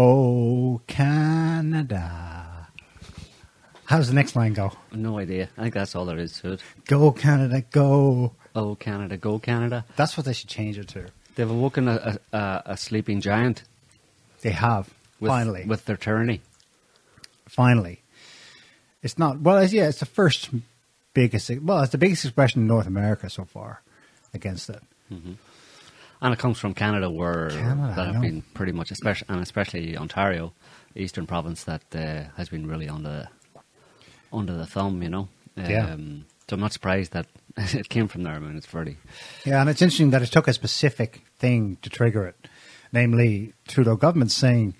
Oh, Canada. How's the next line go? No idea. I think that's all there is to it. Go, Canada, go. Oh, Canada, go Canada. That's what they should change it to. They've awoken a, a, a, sleeping giant They have. with, finally. with their tyranny. finally. It's not, well, it's, yeah, it's the first biggest, well, it's the biggest expression in North America so far against it. Mm-hmm. And it comes from Canada, where Canada, that have been pretty much, especially and especially Ontario, eastern province, that uh, has been really under under the thumb. You know. Yeah. Um, so I'm not surprised that it came from there. I mean, it's very Yeah, and it's interesting that it took a specific thing to trigger it, namely Trudeau government saying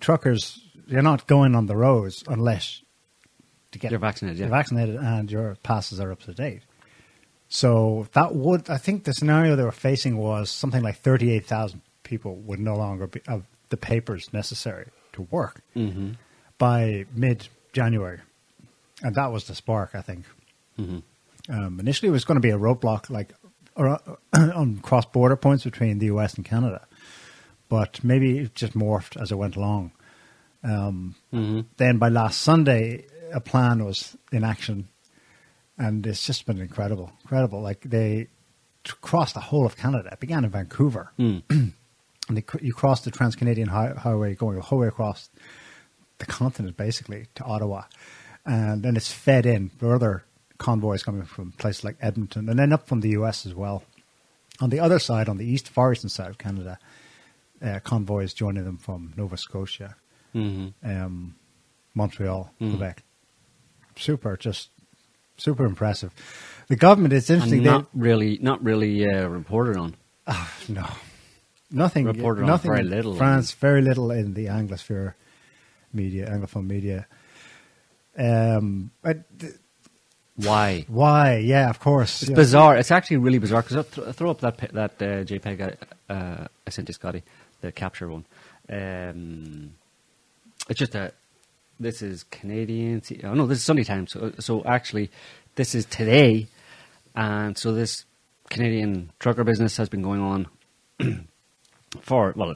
truckers you're not going on the roads unless to get You're vaccinated, yeah. you're vaccinated and your passes are up to date. So that would I think the scenario they were facing was something like thirty eight thousand people would no longer be, have the papers necessary to work Mm-hmm. by mid January, and that was the spark I think. Mm-hmm. Um, initially, it was going to be a roadblock, like or, on cross border points between the US and Canada, but maybe it just morphed as it went along. Um, Mm-hmm. Then by last Sunday, a plan was in action, and it's just been incredible, incredible. Like they t- crossed the whole of Canada. It began in Vancouver, Mm. and they, you cross the Trans Canadian hi- Highway, going the whole way across the continent, basically to Ottawa, and then it's fed in. Other convoys coming from places like Edmonton, and then up from the US as well. On the other side, on the east, far eastern side of Canada, uh, convoys joining them from Nova Scotia, Mm-hmm. um, Montreal, Mm. Quebec. Super, just super impressive. The government, it's interesting. And they- not really, not really uh, reported on. no, nothing. Reported on nothing. very little. France, very little in the Anglosphere media, Anglophone media. Um, but th- Why? why? Yeah, of course. It's yeah. bizarre. It's actually really bizarre because th- throw up that that uh, JPEG I, uh, I sent to Scotty, the capture one. Um, it's just a. This is Canadian. Oh no, this is Sunday Times. So, so actually, this is today, and so this Canadian trucker business has been going on for well.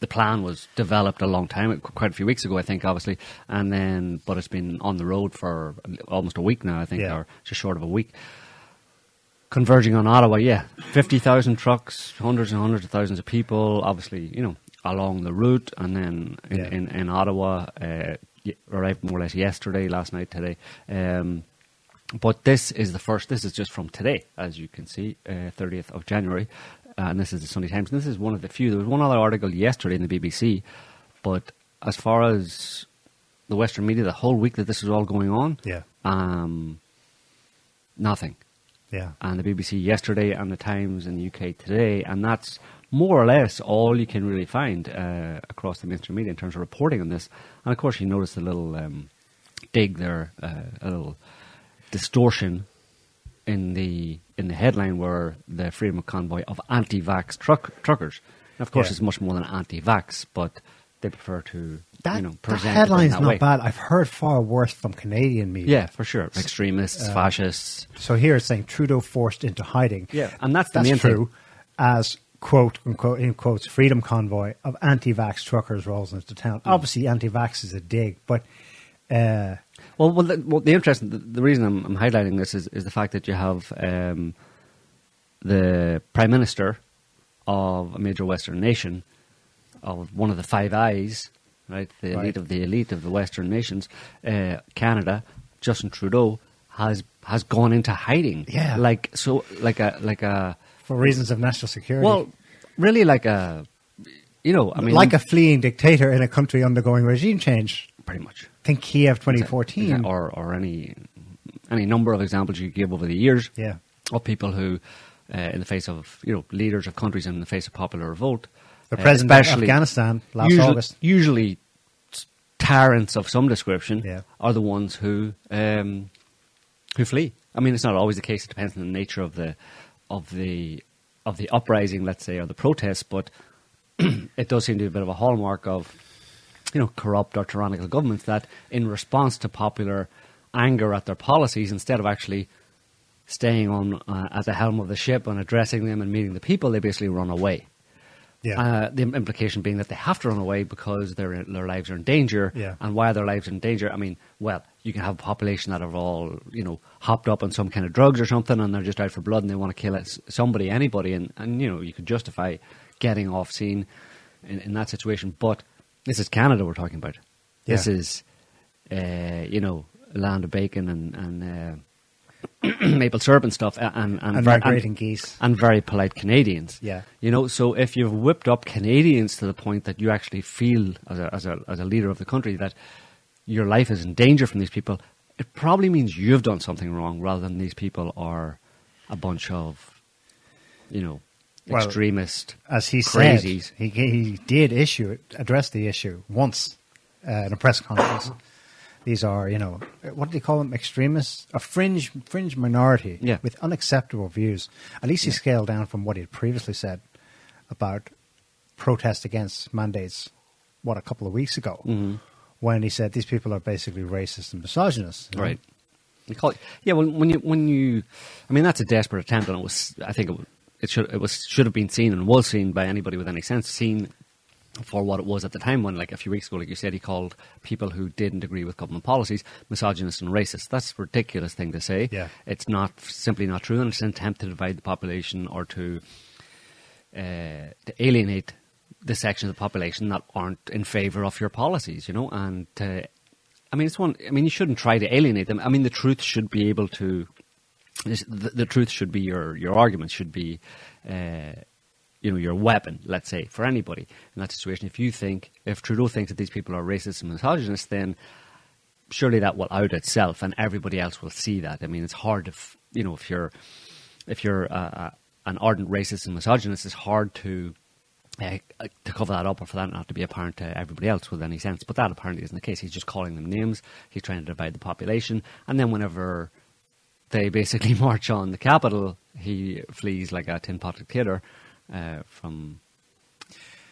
The plan was developed a long time, quite a few weeks ago, I think, obviously, and then, but it's been on the road for almost a week now, I think, Yeah. or just short of a week converging on Ottawa, yeah, fifty thousand trucks, hundreds and hundreds of thousands of people, obviously, you know, along the route, and then in, Yeah. in, in Ottawa, uh, arrived more or less yesterday, last night, today. Um, but this is the first. This is just from today, as you can see, thirtieth of January, uh, and this is the Sunday Times. And this is one of the few. There was one other article yesterday in the BBC, but as far as the Western media, the whole week that this was all going on, Yeah, um, nothing yeah. and the BBC yesterday and the Times in the UK today, and that's more or less all you can really find uh, across the mainstream media in terms of reporting on this. And of course, you notice a little um, dig there, uh, a little distortion in the in the headline where the freedom of convoy of anti-vax truck truckers. And of course, Yeah. it's much more than anti-vax, but they prefer to That, you know that present it in headline's that not way. bad. I've heard far worse from Canadian media. Yeah, for sure. Extremists, Uh, fascists. So here it's saying Trudeau forced into hiding. Yeah, and that's the That's main thing. true. As quote unquote in quotes freedom convoy of anti-vax truckers rolls into town. Hmm. Obviously, anti-vax is a dig, but uh, Well, well, the, well, the interesting, the, the reason I'm, I'm highlighting this is, is the fact that you have um, the prime minister of a major Western nation, of one of the Five Eyes, right, the Right. elite of the elite of the Western nations, uh, Canada, Justin Trudeau has has gone into hiding. Yeah. like so, like a like a for reasons of national security. well, really like a, you know, I mean, like a fleeing dictator in a country undergoing regime change. Pretty much. Think Kiev 2014. Exa- or or any any number of examples you give over the years yeah, of people who, uh, in the face of you know leaders of countries in the face of popular revolt, the uh, president of especially Afghanistan last usually, August. usually tyrants of some description Yeah. are the ones who um, who flee. I mean, it's not always the case. It depends on the nature of the of the of the uprising, let's say, or the protest. But it does seem to be a bit of a hallmark of you know corrupt or tyrannical governments that, in response to popular anger at their policies, instead of actually staying on uh, at the helm of the ship and addressing them and meeting the people, they basically run away. Yeah. Uh, the implication being that they have to run away because their their lives are in danger. Yeah. And why are their lives in danger? I mean, well, you can have a population that are all you know hopped up on some kind of drugs or something, and they're just out for blood and they want to kill somebody, anybody, and and you know you could justify getting off scene in, in that situation. But this is Canada we're talking about. This Yeah. is uh, you know land of bacon and and. Uh, maple syrup and stuff, and and, And migrating geese. and very polite Canadians. Yeah. you know. So if you've whipped up Canadians to the point that you actually feel as a as a as a leader of the country that your life is in danger from these people, it probably means you've done something wrong, rather than these people are a bunch of, you know, Well, extremist. As he crazies. said, he, he did issue address the issue once uh, in a press conference. These are, you know, what do they call them? Extremists, a fringe fringe minority Yeah. with unacceptable views. At least he scaled down from what he had previously said about protest against mandates. What a couple of weeks ago, Mhm. when he said these people are basically racist and misogynist. you know? Right. You call it, yeah. Well, when you when you, I mean, that's a desperate attempt, and it was. I think it, it should it was should have been seen and was seen by anybody with any sense, seen for what it was at the time. When, like a few weeks ago, like you said, he called people who didn't agree with government policies misogynist and racist. That's a ridiculous thing to say. Yeah. It's not simply not true, and it's an attempt to divide the population or to uh, to alienate the section of the population that aren't in favour of your policies, you know, and uh, I mean, it's one. I mean, you shouldn't try to alienate them. I mean, the truth should be able to. The, the truth should be your your argument should be, uh, you know, your weapon. Let's say for anybody in that situation, if you think if Trudeau thinks that these people are racist and misogynist, then surely that will out itself, and everybody else will see that. I mean, it's hard to, f- you know, if you're if you're uh, uh, an ardent racist and misogynist, it's hard to uh, to cover that up or for that not to be apparent to everybody else with any sense. But that apparently isn't the case. He's just calling them names. He's trying to divide the population, and then whenever they basically march on the capital, he flees like a tin-potted kidder uh, from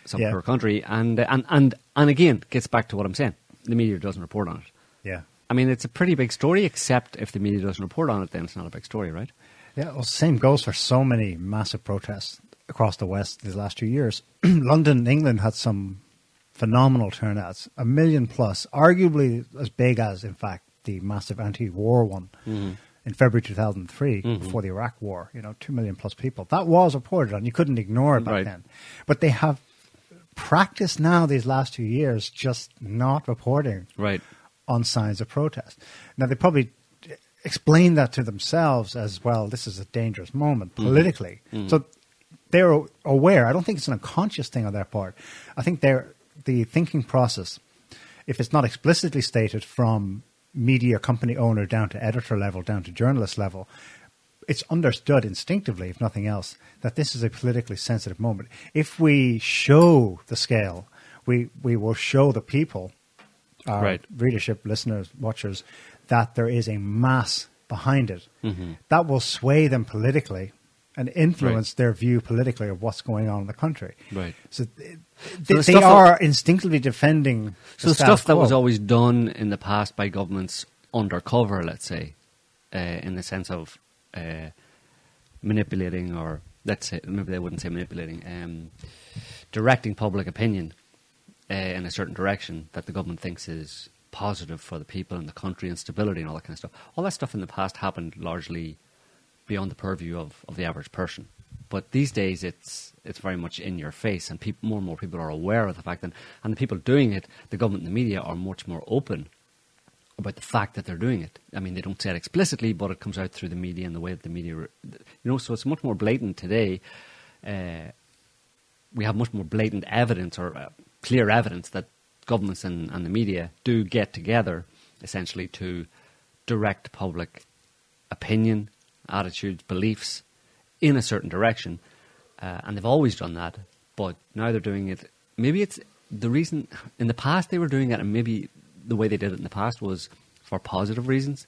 some Yeah. poor country, and and and and again gets back to what I'm saying. The media doesn't report on it. Yeah. I mean, it's a pretty big story, except if the media doesn't report on it, then it's not a big story, right? Yeah, well, same goes for so many massive protests across the West these last two years. London, England had some phenomenal turnouts, a million plus, arguably as big as, in fact, the massive anti-war one in February 2003 mm-hmm. before the Iraq War. You know, two million plus people. That was reported on. You couldn't ignore it back Right. then. But they have practiced now these last two years just not reporting Right. on signs of protest. Now they probably explain that to themselves as well. This is a dangerous moment mm-hmm. politically, mm-hmm. so they're aware. I don't think it's an unconscious thing on their part. I think they're the thinking process. If it's not explicitly stated from media company owner down to editor level, down to journalist level, it's understood instinctively, if nothing else, that this is a politically sensitive moment. If we show the scale, we, we will show the people, our Right. readership, listeners, watchers, that there is a mass behind it. Mm-hmm. That will sway them politically and influence their view politically of what's going on in the country. Right. So, th- So they, the they stuff that- are instinctively defending So the the status stuff that was always done in the past by governments undercover, let's say, uh, in the sense of uh, manipulating, or let's say maybe they wouldn't say manipulating, um, directing public opinion uh, in a certain direction that the government thinks is positive for the people and the country and stability and all that kind of stuff. All that stuff in the past happened largely beyond the purview of, of the average person. But these days, it's it's very much in your face, and more and more people are aware of the fact that, and the people doing it, the government and the media are much more open about the fact that they're doing it. I mean, they don't say it explicitly, but it comes out through the media and the way that the media, you know, so it's much more blatant today. Uh, we have much more blatant evidence or uh, clear evidence that governments and, and the media do get together essentially to direct public opinion, attitudes, beliefs in a certain direction. Uh, and they've always done that, but now they're doing it. Maybe it's the reason in the past they were doing it, and maybe the way they did it in the past was for positive reasons,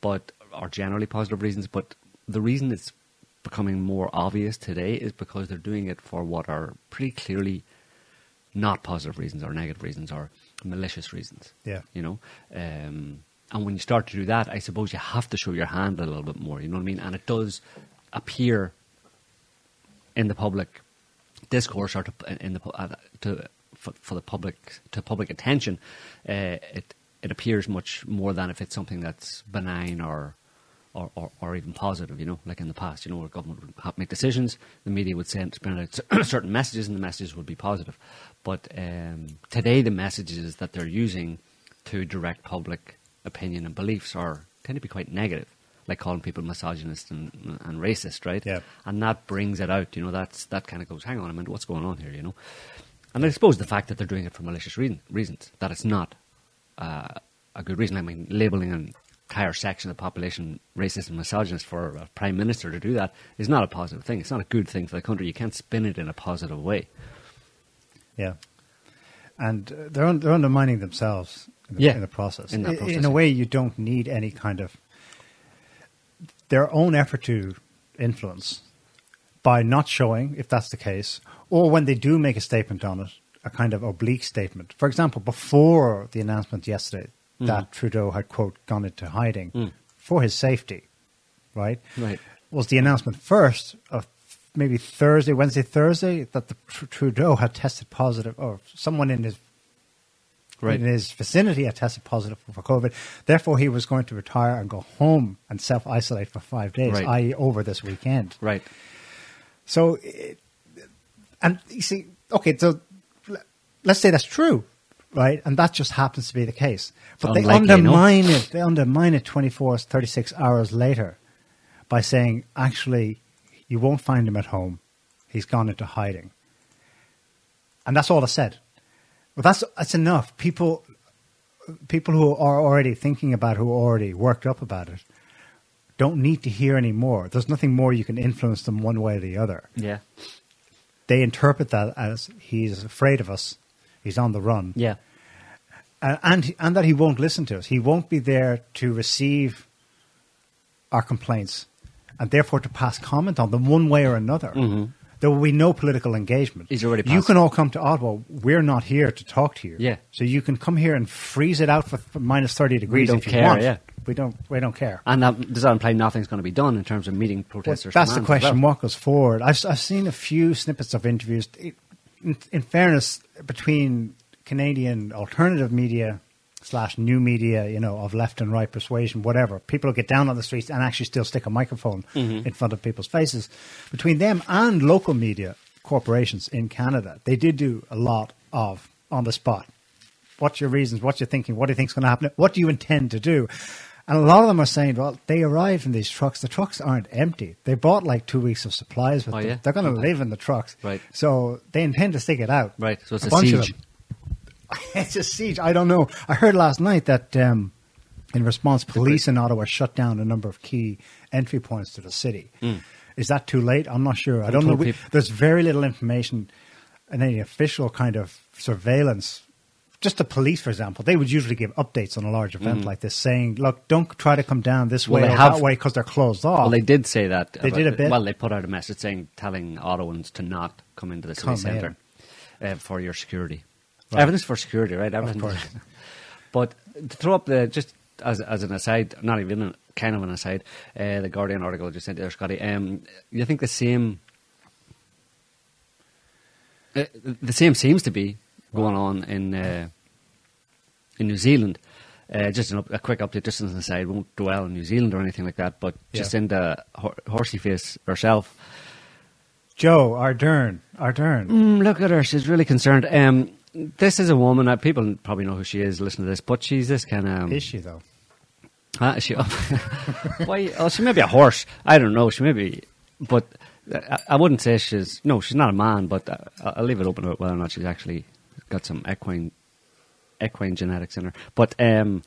but or generally positive reasons. But the reason it's becoming more obvious today is because they're doing it for what are pretty clearly not positive reasons or negative reasons or malicious reasons. Yeah. You know? Um, and when you start to do that, I suppose you have to show your hand a little bit more, you know what I mean? And it does appear in the public discourse or to, in the uh, to for, for the public to public attention, uh, it it appears much more than if it's something that's benign or. Or, or, or even positive, you know, like in the past, you know, where government would make decisions, the media would send send out certain messages, and the messages would be positive. But um, today, the messages that they're using to direct public opinion and beliefs are tend to be quite negative, like calling people misogynist and, and racist, right? Yeah. And that brings it out, you know. That's that kind of goes, hang on a minute, what's going on here, you know? And I suppose the fact that they're doing it for malicious reason, reasons, that it's not uh, a good reason. I mean, labeling an entire section of the population racist and misogynist for a prime minister to do that is not a positive thing. It's not a good thing for the country. You can't spin it in a positive way. Yeah, and uh, they're un- they're undermining themselves in the, Yeah, in the process. in that in a way, you don't need any kind of their own effort to influence by not showing, if that's the case, or when they do make a statement on it, a kind of oblique statement. For example, before the announcement yesterday that Trudeau had quote gone into hiding Mm. for his safety, right? Right. Was the announcement first of maybe Thursday, Wednesday, Thursday that the Trudeau had tested positive, or someone in his Right. in his vicinity had tested positive for COVID. Therefore, he was going to retire and go home and self isolate for five days, Right. i.e., over this weekend. Right. So, it, and you see, okay, so let's say that's true, right? And that just happens to be the case. But they unlikely, no? undermine it. They undermine it 24, 36 hours later by saying, actually, you won't find him at home. He's gone into hiding. And that's all I said. Well, that's that's enough. People, people who are already thinking about, it, who are already worked up about it, don't need to hear any more. There's nothing more you can influence them one way or the other. Yeah. They interpret that as he's afraid of us, he's on the run, Yeah. uh, and and that he won't listen to us. He won't be there to receive our complaints, and therefore to pass comment on them one way or another. Mhm. There will be no political engagement. He's already You can all come to Ottawa. We're not here to talk to you. Yeah. So you can come here and freeze it out for, for minus thirty degrees don't if you care, want. yeah. We don't. We don't care. And that, does that imply nothing's going to be done in terms of meeting Well, protesters? that's the question. well? What goes forward? I've, I've seen a few snippets of interviews. It- In, in fairness, between Canadian alternative media slash new media, you know, of left and right persuasion, whatever, people get down on the streets and actually still stick a microphone mm-hmm. in front of people's faces. Between them and local media corporations in Canada, they did do a lot of on the spot. What's your reasons? What's your thinking? What do you think's going to happen? What do you intend to do? And a lot of them are saying, well, they arrived in these trucks. The trucks aren't empty. They bought like two weeks of supplies with Oh, them. yeah? They're going to Okay. live in the trucks. Right. So they intend to stick it out. Right, so it's a bunch of siege. it's a siege. I don't know. I heard last night that um, in response, police in Ottawa shut down a number of key entry points to the city. Is that too late? I'm not sure. I don't know. We, there's very little information and any official kind of surveillance. Just the police, for example, they would usually give updates on a large event like this, saying, "Look, don't try to come down this Mm. Well, way or have- that way because they're closed off." Well, they did say that. They about did a bit. Well, they put out a message saying, telling Ottawans to not come into the Come city centre uh, for your security. Right. Everything's for security, right? Everything. course. but to throw up the just as as an aside, not even a, kind of an aside, uh, the Guardian article just sent there, Scotty. Um, you think the same? Uh, the same seems to be going on in uh, in New Zealand. Uh, just an up, a quick update, just as an aside, won't dwell on New Zealand or anything like that, but just Yeah. in the hor- horsey face herself. Joe Ardern, Ardern. Mm, look at her; she's really concerned. Um, this is a woman. that people probably know who she is. Listen to this, but she's this kind of. Is she though? Huh, is she? Why? Oh, she may be a horse. I don't know. She may be, but I, I wouldn't say she's. No, she's not a man. But uh, I'll leave it open about whether or not she's actually got some equine, equine genetics in her. But um,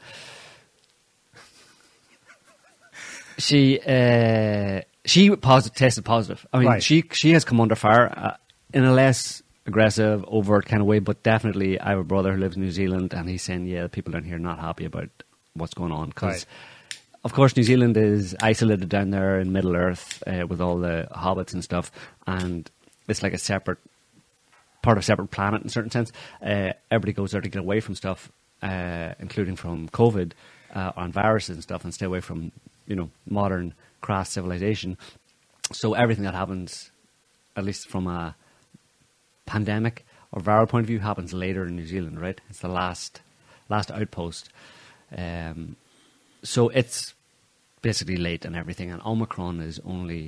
she uh, she posi- tested positive. I mean, Right. she she has come under fire uh, in a less aggressive, overt kind of way. But definitely, I have a brother who lives in New Zealand, and he's saying, yeah, the people down here are not happy about what's going on because. Right. Of course, New Zealand is isolated down there in Middle Earth uh, with all the hobbits and stuff, and it's like a separate part of a separate planet in a certain sense. Uh, everybody goes there to get away from stuff, uh, including from COVID uh, and viruses and stuff, and stay away from you know modern crass civilization. So everything that happens, at least from a pandemic or viral point of view happens later in New Zealand, right? It's the last last outpost. Um, so it's basically late and everything, and Omicron is only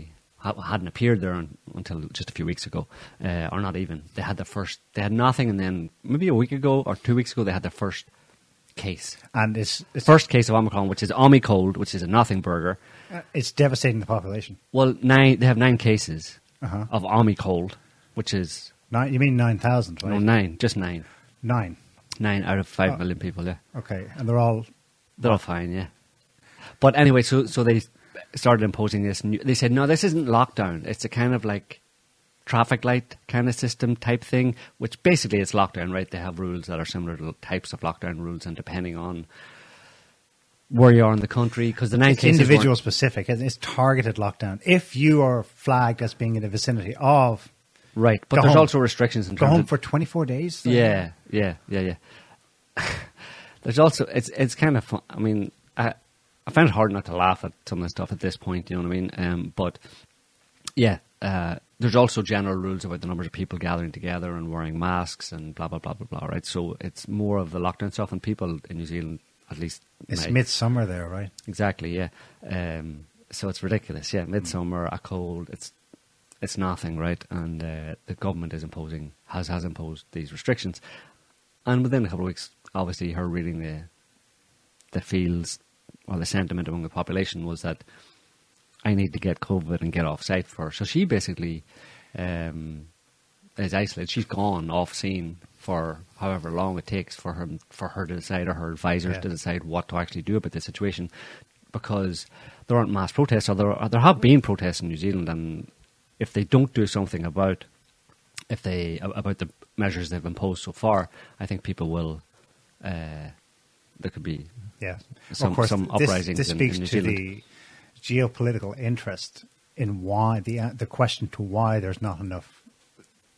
hadn't appeared there un, until just a few weeks ago, uh, or not even. They had the first, they had nothing, and then maybe a week ago or two weeks ago, they had their first case, And it's it's, first case of Omicron, which is Omicold, which is a nothing burger. uh, it's devastating the population. Well, nine they have nine cases Uh-huh. of Omicold, which is Nine, you mean nine thousand, right? no nine, just nine, Nine. nine out of five Oh. million people. Yeah. Okay, and they're all They're all fine, yeah. But anyway, so so they started imposing this. New, they said, no, this isn't lockdown. It's a kind of like traffic light kind of system type thing, which basically it's lockdown, right? They have rules that are similar to types of lockdown rules, and depending on where you are in the country, because the nine it's individual specific. and It's targeted lockdown. If you are flagged as being in the vicinity of, right? But Go there's home. also restrictions in go terms home of for twenty four days. Yeah, yeah, yeah, yeah. There's also it's it's kind of fun. I mean, I I find it hard not to laugh at some of the stuff at this point. You know what I mean? Um, but yeah, uh, there's also general rules about the numbers of people gathering together and wearing masks and blah blah blah blah blah. Right? So it's more of the lockdown stuff, and people in New Zealand, at least, It's my- midsummer there, right? Exactly, yeah. Um, so it's ridiculous, yeah. Midsummer, a cold, it's it's nothing, right? And uh, the government is imposing has has imposed these restrictions, and within a couple of weeks, obviously, her reading the the feels or the sentiment among the population was that I need to get COVID and get off site first. So she basically um, is isolated. She's gone off scene for however long it takes for her for her to decide or her advisors Yeah. to decide what to actually do about the situation, because there aren't mass protests or there or there have been protests in New Zealand, and if they don't do something about if they about the measures they've imposed so far, I think people will. Uh, there could be Yeah. Some- of course, some this, uprisings This in- speaks in New to Zealand. the geopolitical interest in why the the question to why there's not enough,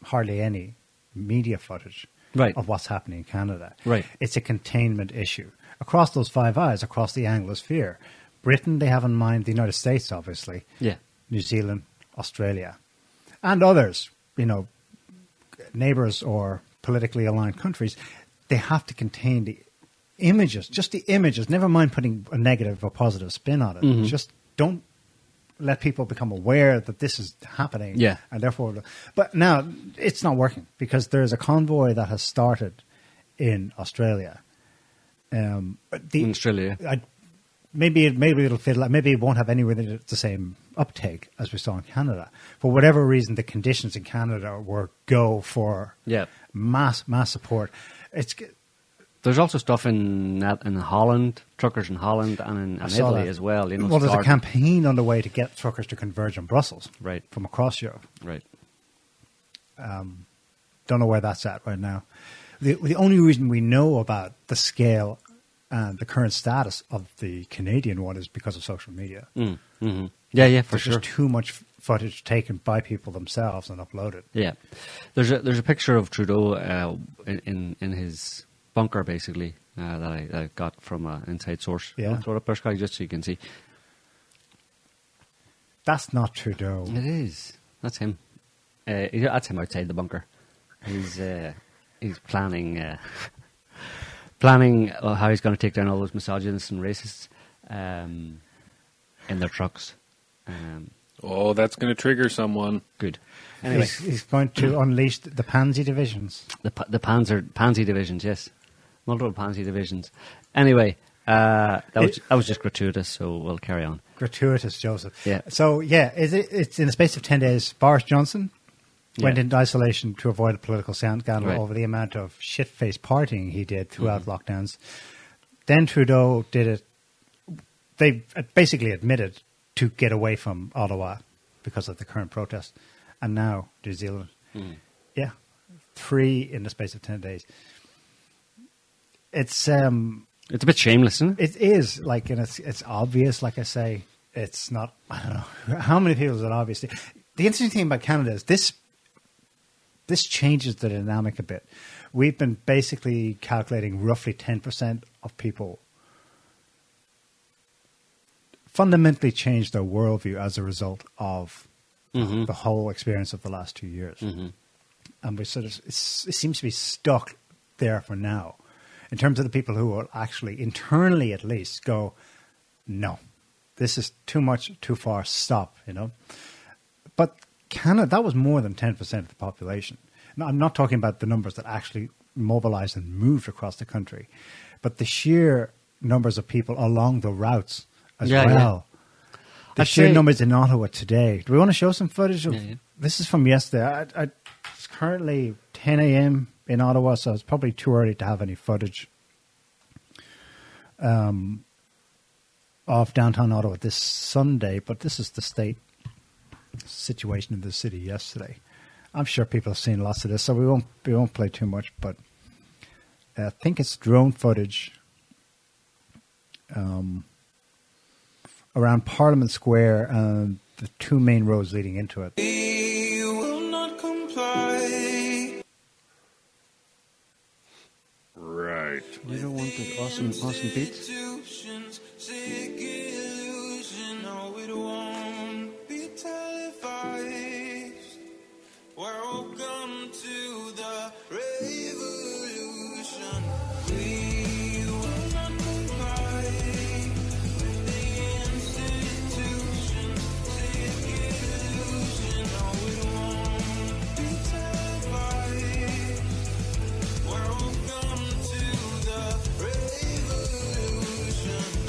hardly any media footage Right. of what's happening in Canada. Right. It's a containment issue across those five eyes, across the Anglosphere. Britain, they have in mind the United States, obviously. yeah New Zealand, Australia, and others, you know, neighbors or politically aligned countries, they have to contain the images, just the images, never mind putting a negative or positive spin on it. Mhm. Just don't let people become aware that this is happening. Yeah. And therefore, but now it's not working because there's a convoy that has started in Australia. Um, the, in Australia. I, maybe it, maybe it'll like maybe it won't have anywhere the same uptake as we saw in Canada. For whatever reason, the conditions in Canada were go for Yeah. mass mass support. It's There's also stuff in in Holland, truckers in Holland, and in, in Italy that. as well. You know, well, there's a campaign underway to get truckers to converge on Brussels Right, from across Europe. right. Um, Don't know where that's at right now. The the only reason we know about the scale and the current status of the Canadian one is because of social media. Mm, hmm Yeah, yeah, for There's sure. just too much footage taken by people themselves and uploaded. Yeah, there's a there's a picture of Trudeau uh, in, in in his bunker basically uh, that I that I got from an inside source. Yeah. I'll throw it up there, Scotty, just so you can see. That's not Trudeau. It is. That's him. Uh, that's him outside the bunker. He's uh, he's planning uh, planning uh, how he's going to take down all those misogynists and racists um, in their trucks. Um, Oh, that's going to trigger someone. good. Anyway, He's, he's going to unleash the pansy divisions. the pa- the Panzer Pansy divisions, yes, multiple Pansy divisions. Anyway, uh, that was It- that was just gratuitous, so we'll carry on. Gratuitous, Joseph. Yeah. So, yeah, is it, it's in the space of 10 days, Boris Johnson went Yeah. into isolation to avoid a political scandal Right. over the amount of shit faced partying he did throughout Mm-hmm. lockdowns. Then Trudeau did it. They basically admitted to get away from Ottawa because of the current protest. And now New Zealand. Mm. Yeah. Three in the space of 10 days. It's. um It's a bit shameless, isn't it? it is like, and it's it's obvious. Like I say, it's not. I don't know how many people is it obvious. to? The interesting thing about Canada is this. This changes the dynamic a bit. We've been basically calculating roughly ten percent of people fundamentally changed their worldview as a result of Mhm. the whole experience of the last two years. Mhm. and we sort of it seems to be stuck there for now. In terms of the people who will actually internally, at least, go, no, this is too much, too far. Stop. You know, but Canada that was more than ten percent of the population. Now, I'm not talking about the numbers that actually mobilized and moved across the country, but the sheer numbers of people along the routes as Yeah, yeah. well. The I'd sheer say- numbers in Ottawa today. Do we want to show some footage of? Yeah, yeah. This is from yesterday. I, I, it's currently 10 a.m. in Ottawa, so it's probably too early to have any footage um, of downtown Ottawa this Sunday. But this is the state situation in the city yesterday. I'm sure people have seen lots of this, so we won't we won't play too much. But I think it's drone footage um, around Parliament Square and the two main roads leading into it. We will not comply. Right. You don't want the awesome, awesome beats?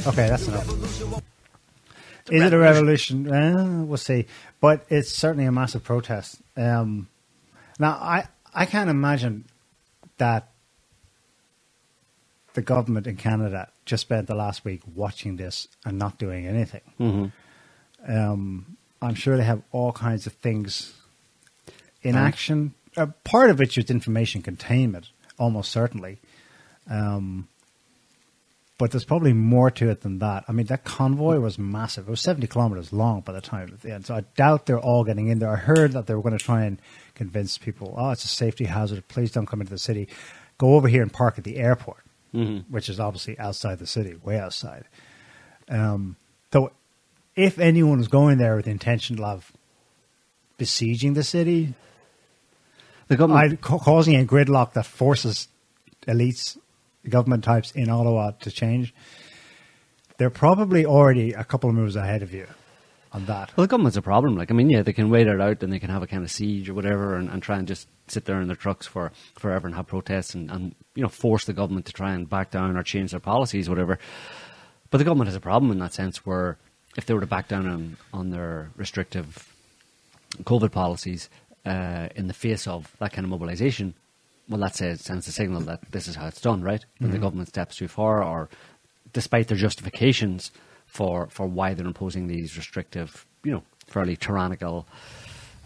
Okay, that's enough. Is it a revolution? Uh, we'll see. But it's certainly a massive protest. Um, now, I, I can't imagine that the government in Canada just spent the last week watching this and not doing anything. Mm-hmm. Um, I'm sure they have all kinds of things in action. Uh, part of which is information containment, almost certainly. Um, but there's probably more to it than that. I mean, that convoy was massive. It was 70 kilometers long by the time at the end. So I doubt they're all getting in there. I heard that they were going to try and convince people, oh, it's a safety hazard. Please don't come into the city. Go over here and park at the airport, Mm-hmm. which is obviously outside the city, way outside. Um, so if anyone was going there with the intention of besieging the city, The government. I, ca- causing a gridlock that forces elites, government types in Ottawa to change, they're probably already a couple of moves ahead of you on that. Well, the government's a problem. Like, I mean, yeah, they can wait it out and they can have a kind of siege or whatever and, and try and just sit there in their trucks for forever and have protests and, and, you know, force the government to try and back down or change their policies, whatever. But the government has a problem in that sense where if they were to back down on, on their restrictive COVID policies uh, in the face of that kind of mobilisation, well, that says, sends a signal that this is how it's done, right? When the government steps too far or despite their justifications for, for why they're imposing these restrictive, you know, fairly tyrannical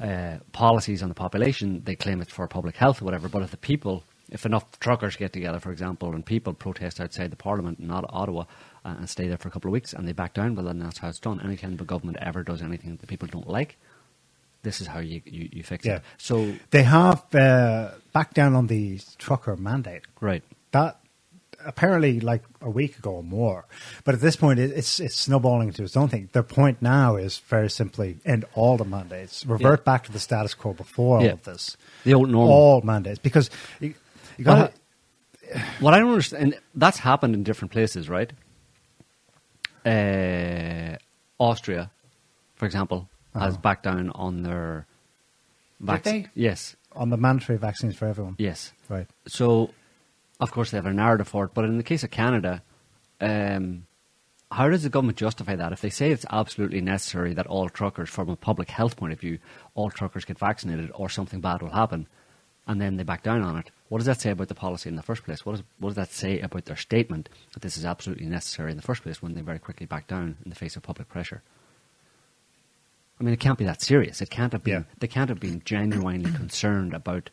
uh, policies on the population, they claim it's for public health or whatever. But if the people, if enough truckers get together, for example, and people protest outside the parliament in Ottawa uh, and stay there for a couple of weeks and they back down, well, then that's how it's done. Any Anytime the government ever does anything that the people don't like, this is how you, you, you fix Yeah. it. So, They have uh, backed down on the trucker mandate. right. That apparently like a week ago or more. But at this point, it, it's it's snowballing into its own thing. Their point now is very simply end all the mandates, revert Yeah. back to the status quo before all of this. The old normal. All mandates because you, you got Well, what I don't understand, and that's happened in different places, right? Uh, Austria, for example, has Uh-huh. backed down on their vaccine. Yes, on the mandatory vaccines for everyone. yes. Right. So, of course, they have a narrative for it. But in the case of Canada, um, how does the government justify that? If they say it's absolutely necessary that all truckers, from a public health point of view, all truckers get vaccinated or something bad will happen, and then they back down on it, what does that say about the policy in the first place? What, is, what does that say about their statement that this is absolutely necessary in the first place when they very quickly back down in the face of public pressure? I mean, it can't be that serious. It can't have been. Yeah. They can't have been genuinely concerned about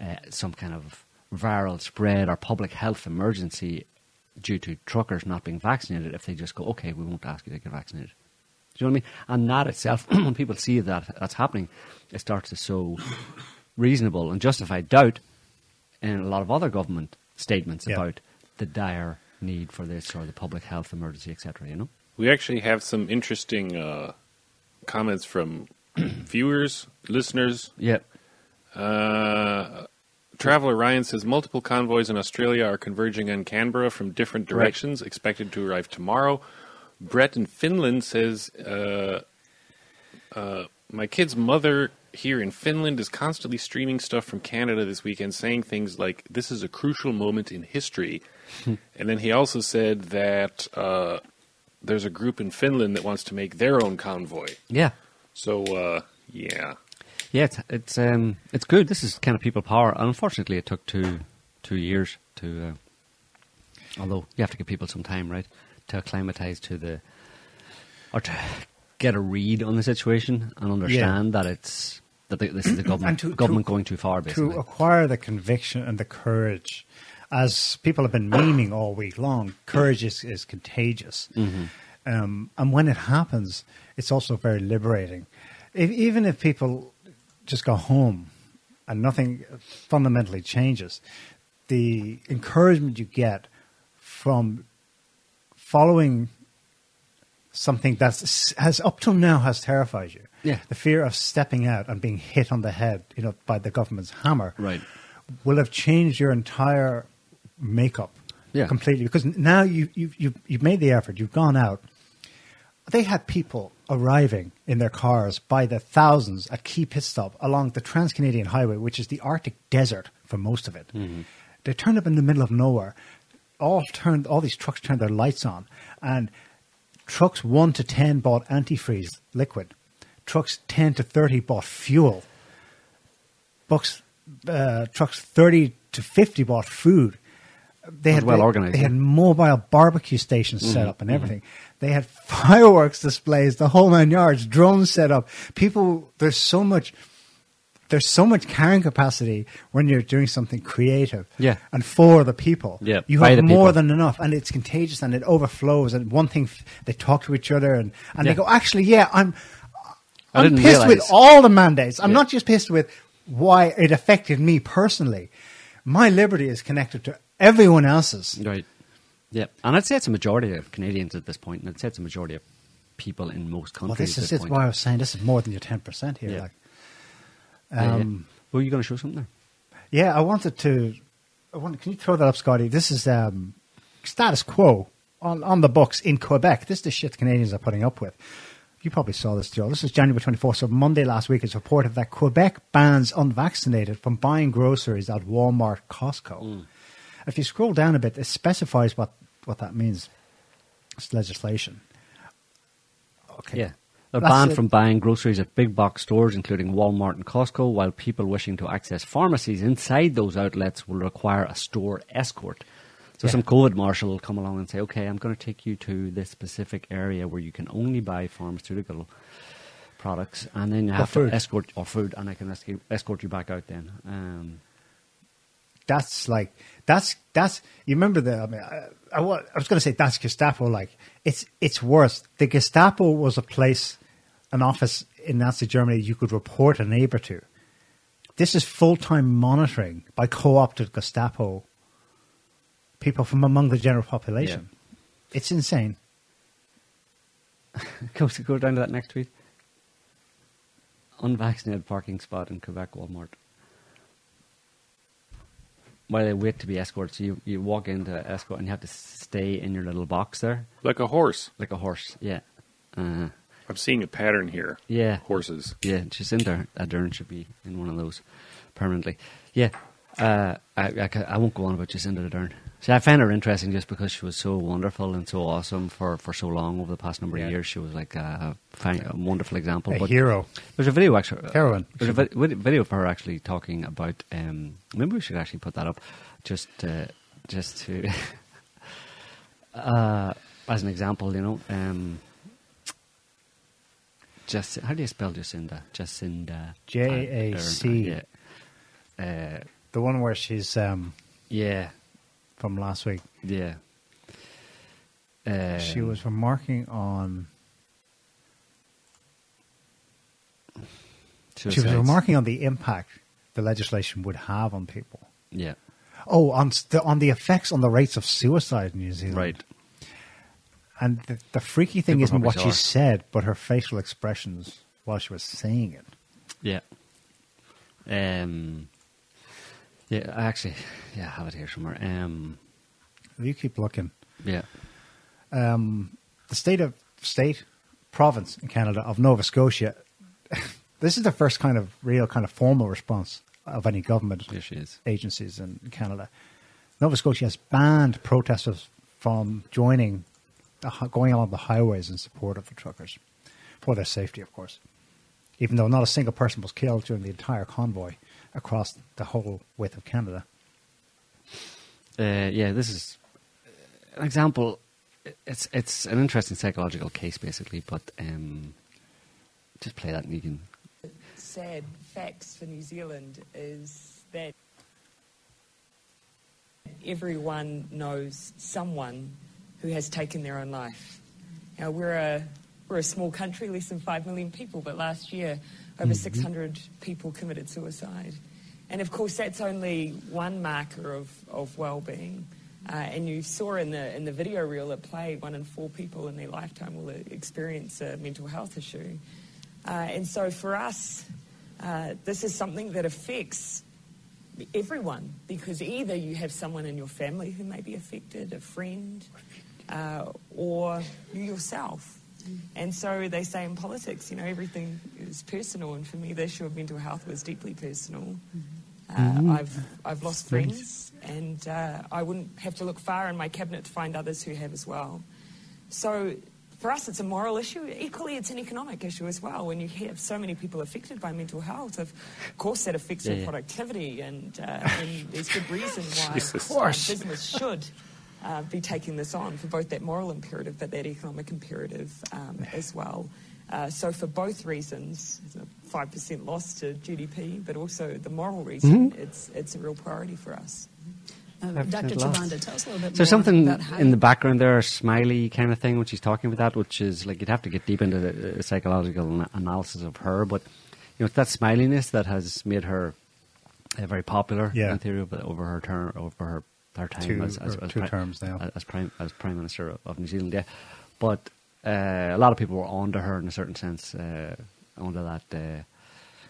uh, some kind of viral spread or public health emergency due to truckers not being vaccinated. If they just go, okay, we won't ask you to get vaccinated. Do you know what I mean? And that itself, when people see that that's happening, it starts to sow reasonable and justified doubt in a lot of other government statements Yeah. about the dire need for this or the public health emergency, etc. You know? We actually have some interesting uh, comments from viewers, listeners. Yeah. Uh, Traveler Ryan says multiple convoys in Australia are converging on Canberra from different directions, expected to arrive tomorrow. Brett in Finland says, uh, uh, My kid's mother here in Finland is constantly streaming stuff from Canada this weekend, saying things like, This is a crucial moment in history. and then he also said that uh, there's a group in Finland that wants to make their own convoy. Yeah. So, uh, yeah. Yeah, it's it's um it's good. This is kind of people power. Unfortunately, it took two two years to. Uh, although you have to give people some time, right, to acclimatize to the or to get a read on the situation and understand that it's that the, this is the government And to- to- government going too far, basically. to acquire the conviction and the courage, as people have been memeing all week long, courage is, is contagious. Um, and when it happens, it's also very liberating. If, even if people just go home and nothing fundamentally changes, the encouragement you get from following something that has up till now has terrified you. Yeah. The fear of stepping out and being hit on the head, you know, by the government's hammer, Right. will have changed your entire makeup Yeah. completely. Because now you you you you've made the effort. You've gone out. They had people arriving in their cars by the thousands at key pit stop along the Trans Canadian Highway, which is the Arctic desert for most of it. They turned up in the middle of nowhere. All turned. All these trucks turned their lights on, and trucks one to ten bought antifreeze liquid. Trucks ten to thirty bought fuel. Bucks, uh, trucks thirty to fifty bought food. They had well they- organised, They had mobile barbecue stations set up and everything. They had fireworks displays, the whole nine yards, drones set up. People, there's so much, there's so much carrying capacity when you're doing something creative. Yeah. And for the people. Yeah, You have more people. than enough and it's contagious and it overflows. And one thing, they talk to each other and, and Yeah. they go, actually, yeah, I'm, I'm pissed with all the mandates. I'm Yeah. not just pissed with why it affected me personally. My liberty is connected to everyone else's. Right. Yeah, and I'd say it's a majority of Canadians at this point, and I'd say it's a majority of people in most Well, countries this at is this why I was saying this is more than your ten percent here. Yeah. Like, Yeah, yeah. um, Were you going to show something there? yeah, I wanted to. I want, can you throw that up, Scotty? This is um, status quo on on the books in Quebec. This is the shit Canadians are putting up with. You probably saw this, Joe. This is January 24th. So Monday last week, it's reported that Quebec bans unvaccinated from buying groceries at Walmart, Costco. Mm. If you scroll down a bit, it specifies what, what that means. It's legislation. Okay. Yeah. They're That's banned it. from buying groceries at big box stores, including Walmart and Costco, while people wishing to access pharmacies inside those outlets will require a store escort. So Yeah. some COVID marshal will come along and say, okay, I'm going to take you to this specific area where you can only buy pharmaceutical products, and then you have to escort, or food, and I can escort, escort you back out then. Um, that's like that's that's you remember the I mean I, I, I was going to say that's Gestapo like it's it's worse. The Gestapo was a place an office in Nazi Germany you could report a neighbor to. This is full-time monitoring by co-opted Gestapo people from among the general population. It's insane. Go, go down to that next tweet. Unvaccinated parking spot in Quebec Walmart. While they wait to be escorted, so you, you walk into the escort and you have to stay in your little box there, Like a horse. like a horse. Yeah. Uh, I'm seeing a pattern here. yeah. Horses. Yeah, Jacinda Ardern should be in one of those permanently. Yeah, uh, I, I, I won't go on about Jacinda Ardern. See, I found her interesting just because she was so wonderful and so awesome for, for so long over the past number Yeah. of years. She was like a, a wonderful example. a but hero there's a video actually. Heroine. There's a vi- video of her actually talking about. Um, maybe we should actually put that up, just uh, just to uh, as an example. You know, um, just how do you spell Jacinda? Jacinda. J A C. Yeah. Uh, the one where she's um, yeah. From last week Yeah. Uh, she was remarking on she was remarking on the impact the legislation would have on people Yeah. Oh, on the, on the effects on the rates of suicide in New Zealand. Right. And the, the freaky thing isn't what she her. said, but her facial expressions while she was saying it. Yeah. Um, yeah, I actually, yeah, I have it here somewhere. Um, You keep looking. yeah, Um, the state of state province in Canada of Nova Scotia. this is the first kind of real kind of formal response of any government agencies in Canada. Nova Scotia has banned protesters from joining, going along the highways in support of the truckers, for their safety, of course. Even though not a single person was killed during the entire convoy across the whole width of Canada. Uh, yeah, this is an example. It's it's an interesting psychological case, basically. But um, just play that, and you can. sad facts for New Zealand is that everyone knows someone who has taken their own life. Now, we're a, we're a small country, less than 5 million people, but last year over 600 people committed suicide. And of course, that's only one marker of, of well-being. Uh, and you saw in the, in the video reel it played, one in four people in their lifetime will experience a mental health issue. Uh, and so for us, uh, this is something that affects everyone because either you have someone in your family who may be affected, a friend, uh, or you yourself. And so they say in politics, you know, everything is personal. And for me, the issue of mental health was deeply personal. Uh, I've, I've lost friends, and uh, I wouldn't have to look far in my cabinet to find others who have as well. So for us, it's a moral issue. Equally, it's an economic issue as well. When you have so many people affected by mental health, of course, that affects Yeah, your yeah. productivity, and, uh, and there's good reason why Jesus. business should uh, be taking this on for both that moral imperative but that economic imperative um, as well. Uh, so for both reasons, a five percent loss to GDP, but also the moral reason, Mm-hmm. it's it's a real priority for us. Uh, Dr. said. Chavanda, tell us a little bit Is there more something about how in the background there, a smiley kind of thing, when she's talking about that, which is like you'd have to get deep into the psychological analysis of her, but you know, it's that smiliness that has made her uh, very popular Yeah. in theory over, over her term, over her, her time Two- as, as, as two pri- terms now. as prime as prime minister of, of New Zealand. Yeah, but uh, a lot of people were onto her in a certain sense, uh, onto that. Uh,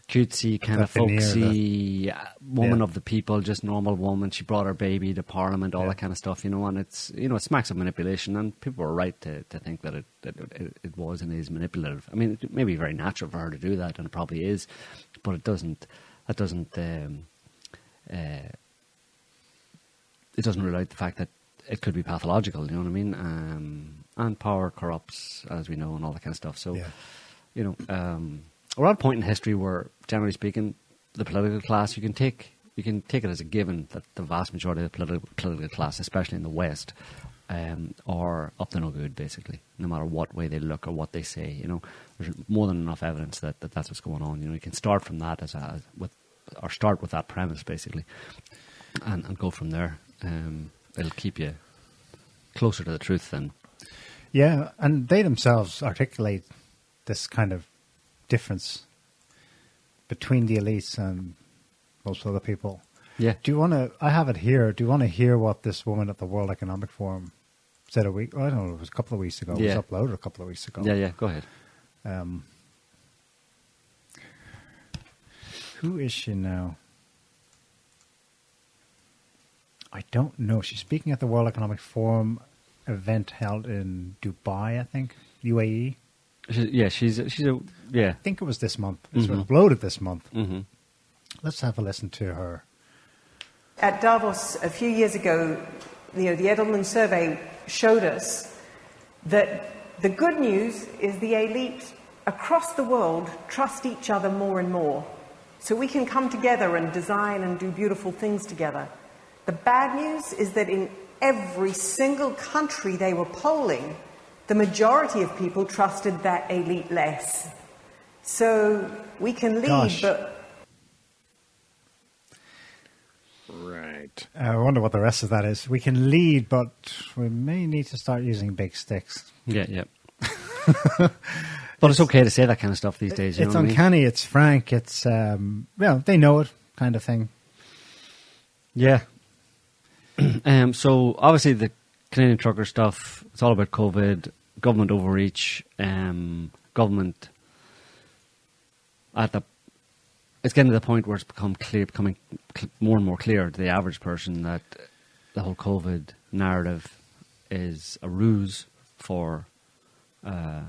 cutesy kind That of folksy uh, woman Yeah. of the people, just normal woman. She brought her baby to Parliament, all Yeah. that kind of stuff, you know. And it's you know it smacks of manipulation, and people were right to, to think that it that it, it was and is manipulative. I mean, it may be very natural for her to do that, and it probably is, but it doesn't. That doesn't. Um, uh, it doesn't rule out the fact that it could be pathological. You know what I mean? Um, and power corrupts, as we know, and all that kind of stuff. So, Yeah. you know, um, we're at a point in history where, generally speaking, the political class you can take you can take it as a given that the vast majority of the political, political class, especially in the West, um, are up to no good, basically, no matter what way they look or what they say. You know, there's more than enough evidence that, that that's what's going on. You know, you can start from that as a with or start with that premise basically, and, and go from there. Um, it'll keep you closer to the truth then. Yeah, and they themselves articulate this kind of difference between the elites and most other people. yeah. Do you want to? I have it here. Do you want to hear what this woman at the World Economic Forum said a week? I don't know. It was a couple of weeks ago. It was uploaded a couple of weeks ago. Yeah, yeah. Go ahead. Um, who is she now? I don't know. She's speaking at the World Economic Forum event held in Dubai, I think, UAE. She, yeah, she's she's a yeah. I think it was this month. It's Mhm. uploaded this month. hmm Let's have a listen to her. At Davos a few years ago, you know, the Edelman survey showed us that the good news is the elite across the world trust each other more and more. So we can come together and design and do beautiful things together. The bad news is that in every single country they were polling, the majority of people trusted that elite less. So we can lead, Gosh. but Right. I wonder what the rest of that is. We can lead, but we may need to start using big sticks. Yeah, yeah. but it's okay to say that kind of stuff these days. You it's know what I mean? uncanny. It's frank. It's um, well, they know it, kind of thing. Yeah. um, so obviously the Canadian trucker stuff. It's all about COVID, government overreach, um, government at the it's getting to the point where it's become clear, becoming cl- more and more clear to the average person that the whole COVID narrative is a ruse for uh,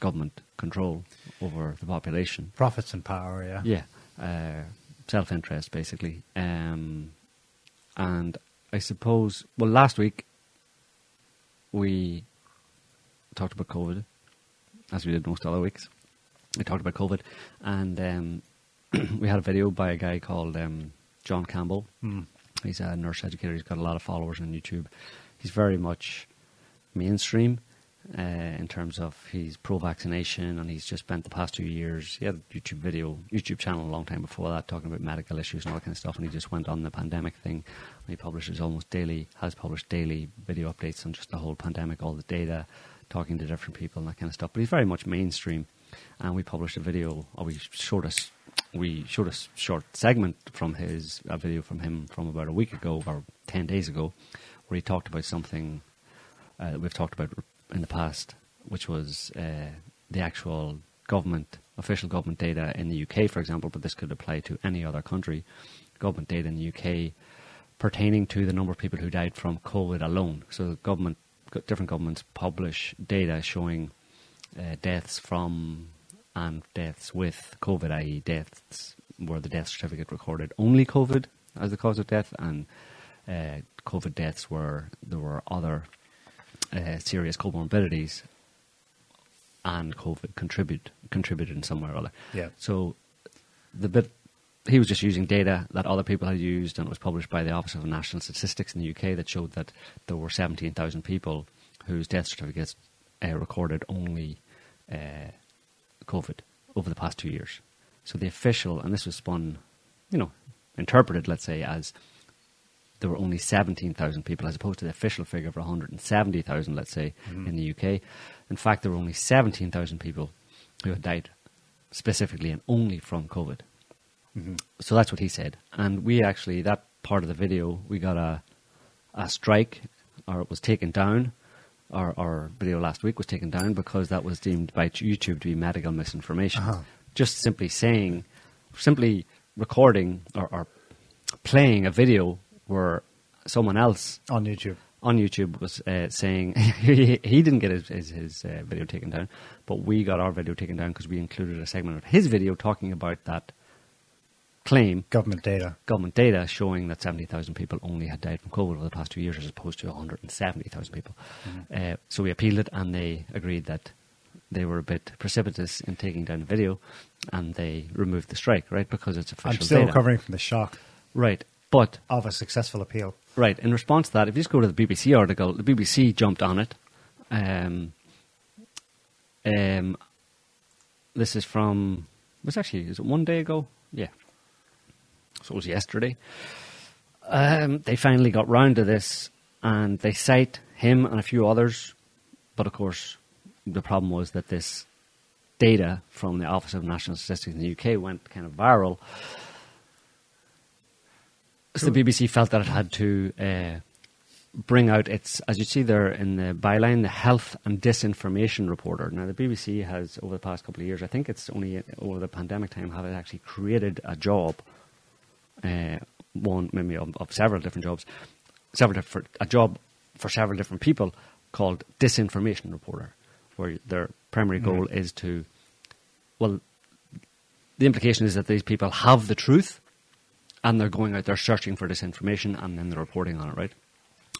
government control over the population. Profits and power, yeah. Yeah, uh, self interest basically. Um, and I suppose, well, last week we talked about COVID, as we did most other weeks. We talked about COVID, and um, we had a video by a guy called um, John Campbell. He's a nurse educator. He's got a lot of followers on YouTube. He's very much mainstream uh, in terms of he's pro-vaccination, and he's just spent the past two years. He had a YouTube video, YouTube channel a long time before that, talking about medical issues and all that kind of stuff. And he just went on the pandemic thing. And he publishes almost daily, has published daily video updates on just the whole pandemic, all the data, talking to different people and that kind of stuff. But he's very much mainstream. And we published a video, or we showed us, we showed a short segment from his a video from him from about a week ago or ten days ago, where he talked about something uh, we've talked about in the past, which was uh, the actual government, official government data in the UK, for example, but this could apply to any other country. Government data in the UK pertaining to the number of people who died from COVID alone. So, government, different governments publish data showing uh, deaths from and deaths with COVID, i.e., deaths where the death certificate recorded only COVID as the cause of death, and uh, COVID deaths where there were other uh, serious comorbidities and COVID contribute contributed in some way or other. Yeah. So the bit he was just using data that other people had used and it was published by the Office of National Statistics in the UK that showed that there were 17,000 people whose death certificates uh, recorded only uh, COVID over the past two years. So the official, and this was spun, you know, interpreted, let's say, as there were only 17,000 people as opposed to the official figure of 170,000, let's say, in the UK. In fact, there were only 17,000 people who had died specifically and only from COVID. So that's what he said. And we actually, that part of the video, we got a, a strike, or it was taken down. Our, our video last week was taken down because that was deemed by YouTube to be medical misinformation. Uh-huh. Just simply saying, simply recording or, or playing a video where someone else On YouTube. on YouTube was uh, saying he, he didn't get his, his, his uh, video taken down, but we got our video taken down because we included a segment of his video talking about that claim, Government data. government data showing that 70,000 people only had died from COVID over the past two years as opposed to 170,000 people. Uh, so we appealed it and they agreed that they were a bit precipitous in taking down the video and they removed the strike, right? Because it's official I'm still data. recovering from the shock Right. But of a successful appeal. Right. In response to that, if you just go to the BBC article, the BBC jumped on it. Um, um, this is from. Was actually is it one day ago? Yeah. So it was yesterday. Um, they finally got round to this, and they cite him and a few others, but of course, the problem was that this data from the Office of National Statistics in the UK went kind of viral. So the BBC felt that it had to uh, bring out its, as you see there in the byline, the health and disinformation reporter. Now, the BBC has, over the past couple of years, I think it's only over the pandemic time, have actually created a job, uh, one maybe of, of several different jobs, several different, a job for several different people called disinformation reporter, where their primary goal is to, well, the implication is that these people have the truth and they're going out there searching for this information and then they're reporting on it, right?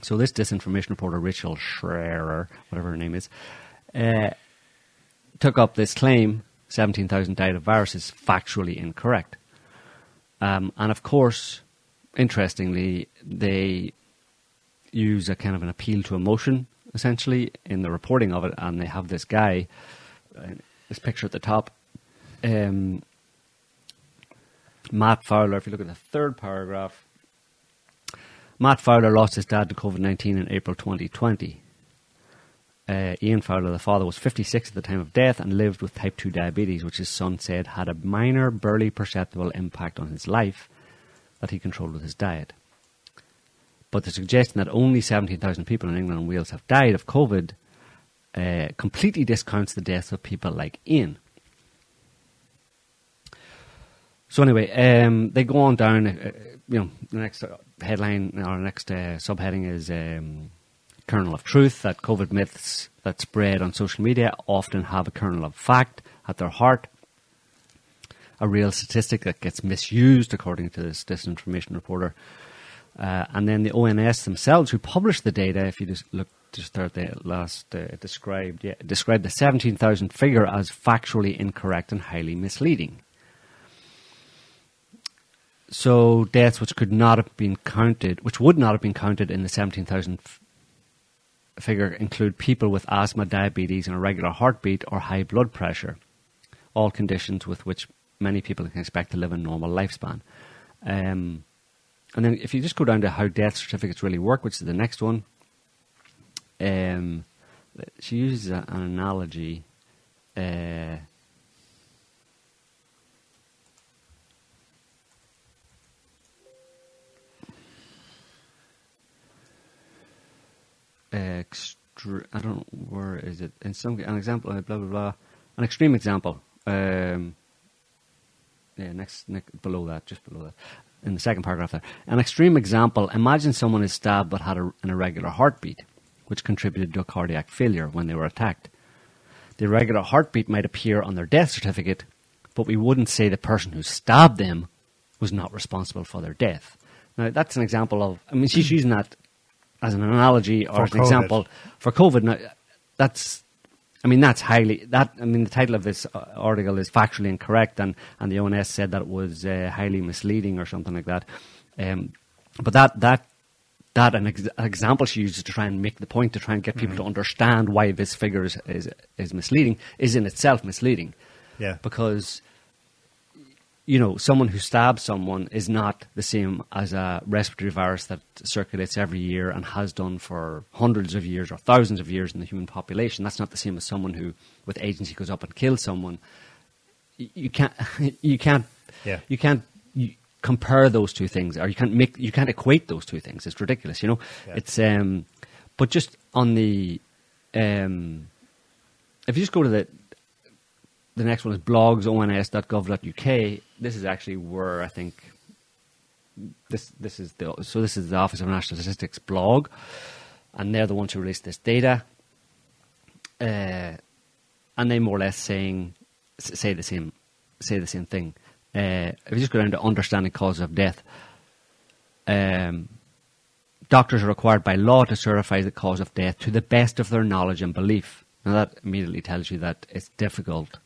So this disinformation reporter, Rachel Schraer, whatever her name is, uh, took up this claim, 17,000 died of virus, is factually incorrect. Um, and of course, interestingly, they use a kind of an appeal to emotion, essentially, in the reporting of it, and they have this guy, uh, this picture at the top, um, Matt Fowler, if you look at the third paragraph, Matt Fowler lost his dad to COVID 19 in April 2020. Uh, Ian Fowler, the father, was 56 at the time of death and lived with type 2 diabetes, which his son said had a minor, barely perceptible impact on his life that he controlled with his diet. But the suggestion that only 17,000 people in England and Wales have died of COVID uh, completely discounts the deaths of people like Ian. So anyway, um, they go on down. Uh, you know, the next uh, headline or next uh, subheading is um, kernel of truth. That COVID myths that spread on social media often have a kernel of fact at their heart. A real statistic that gets misused, according to this disinformation reporter. Uh, and then the ONS themselves, who published the data, if you just look just there the last uh, described, yeah, described the 17,000 figure as factually incorrect and highly misleading. So deaths which could not have been counted, which would not have been counted in the 17,000 f- figure include people with asthma, diabetes, and irregular heartbeat or high blood pressure, all conditions with which many people can expect to live a normal lifespan. Um, and then if you just go down to how death certificates really work, which is the next one, um, she uses a, an analogy. Uh, I don't know where is it? In some an example uh, blah blah blah. An extreme example um, yeah next, next below that just below that in the second paragraph there. An extreme example imagine someone is stabbed but had a, an irregular heartbeat which contributed to a cardiac failure when they were attacked. The irregular heartbeat might appear on their death certificate but we wouldn't say the person who stabbed them was not responsible for their death. Now that's an example of I mean she's using that as an analogy or For as an COVID. example for COVID. Now, that's, I mean, that's highly that. I mean, the title of this uh, article is factually incorrect, and and the ONS said that it was uh, highly misleading or something like that. Um, but that that that an ex- example she uses to try and make the point to try and get people Mm-hmm. to understand why this figure is, is is misleading is in itself misleading Yeah. because you know someone who stabs someone is not the same as a respiratory virus that circulates every year and has done for hundreds of years or thousands of years in the human population that's not the same as someone who with agency goes up and kills someone you can't you can't Yeah. you can't you compare those two things or you can't make you can't equate those two things it's ridiculous you know Yeah. it's um but just on the um if you just go to the the next one is blogs.ons.gov.uk. This is actually where I think this this is the so this is the Office of National Statistics blog, and they're the ones who released this data. Uh, and they more or less saying say the same say the same thing. Uh, if you just go down to understanding causes of death, um, doctors are required by law to certify the cause of death to the best of their knowledge and belief. Now that immediately tells you that it's difficult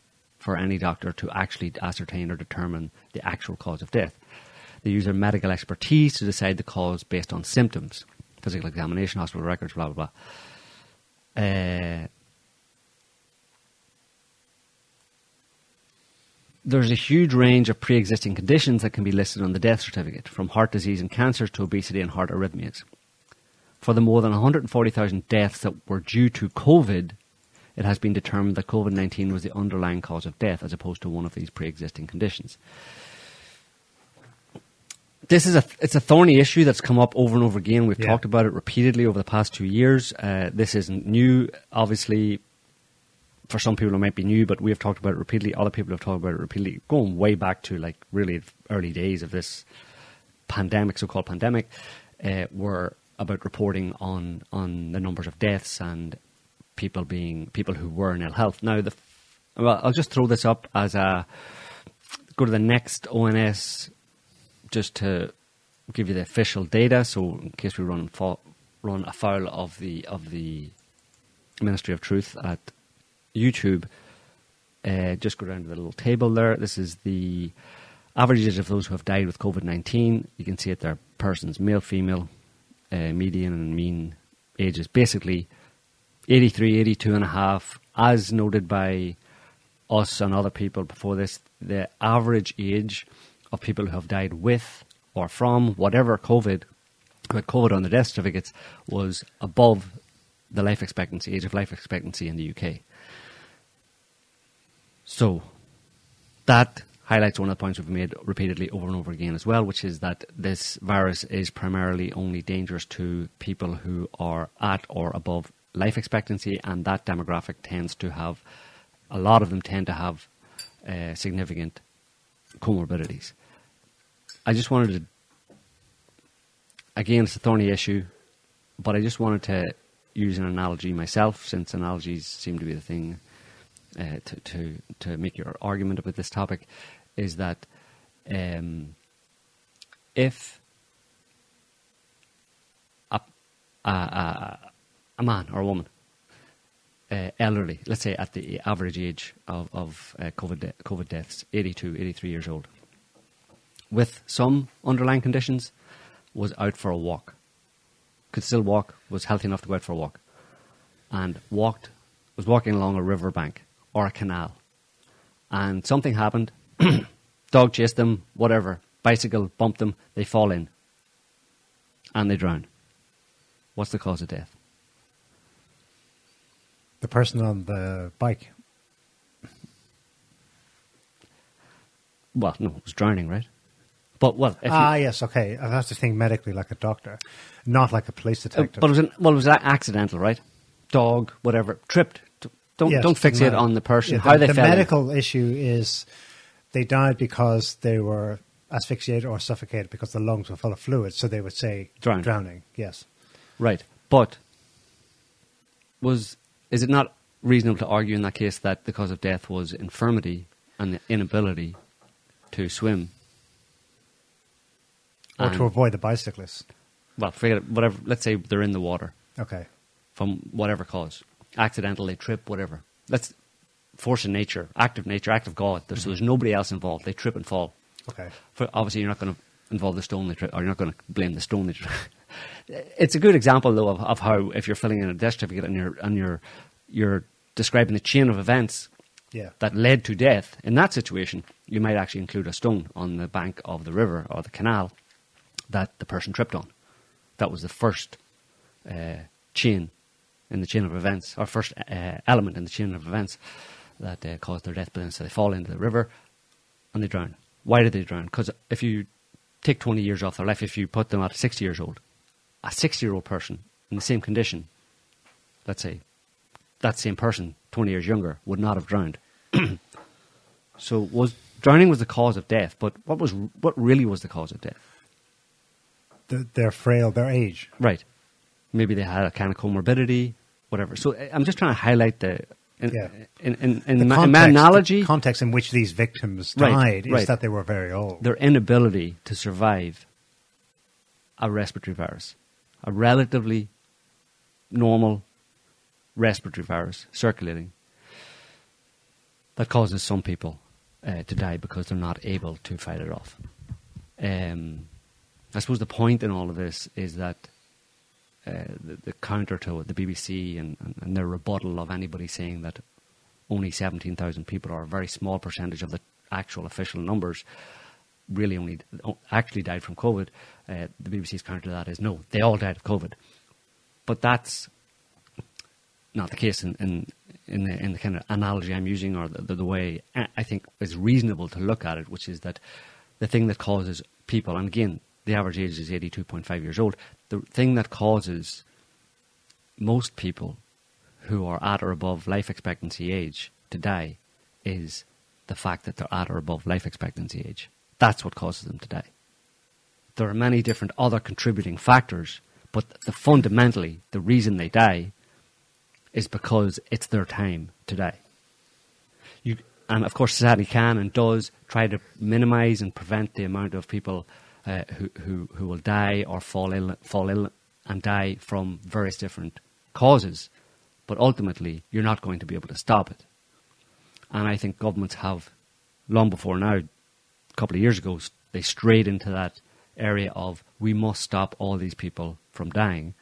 for any doctor to actually ascertain or determine the actual cause of death. They use their medical expertise to decide the cause based on symptoms, physical examination, hospital records, blah blah blah. Uh, there's a huge range of pre-existing conditions that can be listed on the death certificate, from heart disease and cancers to obesity and heart arrhythmias. For the more than 140,000 deaths that were due to COVID, it has been determined that COVID 19 was the underlying cause of death as opposed to one of these pre existing conditions. This is a it's a thorny issue that's come up over and over again. We've Yeah. talked about it repeatedly over the past two years. Uh, this isn't new, obviously. For some people, it might be new, but we have talked about it repeatedly. Other people have talked about it repeatedly, going way back to like really early days of this pandemic, so-called pandemic, uh, were about reporting on on the numbers of deaths and people being people who were in ill health. Now, the well, I'll just throw this up as a go to the next ONS just to give you the official data. So, in case we run fa- run afoul of the of the Ministry of Truth at YouTube, uh, just go down to the little table there. This is the averages of those who have died with COVID 19. You can see it there persons, male, female, uh, median and mean ages. Basically, 83, 82 and a half, as noted by us and other people before this, the average age of people who have died with or from whatever COVID, COVID on their death certificates, was above the life expectancy, age of life expectancy in the UK. So, that highlights one of the points we've made repeatedly over and over again as well, which is that this virus is primarily only dangerous to people who are at or above life expectancy, and that demographic tends to have, a lot of them tend to have uh, significant comorbidities. I just wanted to, again, it's a thorny issue, but I just wanted to use an analogy myself, since analogies seem to be the thing uh, to, to, to make your argument about this topic, is that um, if a, a, a, a man or a woman, uh, elderly, let's say at the average age of, of uh, COVID, de- COVID deaths, 82, 83 years old, with some underlying conditions, was out for a walk. Could still walk, was healthy enough to go out for a walk, and walked, was walking along a river bank or a canal, and something happened. dog chased them, whatever. Bicycle bumped them, they fall in, and they drown. What's the cause of death? The person on the bike. Well, no, it was drowning, right? But well, if you- ah, yes, okay. I have to think medically like a doctor, not like a police Uh, detective. but it was an, well, it was accidental, right? Dog, whatever, tripped. Don't Yes, don't fixate the- on the person yeah, how the, they the fell. in. medical issue is they died because they were asphyxiated or suffocated because the lungs were full of fluid. So they would say Drowned. drowning. Yes. right? But was is it not reasonable to argue in that case that the cause of death was infirmity and the inability to swim? Or And- to avoid the bicyclists. well, forget it, whatever. Let's say they're in the water. Okay. from whatever cause, accidental, they trip, whatever. That's force of nature, act of nature, act of God. There's, So there's nobody else involved. They trip and fall. Okay. For, obviously, you're not going to involve the stone they trip, or you're not going to blame the stone they trip. it's a good example, though, of, of how if you're filling in a death certificate and you're and you're you're describing the chain of events Yeah. that led to death. In that situation, you might actually include a stone on the bank of the river or the canal that the person tripped on. That was the first uh, chain in the chain of events, or first uh, element in the chain of events that uh, caused their death. But then, so they fall into the river and they drown. Why did they drown? Because if you take 20 years off their life, if you put them at 60 years old, a 60 year old person in the same condition, let's say, that same person, 20 years younger, would not have drowned. so was drowning was the cause of death, but what was what really was the cause of death? The, they're frail, their age. Right. Maybe they had a kind of comorbidity, whatever. So uh, I'm just trying to highlight the in Yeah. my, in my analogy, the context in which these victims Right, died is right. that they were very old. their inability to survive a respiratory virus, a relatively normal respiratory virus circulating that causes some people uh, to die because they're not able to fight it off. Um, I suppose the point in all of this is that the, the counter to the BBC and, and, and their rebuttal of anybody saying that only 17,000 people or a very small percentage of the actual official numbers really only actually died from COVID. Uh, the BBC's counter to that is no, they all died of COVID. But that's not the case in, in, in, the, in the kind of analogy I'm using or the, the, the way I I think is reasonable to look at it, which is that the thing that causes people, and again, the average age is 82.5 years old, the thing that causes most people who are at or above life expectancy age to die is the fact that they're at or above life expectancy age. That's what causes them to die. There are many different other contributing factors, but the fundamentally the reason they die is because it's their time to die. You, and of course, society can and does try to minimize and prevent the amount of people uh, who, who, who will die or fall ill, fall ill and die from various different causes. But ultimately, you're not going to be able to stop it. And I think governments have, long before now, a couple of years ago, they strayed into that area of we must stop all these people from dying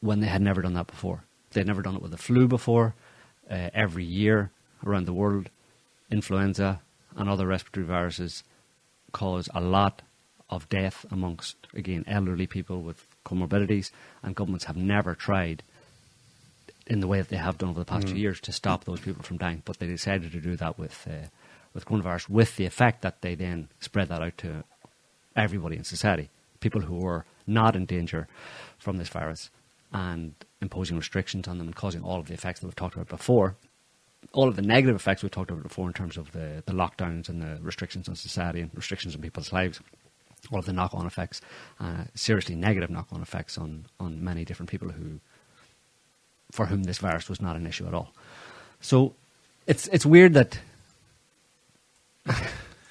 when they had never done that before. They'd never done it with the flu before. Uh, every year around the world, influenza and other respiratory viruses cause a lot of death amongst, again, elderly people with comorbidities, and governments have never tried in the way that they have done over the past few years to stop those people from dying. But they decided to do that with uh, with coronavirus, with the effect that they then spread that out to everybody in society, people who were not in danger from this virus, and imposing restrictions on them and causing all of the effects that we've talked about before. All of the negative effects we talked about before in terms of the, the lockdowns and the restrictions on society and restrictions on people's lives, all of the knock-on effects, uh, seriously negative knock-on effects on, on many different people who, for whom this virus was not an issue at all. So it's it's weird that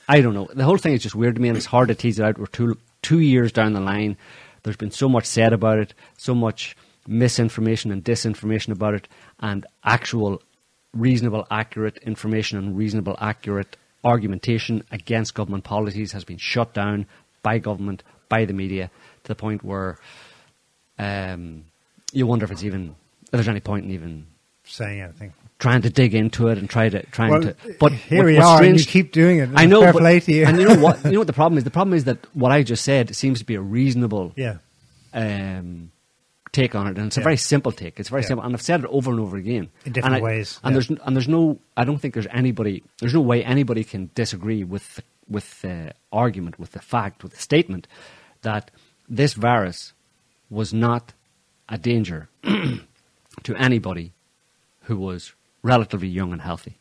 I don't know. The whole thing is just weird to me, and it's hard to tease it out. We're two two years down the line. There's been so much said about it, so much misinformation and disinformation about it, and actual reasonable, accurate information and reasonable, accurate argumentation against government policies has been shut down by government, by the media, to the point where um, you wonder if it's even if there's any point in even saying anything. trying to dig into it and try to trying Well, to. But here what- we are, and you strange- keep doing it. I know, but, you. and you know what? You know what the problem is? The problem is that what I just said seems to be a reasonable yeah, um, take on it, and it's a Yeah. very simple take. It's very Yeah. simple, and I've said it over and over again In different And I- ways, And yeah. there's and there's no. I don't think there's anybody. There's no way anybody can disagree with the, with the argument, with the fact, with the statement that this virus was not a danger to anybody who was relatively young and healthy.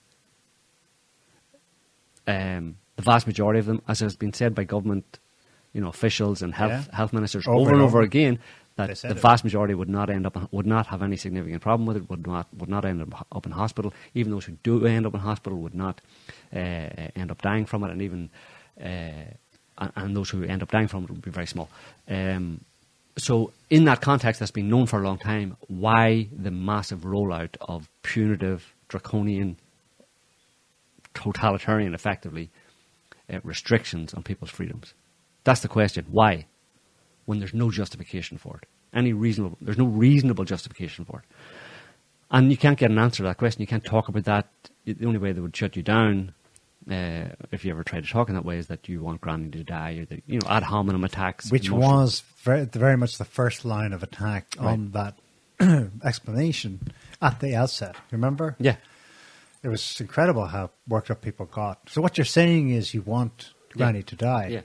Um, the vast majority of them, as has been said by government, you know, officials and health Yeah. health ministers Over over, and over over. again, that the it. vast majority would not end up would not have any significant problem with it. Would not would not end up, in hospital. Even those who do end up in hospital would not uh, end up dying from it, and even uh, and, and those who end up dying from it would be very small. Um, so, in that context, that's been known for a long time. Why the massive rollout of punitive, draconian, totalitarian, effectively, uh, restrictions on people's freedoms? That's the question. Why? When there's no justification for it. Any reasonable, there's no reasonable justification for it. And you can't get an answer to that question. You can't talk about that. The only way they would shut you down, uh, if you ever try to talk in that way, is that you want Granny to die, or the, you know, ad hominem attacks. which emotional- was very, very much the first line of attack on that explanation at the outset. Remember? Yeah. It was incredible how worked up people got. So what you're saying is you want Granny to die. Yeah.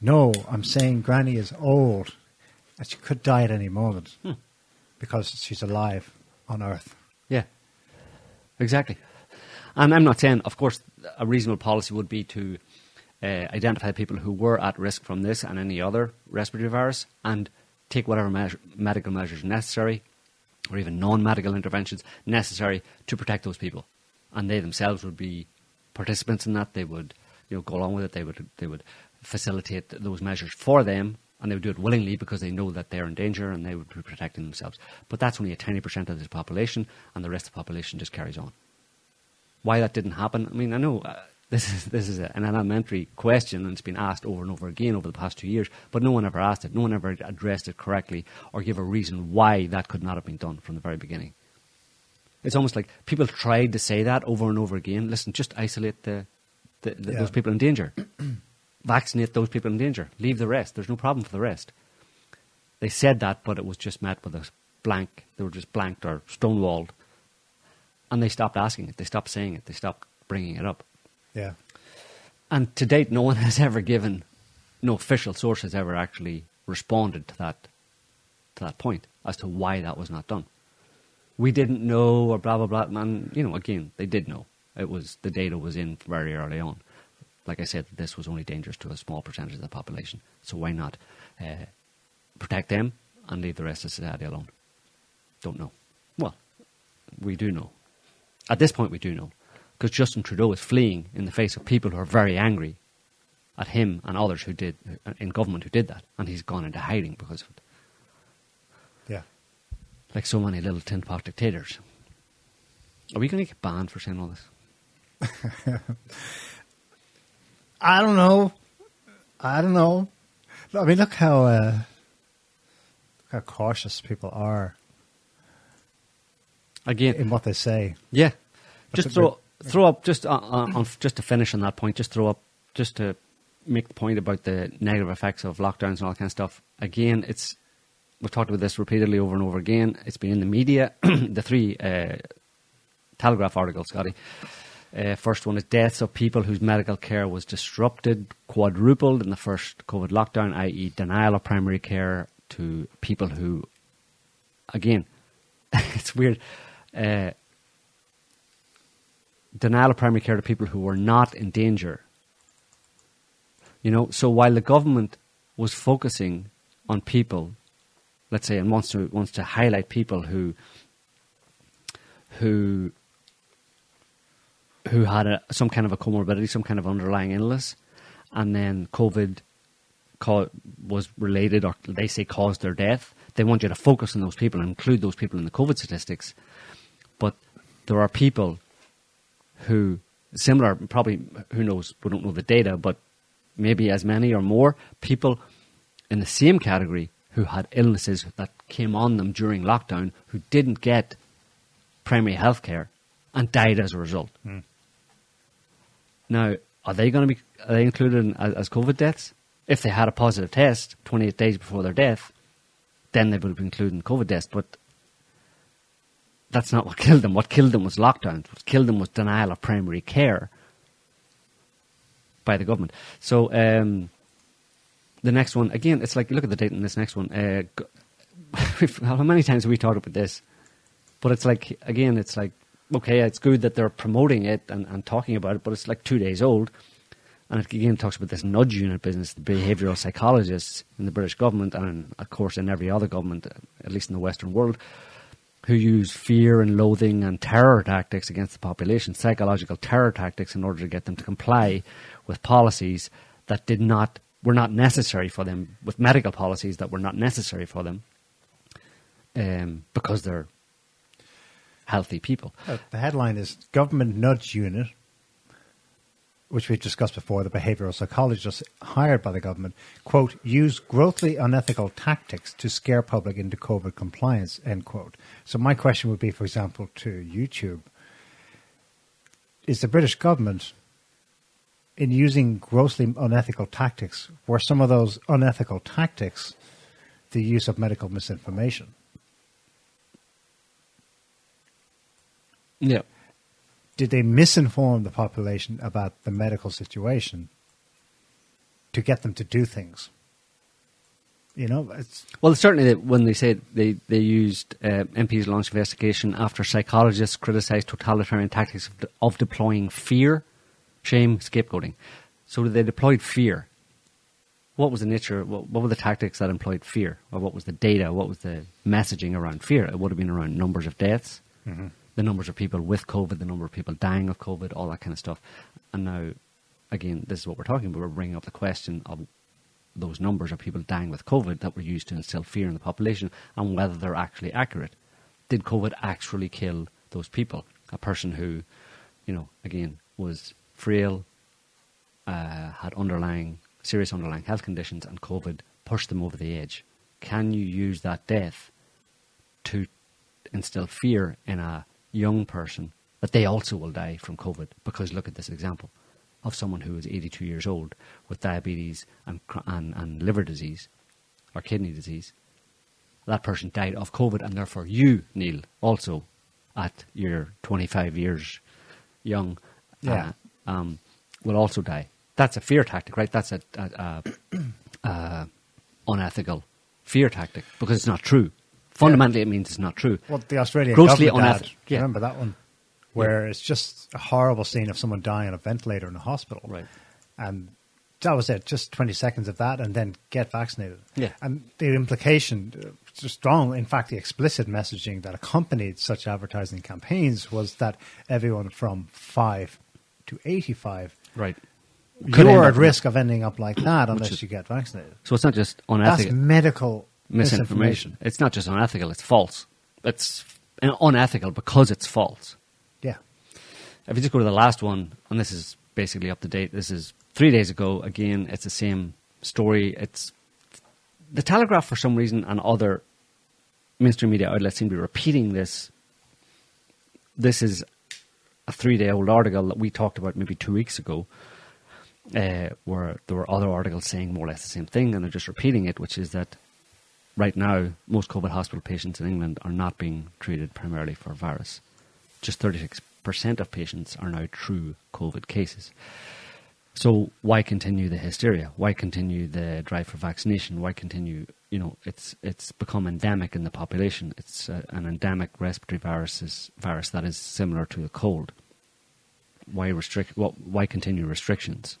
No, I'm saying Granny is old and she could die at any moment Hmm. because she's alive on Earth. Yeah, exactly. And I'm not saying, of course, a reasonable policy would be to uh, identify people who were at risk from this and any other respiratory virus and take whatever measure, medical measures necessary or even non-medical interventions necessary to protect those people. And they themselves would be participants in that. They would, you know, go along with it. They would, they would facilitate those measures for them, and they would do it willingly because they know that they're in danger and they would be protecting themselves. But that's only a tiny percent of this population, and the rest of the population just carries on. Why that didn't happen? I mean, I know uh, this is this is an elementary question, and it's been asked over and over again over the past two years, but no one ever asked it. No one ever addressed it correctly or gave a reason why that could not have been done from the very beginning. It's almost like people tried to say that over and over again. Listen, just isolate the, the, the Yeah. those people in danger. Vaccinate those people in danger. Leave the rest. There's no problem for the rest. They said that, but it was just met with a blank. They were just blanked or stonewalled. And they stopped asking it. They stopped saying it. They stopped bringing it up. Yeah. And to date, no one has ever given, no official source has ever actually responded to that, to that point as to why that was not done. We didn't know, or blah blah blah. And you know, again, they did know. It was the data was in very early on. Like I said, this was only dangerous to a small percentage of the population. So why not uh, protect them and leave the rest of society alone? Don't know. Well, we do know. At this point, we do know. Because Justin Trudeau is fleeing in the face of people who are very angry at him and others who did, in government who did that. And he's gone into hiding because of it. Yeah. Like so many little tin pot dictators. Are we going to get banned for saying all this? I don't know. I don't know. I mean, look how uh, look how cautious people are Again, in what they say. Yeah, That's just throw throw up just uh, uh, on just to finish on that point. Just throw up just to make the point about the negative effects of lockdowns and all that kind of stuff. Again, it's we've talked about this repeatedly over and over again. It's been in the media. the three uh, Telegraph articles, Scotty. Uh, first one is deaths of people whose medical care was disrupted, quadrupled in the first COVID lockdown, i.e., denial of primary care to people who, again, it's weird. Uh, denial of primary care to people who were not in danger. You know, so while the government was focusing on people, let's say, and wants to wants to highlight people who who who had a, some kind of a comorbidity, some kind of underlying illness, and then COVID co- was related, or they say caused their death. They want you to focus on those people and include those people in the COVID statistics. But there are people who similar, probably who knows? We don't know the data, but maybe as many or more people in the same category who had illnesses that came on them during lockdown who didn't get primary health care and died as a result. Hmm. Now, are they going to be are they included in, as, as COVID deaths? If they had a positive test 28 days before their death, then they would be included in COVID deaths. But that's not what killed them. What killed them was lockdowns. What killed them was denial of primary care by the government. So um, the next one, again, it's like look at the date in this next one. Uh, how many times have we talked about this? But it's like again, it's like okay, it's good that they're promoting it and, and talking about it, but it's like two days old. And it again talks about this nudge unit business, the behavioural psychologists in the British government, and of course in every other government, at least in the Western world, who use fear and loathing and terror tactics against the population, psychological terror tactics, in order to get them to comply with policies that did not were not necessary for them, with medical policies that were not necessary for them, um, because they're healthy people. Uh, the headline is Government Nudge Unit, which we've discussed before, the behavioral psychologist hired by the government, quote, use grossly unethical tactics to scare public into COVID compliance, end quote. So my question would be, for example, to YouTube, is the British government in using grossly unethical tactics, were some of those unethical tactics the use of medical misinformation? Yeah. did they misinform the population about the medical situation to get them to do things? You know, it's Well, certainly that when they said they, they used uh, MPs launched investigation after psychologists criticised totalitarian tactics of, de- of deploying fear, shame, scapegoating. So they deployed fear. What was the nature? What, what were the tactics that employed fear? Or what was the data? What was the messaging around fear? It would have been around numbers of deaths, the numbers of people with COVID, the number of people dying of COVID, all that kind of stuff. And now, again, this is what we're talking about. We're bringing up the question of those numbers of people dying with COVID that were used to instill fear in the population and whether they're actually accurate. Did COVID actually kill those people? A person who, you know, again, was frail, uh, had underlying, serious underlying health conditions, and COVID pushed them over the edge. Can you use that death to instill fear in a young person that they also will die from COVID? Because look at this example of someone who is 82 years old with diabetes and, and, and liver disease or kidney disease. That person died of COVID, and therefore you, Neil, also at your 25 years young, Yeah. uh, um, will also die. That's a fear tactic, right? That's a, a, a, a unethical fear tactic because it's not true. Fundamentally, it means it's not true. well, the Australian Grossly unethical. Yeah. Remember that one, where it's just a horrible scene of someone dying on a ventilator in a hospital, Right. And that was it. Just twenty seconds of that, and then get vaccinated. Yeah. and the implication, uh, strong. In fact, the explicit messaging that accompanied such advertising campaigns was that everyone from five to eighty-five Right. Could you're at risk of ending up like that unless is- you get vaccinated. So it's not just unethical. That's medical misinformation. It's not just unethical; it's false. It's unethical because it's false. Yeah. If you just go to the last one, and this is basically up to date. This is three days ago. Again, it's the same story. It's the Telegraph for some reason, and other mainstream media outlets seem to be repeating this. This is a three-day-old article that we talked about maybe two weeks ago, uh, where there were other articles saying more or less the same thing, and they're just repeating it, which is that right now most COVID hospital patients in England are not being treated primarily for virus. Just 36% of patients are now true COVID cases. So why continue the hysteria? Why continue the drive for vaccination? Why continue? You know, it's it's become endemic in the population. It's uh, an endemic respiratory virus is, virus that is similar to a cold. why restrict? What? Why continue restrictions?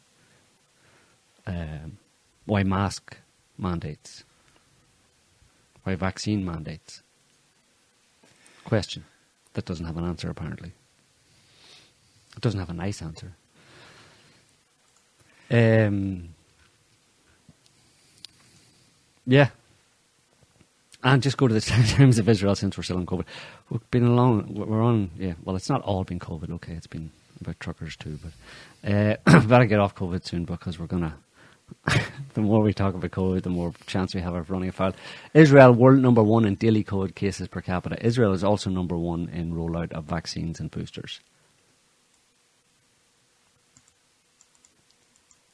Um, why mask mandates? Why vaccine mandates? Question that doesn't have an answer apparently. It doesn't have a nice answer. Um, yeah. And just go to the Times of Israel since we're still on COVID. We've been along, we're on, yeah, well, it's not all been COVID, okay, it's been about truckers too, but uh, better get off COVID soon because we're going to, the more we talk about COVID, the more chance we have of running afoul. Israel, world number one in daily COVID cases per capita. Israel is also number one in rollout of vaccines and boosters.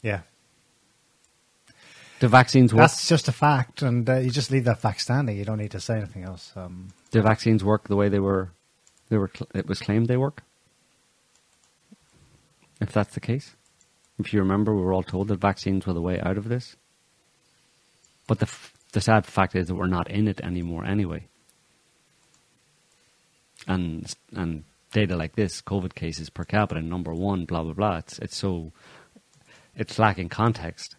Yeah. Do vaccines work? That's just a fact, and uh, you just leave that fact standing. You don't need to say anything else. Um, Do vaccines work the way they were? They were. Cl- it was claimed they work. If that's the case, if you remember, we were all told that vaccines were the way out of this. But the f- the sad fact is that we're not in it anymore anyway. And and data like this, COVID cases per capita, number one, blah blah blah. It's it's so it's lacking context.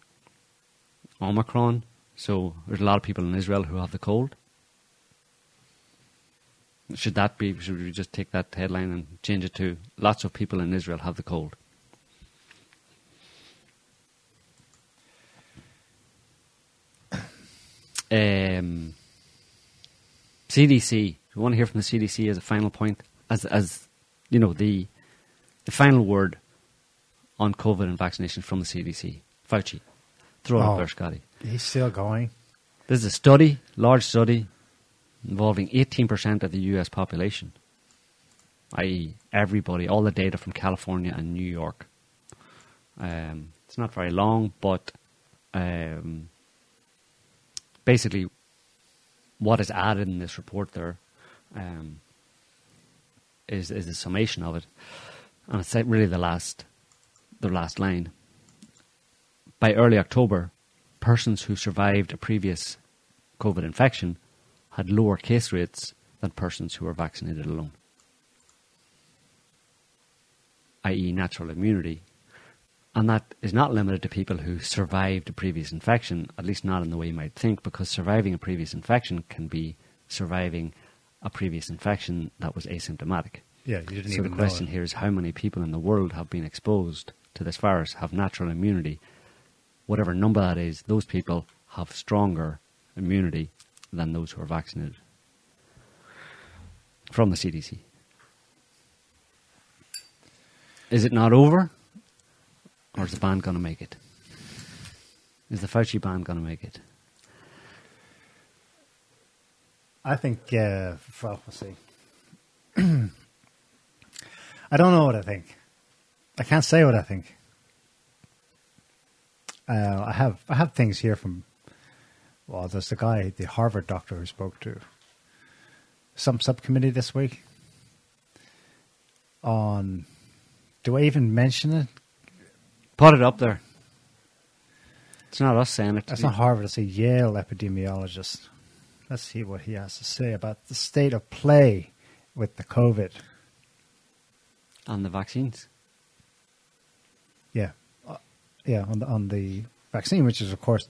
Omicron. So there's a lot of people in Israel who have the cold. Should that be? Should we just take that headline and change it to lots of people in Israel have the cold? Um, CDC. We want to hear from the CDC as a final point, as as you know the the final word on COVID and vaccination from the CDC. Fauci, throw it Oh. up there, Scotty. he's still going. This is a study, large study, involving 18% of the US population, i.e., everybody, all the data from California and New York. Um, it's not very long, but um, basically, what is added in this report there um, is is the summation of it, and it's really the last the last line. By early October, persons who survived a previous COVID infection had lower case rates than persons who were vaccinated alone, i.e., natural immunity. And that is not limited to people who survived a previous infection, at least not in the way you might think, because surviving a previous infection can be surviving a previous infection that was asymptomatic. Yeah, you didn't so the question here is how many people in the world have been exposed to this virus, have natural immunity. Whatever number that is, those people have stronger immunity than those who are vaccinated. From the CDC. Is it not over? Or is the band going to make it? Is the Fauci band going to make it? I think, uh, well, we'll see. I don't know what I think. I can't say what I think. Uh, I have I have things here from. Well, there's the guy, the Harvard doctor who spoke to some subcommittee this week on. Do I even mention it? Put it up there. It's not us saying it. That's not Harvard. It's a Yale epidemiologist. Let's see what he has to say about the state of play with the COVID. and the vaccines. Yeah, uh, yeah, on the on the vaccine, which is of course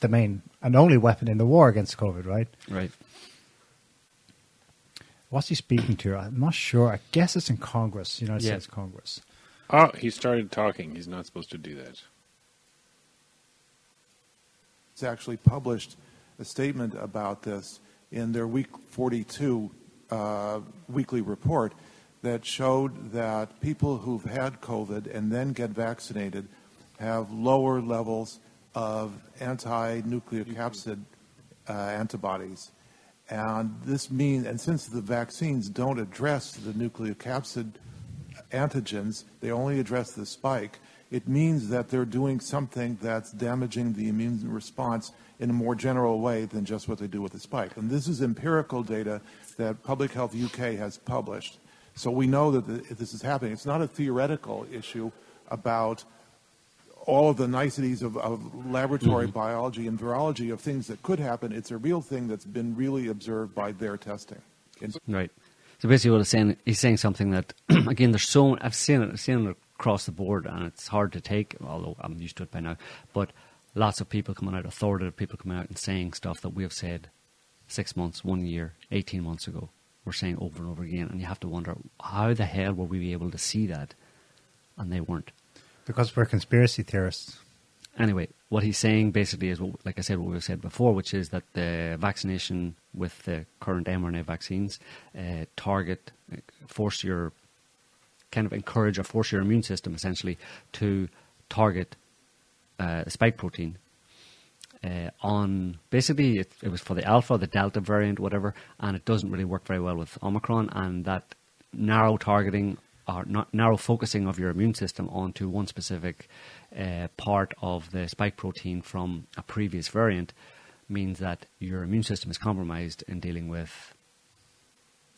the main and only weapon in the war against COVID, right? Right. What's he speaking to? I'm not sure. I guess it's in Congress, United Yeah. States Congress. Oh, he started talking. He's not supposed to do that. It's actually published a statement about this in their week 42 uh, weekly report that showed that people who've had COVID and then get vaccinated have lower levels of anti-nucleocapsid uh, antibodies. And this means, and since the vaccines don't address the nucleocapsid antigens, they only address the spike, it means that they're doing something that's damaging the immune response in a more general way than just what they do with the spike. And this is empirical data that Public Health UK has published. So we know that the, this is happening. It's not a theoretical issue about all of the niceties of, of laboratory mm-hmm. biology and virology of things that could happen. It's a real thing that's been really observed by their testing. Right. So basically, what he's saying, he's saying something that again, there's so I've seen it, I've seen it across the board, and it's hard to take. Although I'm used to it by now, but lots of people coming out, authoritative people coming out and saying stuff that we have said six months, one year, eighteen months ago. We're saying over and over again, and you have to wonder how the hell were we able to see that, and they weren't. Because we're conspiracy theorists. anyway, what he's saying basically is, what, like I said, what we've said before, which is that the vaccination with the current mRNA vaccines uh, target, uh, force your, kind of encourage or force your immune system essentially to target uh, spike protein uh, on basically it, it was for the alpha, the delta variant, whatever, and it doesn't really work very well with Omicron, and that narrow targeting or not narrow focusing of your immune system onto one specific uh, part of the spike protein from a previous variant means that your immune system is compromised in dealing with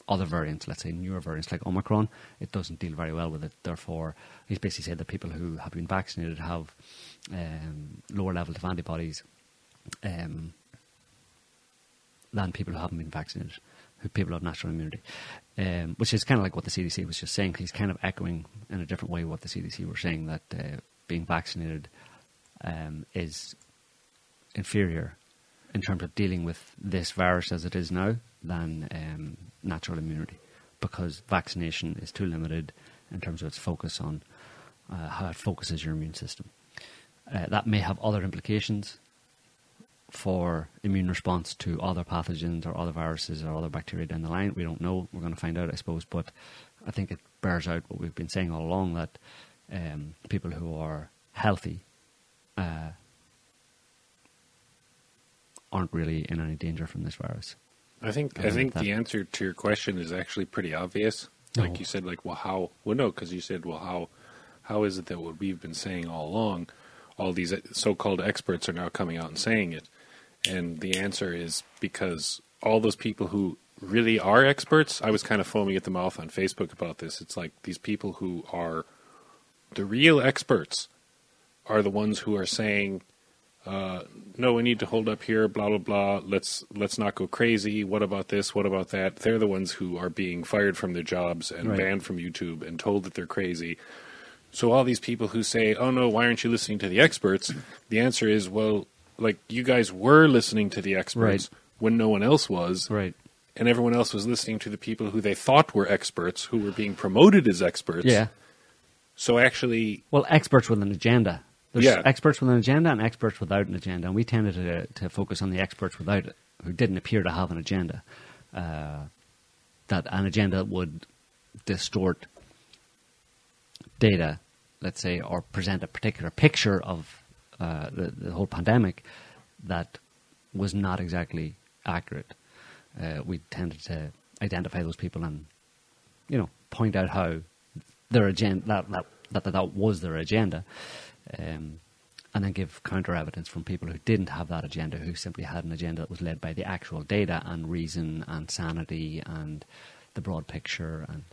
other variants, let's say newer variants like Omicron, it doesn't deal very well with it. Therefore, he's basically said that people who have been vaccinated have um, lower levels of antibodies um, than people who haven't been vaccinated, people have natural immunity, um, which is kind of like what the CDC was just saying. He's kind of echoing in a different way what the CDC were saying that uh, being vaccinated um, is inferior in terms of dealing with this virus as it is now than um, natural immunity because vaccination is too limited in terms of its focus on uh, how it focuses your immune system. Uh, that may have other implications for immune response to other pathogens or other viruses or other bacteria down the line. We don't know. We're going to find out, I suppose. But I think it bears out what we've been saying all along that um, people who are healthy uh, aren't really in any danger from this virus. I think I I think the answer to your question is actually pretty obvious. Like you said, like well, how? Well, no, because you said, well, how? How is it that what we've been saying all along, all these so-called experts are now coming out and saying it? And the answer is because all those people who really are experts. I was kind of foaming at the mouth on Facebook about this. It's like these people who are the real experts are the ones who are saying uh, no, we need to hold up here, blah blah blah. Let's let's not go crazy. What about this? What about that? They're the ones who are being fired from their jobs and Right. banned from YouTube and told that they're crazy. So all these people who say, "Oh no, why aren't you listening to the experts?" The answer is, well, like you guys were listening to the experts Right. when no one else was, Right. and everyone else was listening to the people who they thought were experts, who were being promoted as experts. Yeah. So actually, Well, experts with an agenda. There's Yeah. experts with an agenda and experts without an agenda, and we tended to, to focus on the experts without it, who didn't appear to have an agenda. Uh, that an agenda would distort data, let's say, or present a particular picture of uh, the, the whole pandemic that was not exactly accurate. Uh, we tended to identify those people and, you know, point out how their agenda that that that, that, that was their agenda, um, and then give counter evidence from people who didn't have that agenda, who simply had an agenda that was led by the actual data and reason and sanity and the broad picture and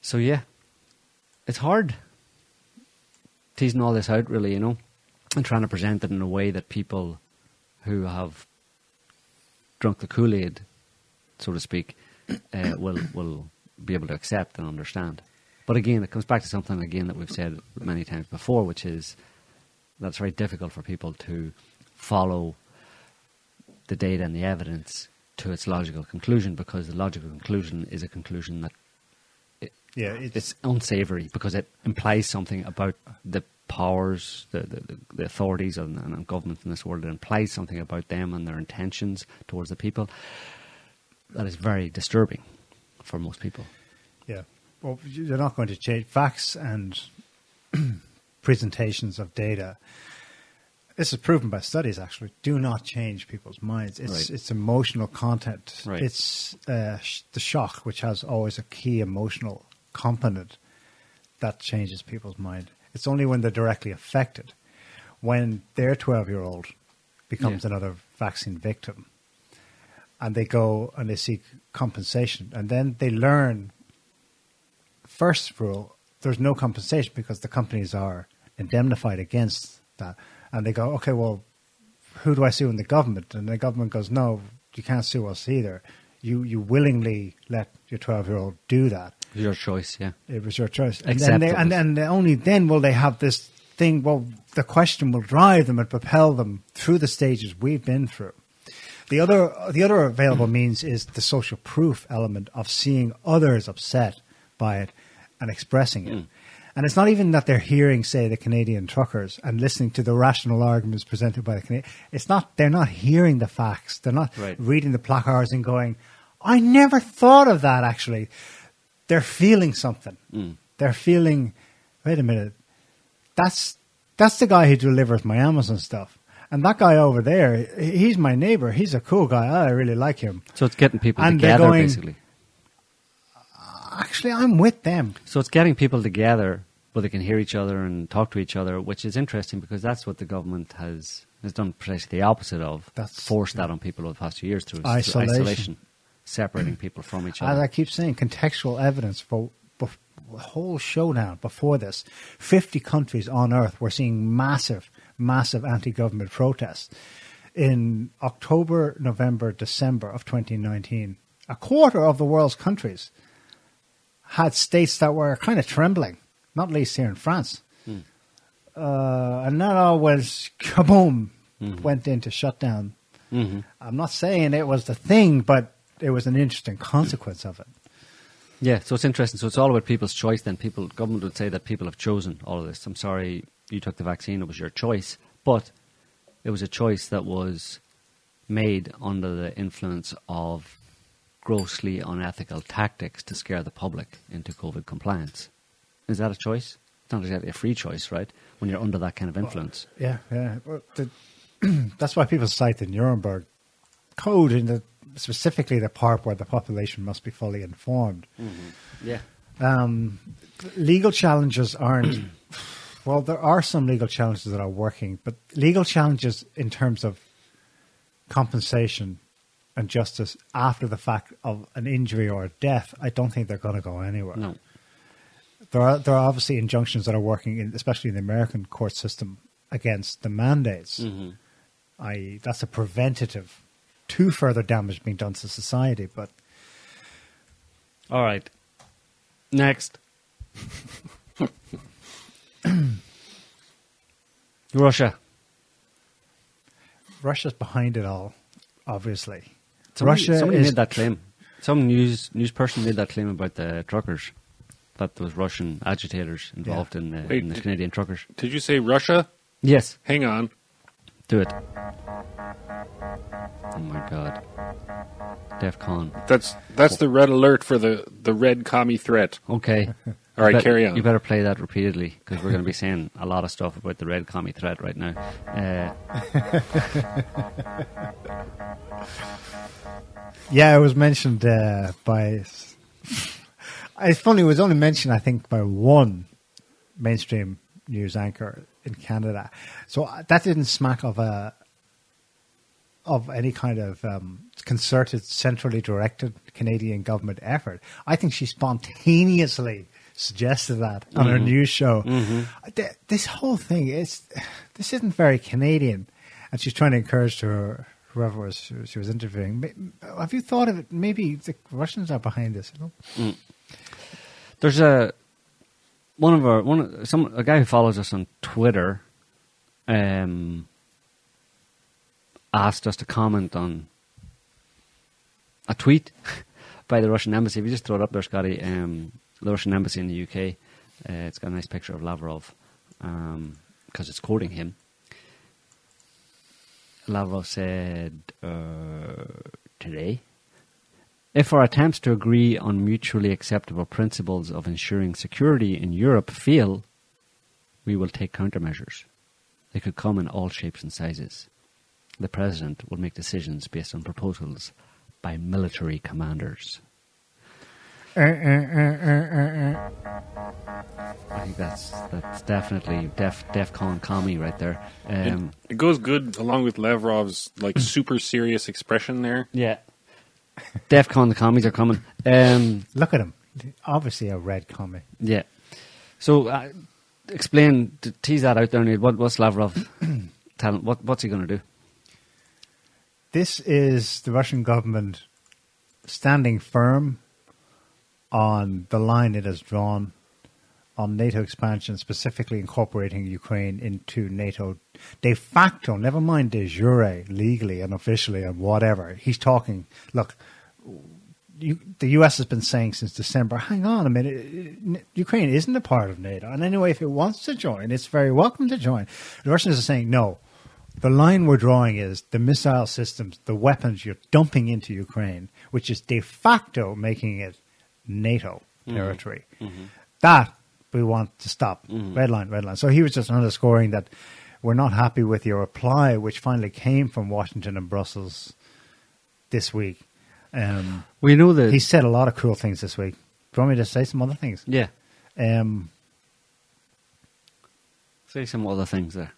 so yeah, it's hard teasing all this out really, you know, and trying to present it in a way that people who have drunk the Kool Aid, so to speak, uh, will will be able to accept and understand. But again, it comes back to something again that we've said many times before, which is that it's very difficult for people to follow the data and the evidence to its logical conclusion because the logical conclusion is a conclusion that Yeah, it's, it's unsavory because it implies something about the powers, the, the, the authorities and, and governments in this world. It implies something about them and their intentions towards the people that is very disturbing for most people. yeah. Well, you're not going to change facts and presentations of data. This is proven by studies. Actually, do not change people's minds. It's Right. it's emotional content. Right. It's uh, sh- the shock, which has always a key emotional component, that changes people's mind. It's only when they're directly affected, when their twelve-year-old becomes Yeah. another vaccine victim, and they go and they seek compensation, and then they learn first rule, there's no compensation because the companies are indemnified against that. And they go, okay, well, who do I sue in the government? And the government goes, no, you can't sue us either. you you willingly let your twelve year old do that. Your choice, yeah. It was your choice. And then, they, and, only then will they have this thing. Well, the question will drive them and propel them through the stages we've been through. The other, the other available means is the social proof element of seeing others upset by it and expressing it. Hmm. And it's not even that they're hearing, say, the Canadian truckers and listening to the rational arguments presented by the Canadian. It's not, they're not hearing the facts. They're not Right. reading the placards and going, I never thought of that actually. They're feeling something. Mm. They're feeling, wait a minute, that's, that's the guy who delivers my Amazon stuff. And that guy over there, he's my neighbor. He's a cool guy. I really like him. So it's getting people And together, going- basically. Actually, I'm with them. So it's getting people together where they can hear each other and talk to each other, which is interesting because that's what the government has has done precisely the opposite of. That's- forced that on people over the past few years through, through Isolation. Separating people from each other. As. I keep saying, contextual evidence for the whole showdown before this. 50 countries on earth were seeing massive, massive anti government protests. In October, November, December of 2019, a quarter of the world's countries had states that were kind of trembling, not least here in France. Uh, and that all was kaboom, went into shutdown. Mhm. I'm not saying it was the thing, but it was an interesting consequence of it. Yeah, so it's interesting. So it's all about people's choice. Then people, government would say that people have chosen all of this. I'm sorry you took the vaccine; it was your choice, but it was a choice that was made under the influence of grossly unethical tactics to scare the public into COVID compliance. Is that a choice? It's not exactly a free choice, right? When you're under that kind of influence. Yeah, yeah. Well, the, that's why people cite the Nuremberg Code in the specifically the part where the population must be fully informed. Yeah. Um, legal challenges aren't. well, there are some legal challenges that are working, but legal challenges in terms of compensation and justice after the fact of an injury or a death, I don't think they're going to go anywhere. No. There are there are obviously injunctions that are working, in, especially in the American court system, against the mandates. Mm-hmm. I that's a preventative to further damage being done to society. But All right. Next. Russia. Russia's behind it all, obviously. Somebody, Russia somebody is made that claim. Some news news person made that claim about the truckers. That there was Russian agitators involved in, the, Wait, in the did- Canadian truckers. Did you say Russia? Yes, Hang on. Do it. Oh my god. DEFCON. That's that's the red alert for the the red commie threat. Okay. All right, Bet- carry on. You better play that repeatedly because we're going to be saying a lot of stuff about the red commie threat right now. Uh, Yeah, it was mentioned uh, by. It's funny. It was only mentioned, I think, by one mainstream news anchor in Canada. So uh, that didn't smack of a of any kind of um, concerted, centrally directed Canadian government effort. I think she spontaneously suggested that on her news show. Th- This whole thing is this isn't very Canadian, and she's trying to encourage her whoever was she was interviewing. Have you thought of it? Maybe the Russians are behind this. You know? There's a one of our one some a guy who follows us on Twitter um, asked us to comment on a tweet by the Russian embassy. If you just throw it up there, Scotty, um, the Russian embassy in the UK. Uh, it's got a nice picture of Lavrov because it's quoting him. Lavrov said uh, today if our attempts to agree on mutually acceptable principles of ensuring security in Europe fail, we will take countermeasures. They could come in all shapes and sizes. The President will make decisions based on proposals by military commanders. Uh, uh, uh. I think that's that's definitely def DEFCON commie right there. Um, it, it goes good along with Lavrov's like super serious expression there. yeah, DEFCON the commies are coming. Um, Look at him. Obviously, a red comic. Yeah. So, uh, explain, to tease that out there, Neil. What, what's Lavrov telling? What, what's he going to do? This is the Russian government standing firm on the line it has drawn on NATO expansion, specifically incorporating Ukraine into NATO de facto, never mind de jure, legally and officially and whatever. He's talking, look, you, the US has been saying since December, hang on a minute, Ukraine isn't a part of NATO. And anyway, if it wants to join, it's very welcome to join. The Russians are saying, no, the line we're drawing is the missile systems, the weapons you're dumping into Ukraine, which is de facto making it NATO mm-hmm. territory. Mm-hmm. That we want to stop. Red line, red line. So he was just underscoring that we're not happy with your reply, which finally came from Washington and Brussels this week. Um, We know that. he said a lot of cool things this week. Do you want me to say some other things? yeah. Um, Say some other things there.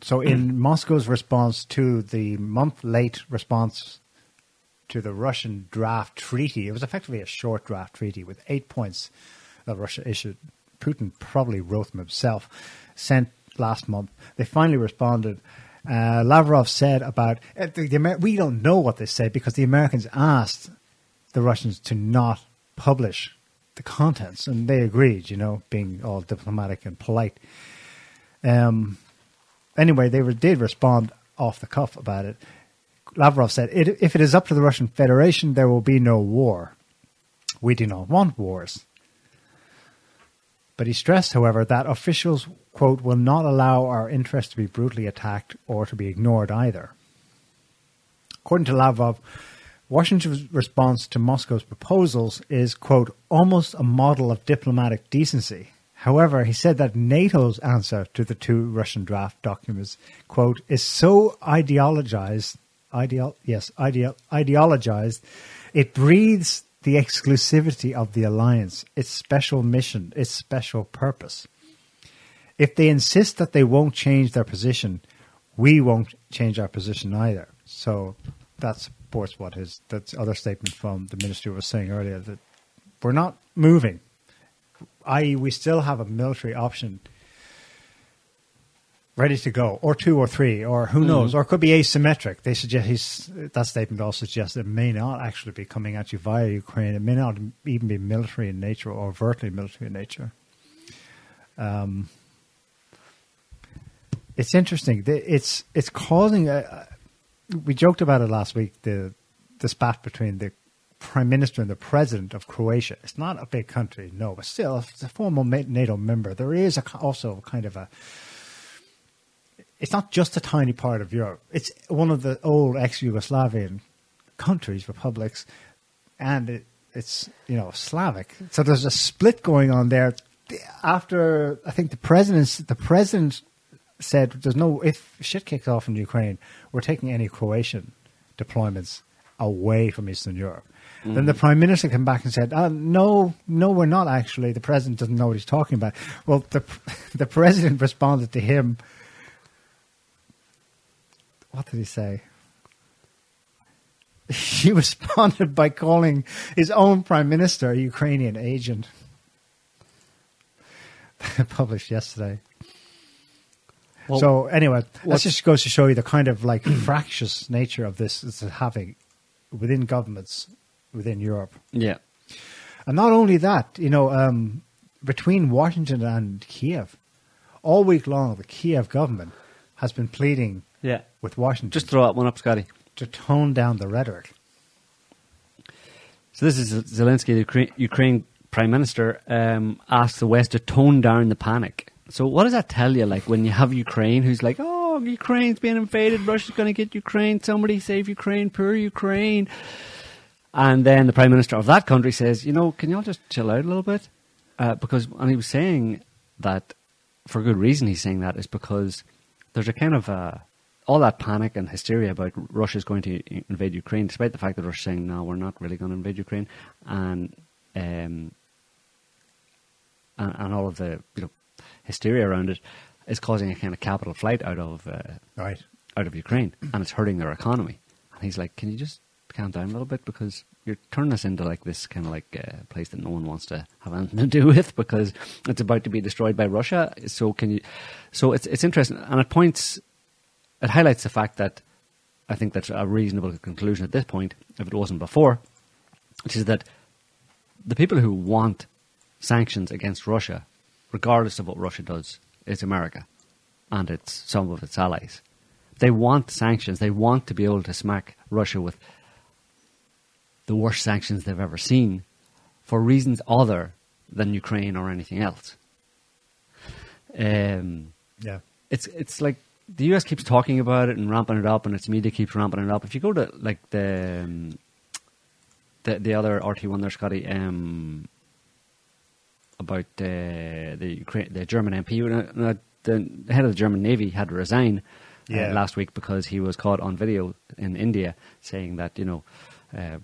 So, in Moscow's response to the month late response to the Russian draft treaty, it was effectively a short draft treaty with eight points that Russia issued. Putin probably wrote them himself, sent last month. They finally responded. Uh, Lavrov said about uh, the, the, Amer- we don't know what they said because the Americans asked the Russians to not publish the contents, and they agreed. You know, being all diplomatic and polite. Um, anyway, they were, did respond off the cuff about it. Lavrov said, if it is up to the Russian Federation, there will be no war. We do not want wars. But he stressed, however, that officials, quote, will not allow our interests to be brutally attacked or to be ignored either. According to Lavrov, Washington's response to Moscow's proposals is, quote, almost a model of diplomatic decency. However, he said that NATO's answer to the two Russian draft documents, quote, is so ideologized, ideal, yes, ideal, ideologized, it breathes the exclusivity of the alliance, its special mission, its special purpose. If they insist that they won't change their position, we won't change our position either. So that supports what his that other statement from the ministry was saying earlier that we're not moving. I.e., we still have a military option ready to go, or two or three, or who hmm. knows, or it could be asymmetric. They suggest he's, that statement also suggests it may not actually be coming at you via Ukraine. It may not even be military in nature or overtly military in nature. Um, it's interesting. It's it's causing a. We joked about it last week. The the spat between the prime minister and the president of Croatia. It's not a big country, no, but still, it's a former NATO member. There is a, also kind of a. It's not just a tiny part of Europe. It's one of the old ex-Yugoslavian countries, republics, and it, it's you know Slavic. So there's a split going on there. After I think the president, the president said, "There's no if shit kicks off in Ukraine, we're taking any Croatian deployments away from Eastern Europe." Then the prime minister came back and said, uh, "No, no, we're not actually. The president doesn't know what he's talking about." Well, the the president responded to him. What did he say? He responded by calling his own prime minister a Ukrainian agent. Published yesterday. Well, so anyway, that just goes to show you the kind of like fractious nature of this is having within governments within Europe. yeah. And not only that, you know, um, between Washington and Kiev, all week long, the Kiev government has been pleading Yeah. with Washington Just throw that one up, Scotty. to tone down the rhetoric. So this is Zelensky, the Ukraine, Prime Minister, um, asked the West to tone down the panic. So what does that tell you? Like when you have Ukraine, who's like, "Oh, Ukraine's being invaded. Russia's going to get Ukraine. Somebody save Ukraine. Poor Ukraine." And then the Prime Minister of that country says, "You know, can y'all just chill out a little bit?" Uh, because and he was saying that for good reason. He's saying that is because there's a kind of uh, all that panic and hysteria about Russia's going to invade Ukraine, despite the fact that Russia's saying, "No, we're not really going to invade Ukraine," and um, and, and all of the you know hysteria around it is causing a kind of capital flight out of uh, Right. out of Ukraine, and it's hurting their economy. And he's like, "Can you just calm down a little bit because you're turning us into like this kind of like uh, place that no one wants to have anything to do with because it's about to be destroyed by Russia." So can you? So it's it's interesting, and it points, it highlights the fact that I think that's a reasonable conclusion at this point, if it wasn't before, which is that the people who want sanctions against Russia, regardless of what Russia does, is America and it's some of its allies. They want sanctions. They want to be able to smack Russia with the worst sanctions they've ever seen for reasons other than Ukraine or anything else. Um, Yeah. it's it's like the US keeps talking about it and ramping it up, and its media keeps ramping it up. If you go to like the um, the the other RT one there, Scotty, um, about uh, the Ukraine, the German MP, uh, the head of the German Navy had to resign uh, Yeah. last week because he was caught on video in India saying that you know. Uh,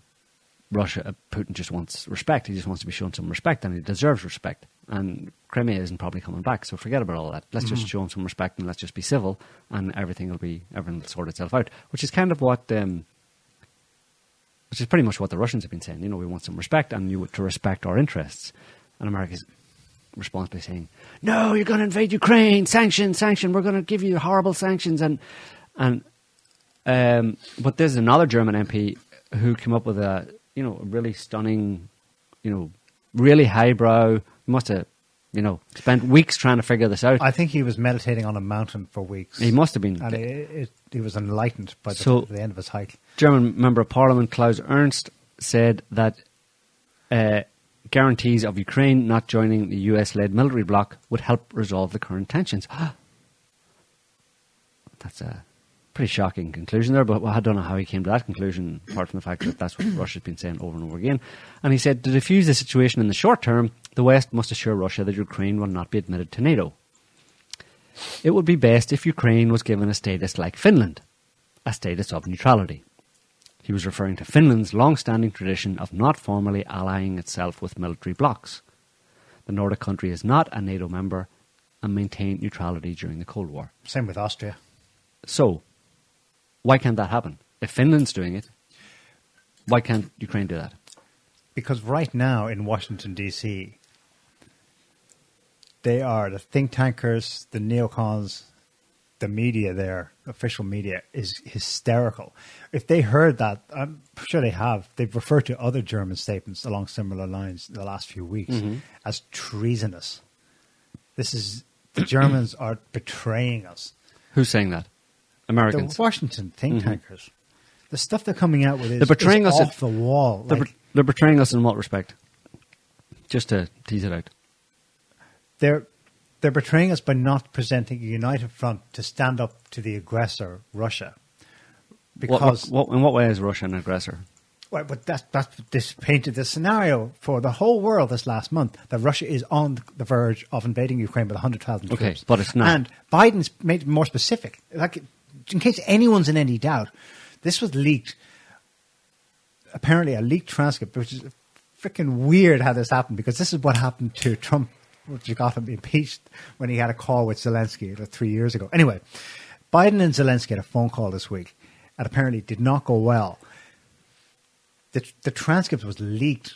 Russia, uh, Putin just wants respect. He just wants to be shown some respect, and he deserves respect. And Crimea isn't probably coming back, so forget about all that. Let's just show them some respect, and let's just be civil, and everything will be everything will sort itself out. Which is kind of what, um, which is pretty much what the Russians have been saying. You know, we want some respect, and you to respect our interests. And America's response by saying, "No, you're going to invade Ukraine. Sanction, sanction. We're going to give you horrible sanctions." And and um, but there's another German MP who came up with a you know a really stunning, you know, really highbrow. Must have you know spent weeks trying to figure this out. I think he was meditating on a mountain for weeks. he must have been. and it, it, he was enlightened by the, So- the end of his hike. German member of parliament Klaus Ernst said that uh, guarantees of Ukraine not joining the US-led military bloc would help resolve the current tensions. That's a pretty shocking conclusion there, but I don't know how he came to that conclusion, apart from the fact that that's what Russia's been saying over and over again. And he said to defuse the situation in the short term, the West must assure Russia that Ukraine will not be admitted to NATO. It would be best if Ukraine was given a status like Finland, a status of neutrality. He was referring to Finland's long standing tradition of not formally allying itself with military blocs. The Nordic country is not a NATO member and maintained neutrality during the Cold War. Same with Austria. So, why can't that happen? If Finland's doing it, why can't Ukraine do that? Because right now in Washington, D.C., they are the think tankers, the neocons, the media there, official media, is hysterical. If they heard that, I'm sure they have, they've referred to other German statements along similar lines in the last few weeks mm-hmm. as treasonous. This is, the Germans are betraying us. Who's saying that? Americans. The Washington think mm-hmm. tankers. The stuff they're coming out with is, They're betraying is us off if- the wall. They're, Like, they're betraying us in what respect? Just to tease it out. They're they're betraying us by not presenting a united front to stand up to the aggressor, Russia. What, what, Because, what, in what way is Russia an aggressor? well, but that's that's this painted the scenario for the whole world this last month that Russia is on the verge of invading Ukraine with hundred thousand Okay, troops. but it's not. And Biden's made it more specific. Like, in case anyone's in any doubt, this was leaked. Apparently, a leaked transcript, which is freaking weird how this happened because this is what happened to Trump, which got him impeached when he had a call with Zelensky like three years ago. Anyway, Biden and Zelensky had a phone call this week, and apparently did not go well. The, the transcript was leaked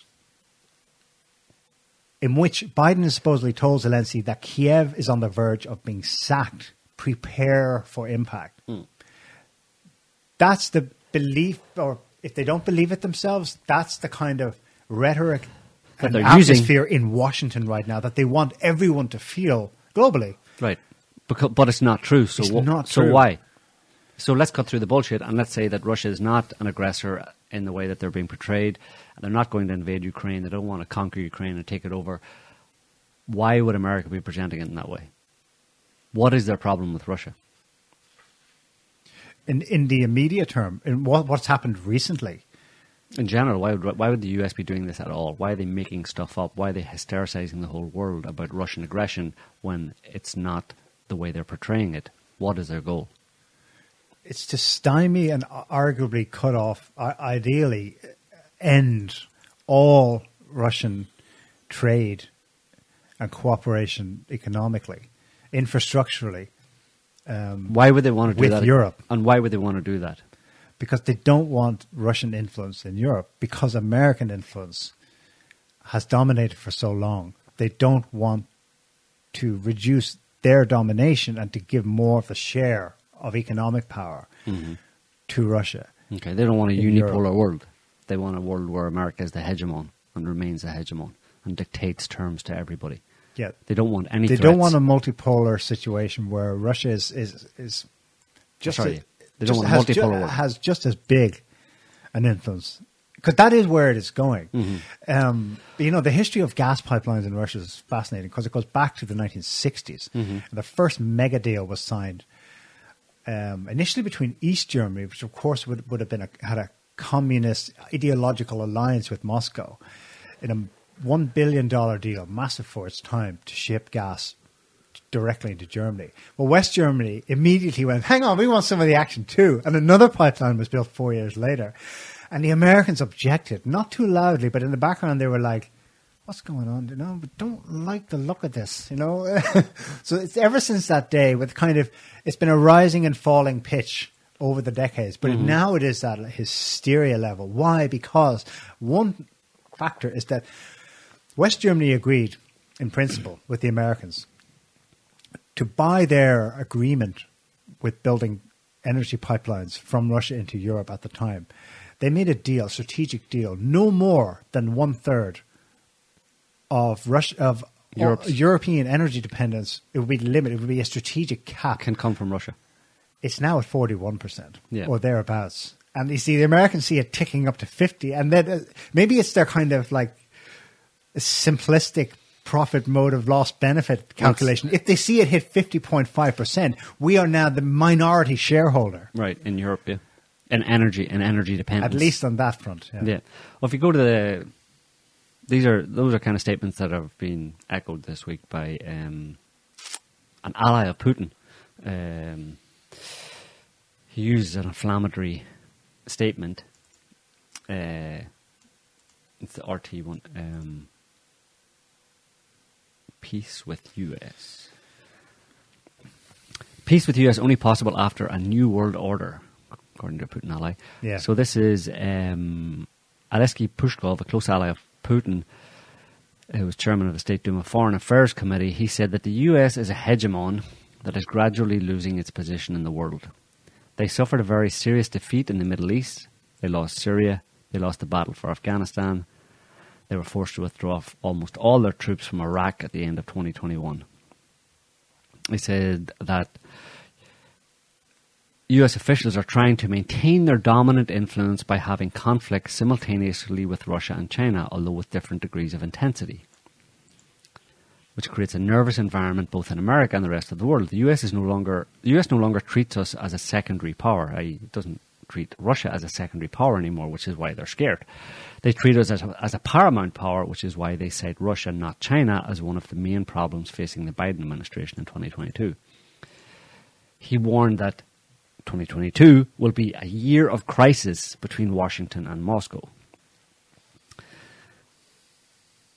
in which Biden has supposedly told Zelensky that Kiev is on the verge of being sacked. Prepare for impact. Hmm. That's the belief, or if they don't believe it themselves, that's the kind of rhetoric And they're using. atmosphere in Washington right now that they want everyone to feel globally. Right. Because, but it's not true. So, It's wha- not so why? So let's cut through the bullshit and let's say that Russia is not an aggressor in the way that they're being portrayed. They're not going to invade Ukraine. They don't want to conquer Ukraine and take it over. Why would America be presenting it in that way? What is their problem with Russia? In in the immediate term, in what, what's happened recently, In general, why would why would the US be doing this at all? Why are they making stuff up? Why are they hystericizing the whole world about Russian aggression when it's not the way they're portraying it? What is their goal? it's to stymie and arguably cut off, ideally, end all Russian trade and cooperation economically, infrastructurally, um, Why would they want to do With that? Europe. And why would they want to do that? Because they don't want Russian influence in Europe because American influence has dominated for so long. They don't want to reduce their domination and to give more of a share of economic power mm-hmm. to Russia. Okay, they don't want a In Europe. unipolar world. They want a world where America is the hegemon and remains the hegemon and dictates terms to everybody. Yeah. They don't want any. They threats. don't want a multipolar situation where Russia is is, is just Sorry, they don't want has, ju- world. has just as big an influence because that is where it is going. Mm-hmm. Um, you know, the history of gas pipelines in Russia is fascinating because it goes back to the 1960s. Mm-hmm. And the first mega deal was signed um, initially between East Germany, which of course would, would have been a, had a communist ideological alliance with Moscow, in a one billion dollar deal, massive for its time, to ship gas directly into Germany. Well, West Germany immediately went, "Hang on, we want some of the action too," and another pipeline was built four years later. And the Americans objected, not too loudly, but in the background they were like, what's going on? You know, we don't like the look of this, you know. so it's ever since that day with kind of it's been a rising and falling pitch over the decades, but mm-hmm. now it is at a hysteria level. Why? Because one factor is that West Germany agreed in principle with the Americans to buy their agreement with building energy pipelines from Russia into Europe at the time. They made a deal, strategic deal, no more than one third of Russia of Europe's- European energy dependence. It would be the limit. It would be a strategic cap. can come from Russia. It's now at forty one percent or thereabouts. And you see, the Americans see it ticking up to fifty, and then uh, maybe it's their kind of like simplistic profit mode of loss benefit calculation. If they see it hit fifty point five percent, we are now the minority shareholder, Right in Europe, yeah, and energy and energy dependence. at least on that front. Yeah. Yeah. Well, if you go to the, these are those are kind of statements that have been echoed this week by um, an ally of Putin. Um, he uses an inflammatory statement. Uh, it's the RT one. Um, peace with US. Peace with US only possible after a new world order, according to Putin ally. Yeah. So this is um, Alexei Pushkov, a close ally of Putin, who was chairman of the State Duma Foreign Affairs Committee. He said that the US is a hegemon that is gradually losing its position in the world. They suffered a very serious defeat in the Middle East. They lost Syria. They lost the battle for Afghanistan. They were forced to withdraw almost all their troops from Iraq at the end of 2021. He said that US officials are trying to maintain their dominant influence by having conflicts simultaneously with Russia and China, although with different degrees of intensity, which creates a nervous environment both in America and the rest of the world. The US is no longer the US no longer treats us as a secondary power. It doesn't treat Russia as a secondary power anymore, which is why they're scared. They treat us as a, as a paramount power, which is why they cite Russia, not China, as one of the main problems facing the Biden administration in 2022. He warned that 2022 will be a year of crisis between Washington and Moscow.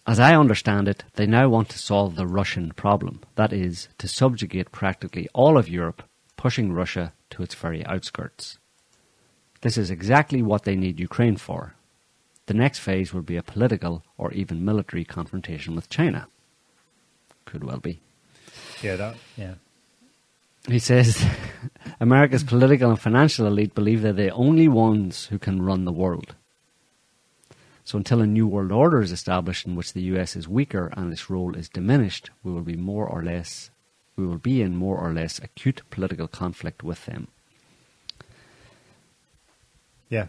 As I understand it, they now want to solve the Russian problem. That is, to subjugate practically all of Europe, pushing Russia to its very outskirts. This is exactly what they need Ukraine for. The next phase will be a political or even military confrontation with China. Could well be. Yeah, that, yeah. He says America's political and financial elite believe they're the only ones who can run the world. So until a new world order is established in which the US is weaker and its role is diminished, we will be more or less we will be in more or less acute political conflict with them. Yeah.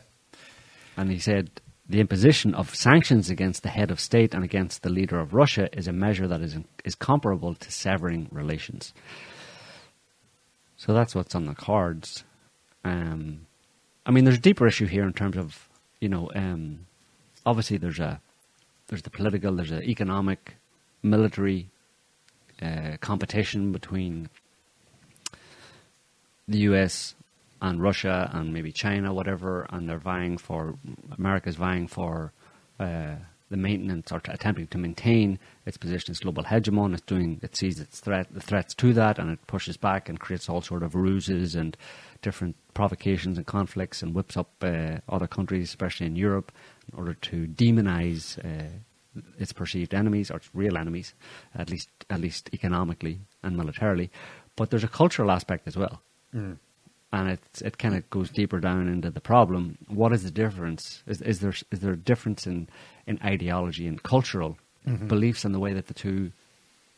And he said the imposition of sanctions against the head of state and against the leader of Russia is a measure that is is comparable to severing relations. So that's what's on the cards. Um, I mean, there's a deeper issue here in terms of you know, um, obviously there's a there's the political, there's an economic, military uh, competition between the U.S. and Russia and maybe China, whatever, and they're vying for America's vying for uh, the maintenance or t- attempting to maintain its position as global hegemon. It's doing it sees its threat the threats to that, and it pushes back and creates all sort of ruses and different provocations and conflicts, and whips up uh, other countries, especially in Europe, in order to demonize. Uh, its perceived enemies or its real enemies, at least at least economically and militarily. But there's a cultural aspect as well and it it kind of goes deeper down into the problem. What is the difference? Is, is there is there a difference in in ideology and cultural beliefs and the way that the two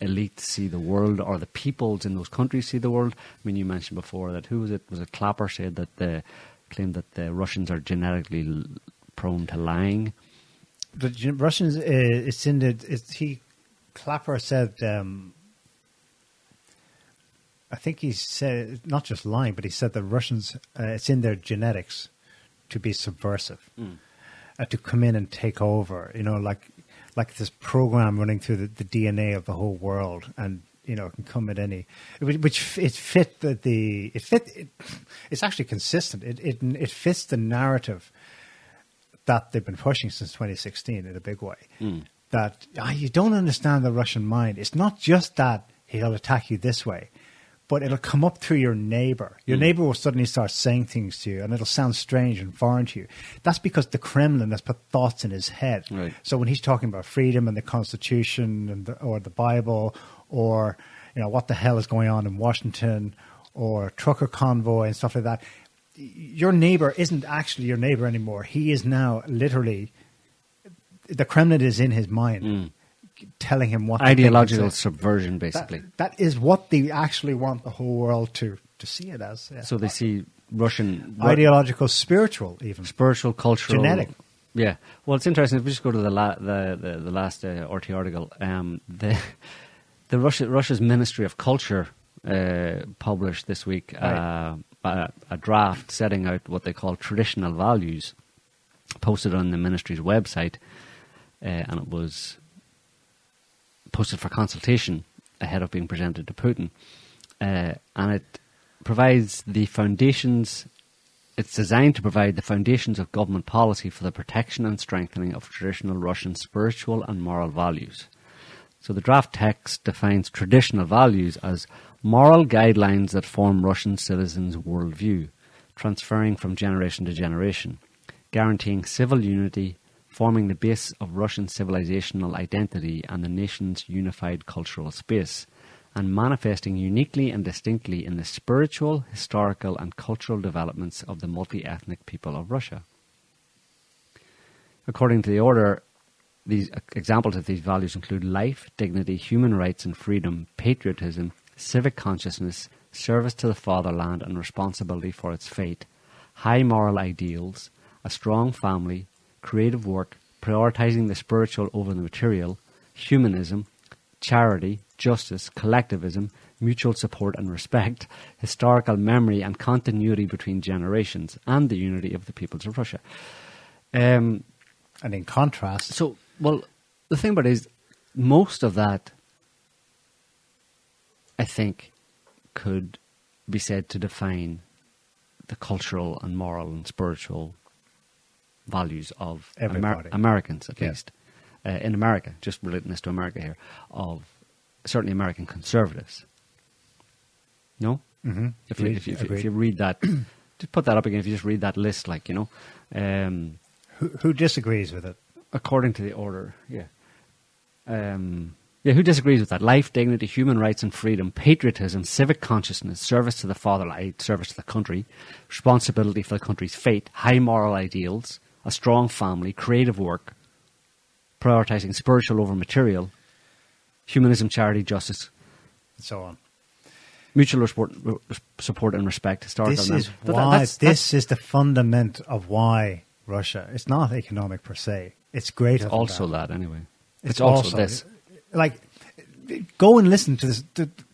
elites see the world, or the peoples in those countries see the world? I mean, you mentioned before that who was it? Was it Clapper said that the claimed that the Russians are genetically prone to lying? The Russians, uh, it's in the. It's, he, Clapper said. Um, I think he said not just lying, but he said the Russians. Uh, it's in their genetics to be subversive, uh, to come in and take over. You know, like like this program running through the, the DNA of the whole world, and you know, it can come at any. Which, which it fit the, the it fit. It, it's actually consistent. It it it fits the narrative that they've been pushing since 2016 in a big way. That ah, you don't understand the Russian mind. It's not just that he'll attack you this way, but it'll come up through your neighbor. Your hmm. neighbor will suddenly start saying things to you, and it'll sound strange and foreign to you. That's because the Kremlin has put thoughts in his head. Right. So when he's talking about freedom and the Constitution and the, or the Bible or you know what the hell is going on in Washington or trucker convoy and stuff like that, your neighbor isn't actually your neighbor anymore. He is now literally the Kremlin is in his mind, hmm. Telling him what to think and Ideological subversion, That- basically. that is what they actually want the whole world to to see it as. yeah. so they see Russian ideological, spiritual, even. spiritual, cultural, Genetic. Yeah. Well, it's interesting. If we just go to the la- the, the the last uh, RT article, um, the the Russia Russia's Ministry of Culture uh, published this week uh, a, a draft setting out what they call traditional values, posted on the ministry's website, uh, and it was posted for consultation ahead of being presented to Putin, uh, and it provides the foundations it's designed to provide the foundations of government policy for the protection and strengthening of traditional Russian spiritual and moral values. So the draft text defines traditional values as moral guidelines that form Russian citizens' worldview, transferring from generation to generation, guaranteeing civil unity, forming the base of Russian civilizational identity and the nation's unified cultural space, and manifesting uniquely and distinctly in the spiritual, historical, and cultural developments of the multi ethnic people of Russia. According to the order, these examples of these values include life, dignity, human rights and freedom, patriotism, civic consciousness, service to the fatherland and responsibility for its fate, high moral ideals, a strong family, creative work, prioritizing the spiritual over the material, humanism, charity, justice, collectivism, mutual support and respect, historical memory and continuity between generations, and the unity of the peoples of Russia. Um, And in contrast, so, well, the thing about it is, most of that, I think, could be said to define the cultural and moral and spiritual values of Amer- Americans, at Yeah. least. Uh, in America, just relating this to America here, of certainly American conservatives. No? Mhm. If, you, if, you, if, you- if you read that, just put that up again, if you just read that list, like, you know. Um, who, who disagrees with it? according to the order, yeah. Um, yeah, who disagrees with that? Life, dignity, human rights and freedom, patriotism, civic consciousness, service to the fatherland, service to the country, responsibility for the country's fate, high moral ideals, a strong family, creative work, prioritizing spiritual over material, humanism, charity, justice, And so on. mutual support, support and respect, historical. This is But that- why. that's- this is the fundament of why Russia. It's not economic per se. It's greater. than also that. that anyway. It's, It's, also, this. Like, go and listen to this.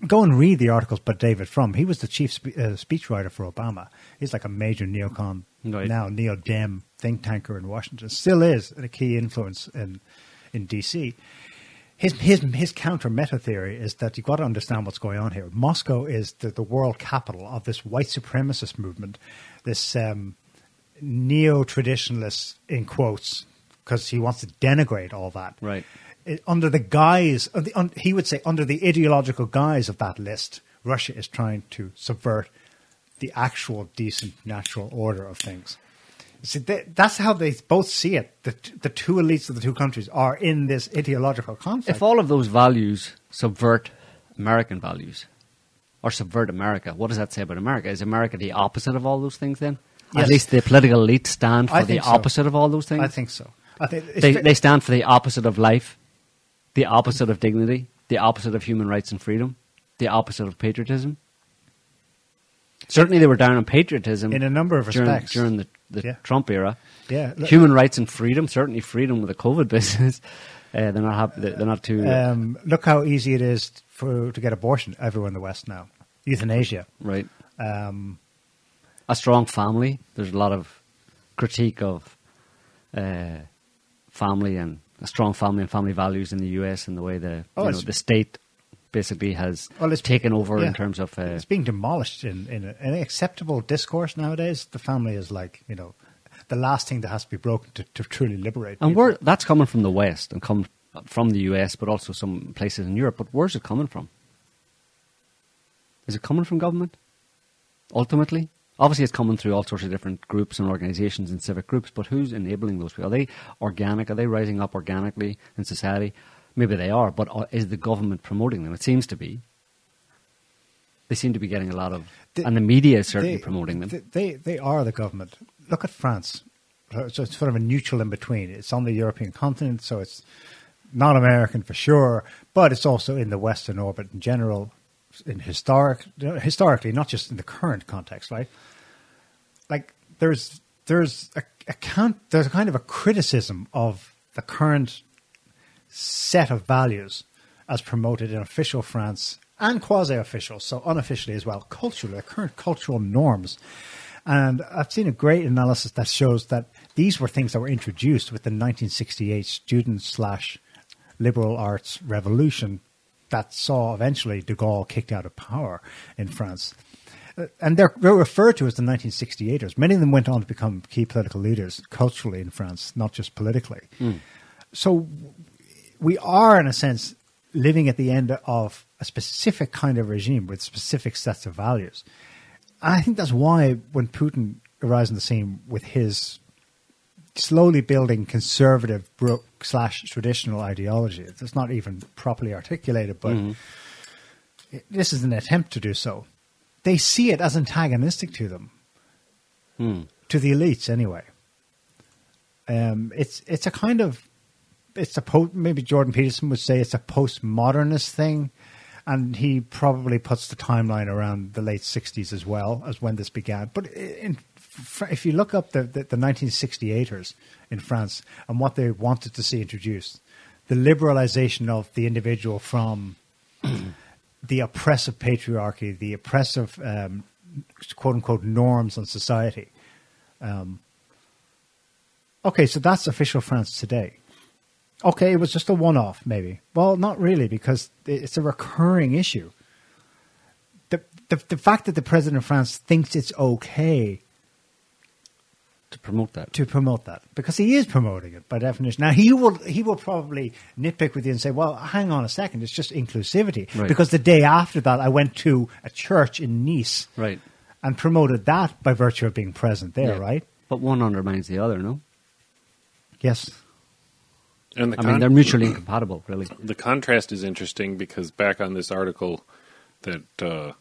go and read the articles by David Frum. He was the chief spe- uh, speechwriter for Obama. He's like a major neocon Right. now, neo-dem think tanker in Washington. Still is a key influence in in DC. His his his counter meta theory is that you've got to understand what's going on here. Moscow is the, the world capital of this white supremacist movement, this um, neo traditionalist in quotes, because he wants to denigrate all that. Right. It- under the guise, of the, un, he would say, under the ideological guise of that list, Russia is trying to subvert the actual decent natural order of things. See, they, that's how they both see it. The, the two elites of the two countries are in this ideological conflict. If all of those values subvert American values, or subvert America. What does that say about America? Is America the opposite of all those things then? Yes. At least the political elite stand for the think so. opposite of all those things. I think so. I think they, they stand for the opposite of life, the opposite of dignity, the opposite of human rights and freedom, the opposite of patriotism. Certainly, they were down on patriotism In a number of during, respects. during the, the Yeah. Trump era. Yeah, human rights and freedom. Certainly, freedom with the COVID business. Uh, they're not happy. They're not too um, look how easy it is for to get abortion everywhere in the West now. Euthanasia. right. Um, A strong family. There's a lot of critique of uh, family and a strong family and family values in the US and the way the Oh, you know, the state basically has Well, it's- taken over yeah. in terms of uh, it's being demolished in, in an acceptable discourse nowadays. The family is like, you know, the last thing that has to be broken to, to truly liberate. And where that's coming from the West and come from the US, but also some places in Europe. But where's it coming from? Is it coming from government? Ultimately, obviously, it's coming through all sorts of different groups and organisations and civic groups. But who's enabling those people? Are they organic? Are they rising up organically in society? Maybe they are, but uh, is the government promoting them? It seems to be. They seem to be getting a lot of, and the media is certainly They- promoting them. They, they, they are the government. Look at France. So it's sort of a neutral in between. It's on the European continent, so it's not American for sure, but it's also in the Western orbit in general, in historic, historically, not just in the current context, right? Like there's there's a, a count, there's a kind of a criticism of the current set of values as promoted in official France and quasi-official, so unofficially as well, culturally, current cultural norms. And I've seen a great analysis that shows that these were things that were introduced with the 1968 student slash liberal arts revolution that saw eventually de Gaulle kicked out of power in France. Uh, And they're, they're referred to as the 1968ers. Many of them went on to become key political leaders culturally in France, not just politically. So we are, in a sense, living at the end of a specific kind of regime with specific sets of values. And I think that's why when Putin arrives on the scene with his slowly building conservative slash traditional ideology, it's not even properly articulated, but it- this is an attempt to do so. They see it as antagonistic to them, Hmm. to the elites anyway. Um, it's it's a kind of it's a maybe Jordan Peterson would say it's a postmodernist thing, and he probably puts the timeline around the late '60s as well as when this began. But in, if you look up the, the, the 1968ers in France and what they wanted to see introduced, the liberalization of the individual from the oppressive patriarchy, the oppressive um, quote unquote norms on society. Um, okay, so that's official France today. Okay, it was just a one off, maybe. Well, not really, because it's a recurring issue. The, the, the fact that the president of France thinks it's okay to promote that. to promote that because he is promoting it by definition. Now he will he will probably nitpick with you and say, "Well, hang on a second, it's just inclusivity." Right. Because the day after that, I went to a church in Nice Right. and promoted that by virtue of being present there, Yeah. right? But one undermines the other, no? Yes. And the I mean, they're mutually incompatible, really. the contrast is interesting because back on this article that uh,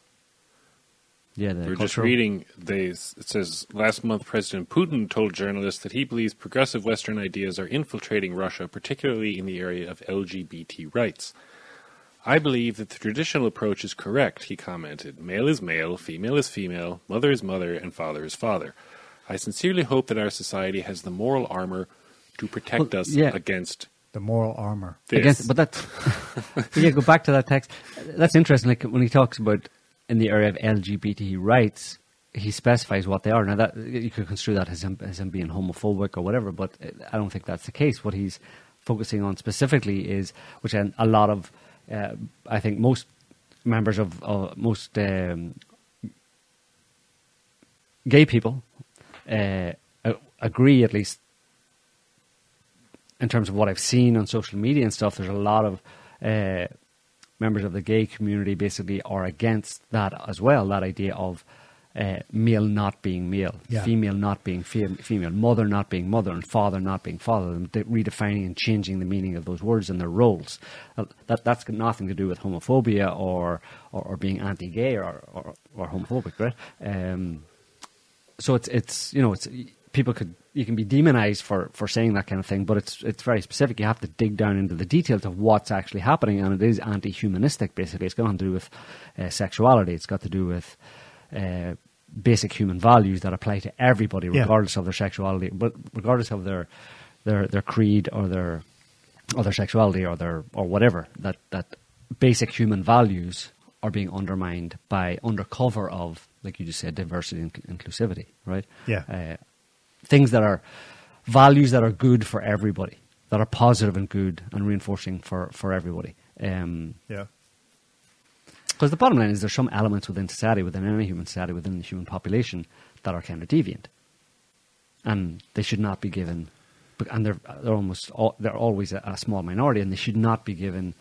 Yeah, we're just reading, they it says last month President Putin told journalists that he believes progressive Western ideas are infiltrating Russia, particularly in the area of LGBT rights. I believe that the traditional approach is correct, he commented. Male is male, female is female, mother is mother, and father is father. I sincerely hope that our society has the moral armor to protect Well, us yeah. against The moral armor. this. Against, but that's yeah. Go back to that text. That's interesting. Like when he talks about in the area of LGBT rights, he specifies what they are. Now that you could construe that as him, as him being homophobic or whatever, but I don't think that's the case. What he's focusing on specifically is, which a a lot of, uh, I think most members of uh, most um, gay people uh, agree, at least in terms of what I've seen on social media and stuff, there's a lot of uh, members of the gay community basically are against that as well. That idea of uh, male not being male, Yeah. female not being fe- female, mother not being mother, and father not being father, and de- redefining and changing the meaning of those words and their roles. Uh, that that's got nothing to do with homophobia or or, or being anti-gay or, or or homophobic, right? Um, so it's it's you know it's people could you can be demonized for for saying that kind of thing, but it's it's very specific. You have to dig down into the details of what's actually happening, and it is anti-humanistic. Basically, it's got to do with uh, sexuality. It's got to do with uh, basic human values that apply to everybody, Yeah. regardless of their sexuality, but regardless of their their their creed or their or their sexuality or their or whatever. That that basic human values are being undermined by under cover of, like you just said, diversity and inclusivity, right? Yeah. Uh, things that are values that are good for everybody, that are positive and good and reinforcing for for everybody. Um, Yeah. because the bottom line is there's some elements within society, within any human society, within the human population that are kind of deviant, and they should not be given. And they're they're almost all, they're always a, a small minority, and they should not be given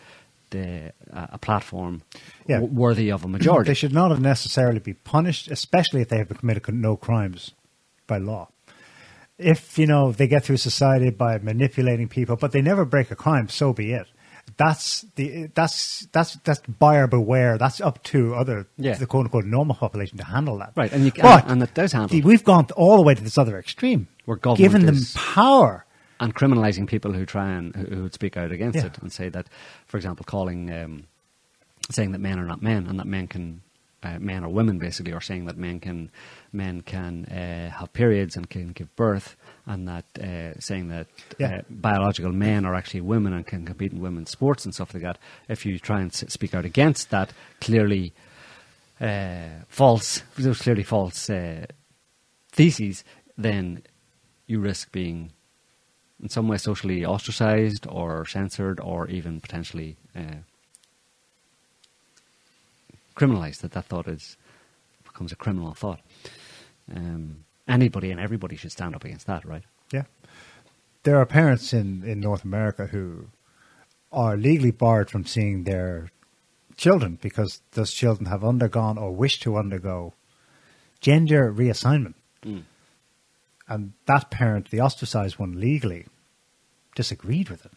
the uh, a platform Yeah. w- worthy of a majority. They should not have necessarily be punished, especially if they have committed no crimes by law. If you know they get through society by manipulating people, but they never break a crime, so be it. That's the that's that's that's buyer beware. That's up to other Yeah. the quote unquote normal population to handle that. Right, and you can- but and it does handle the- We've gone all the way to this other extreme. Where government giving them power. and criminalizing people who try and who, who would speak out against Yeah. it and say that, for example, calling um, saying that men are not men and that men can uh, men or women basically, are saying that men can men can uh, have periods and can give birth, and that uh, saying that Yeah. uh, biological men are actually women and can compete in women's sports and stuff like that. If you try and speak out against that, clearly uh, false, those clearly false uh, theses, then you risk being in some way socially ostracized or censored or even potentially uh, criminalized. That that thought is becomes a criminal thought. Um, anybody and everybody should stand up against that, right? Yeah. There are parents in, in North America who are legally barred from seeing their children because those children have undergone or wish to undergo gender reassignment. And that parent, the ostracized one legally, disagreed with it.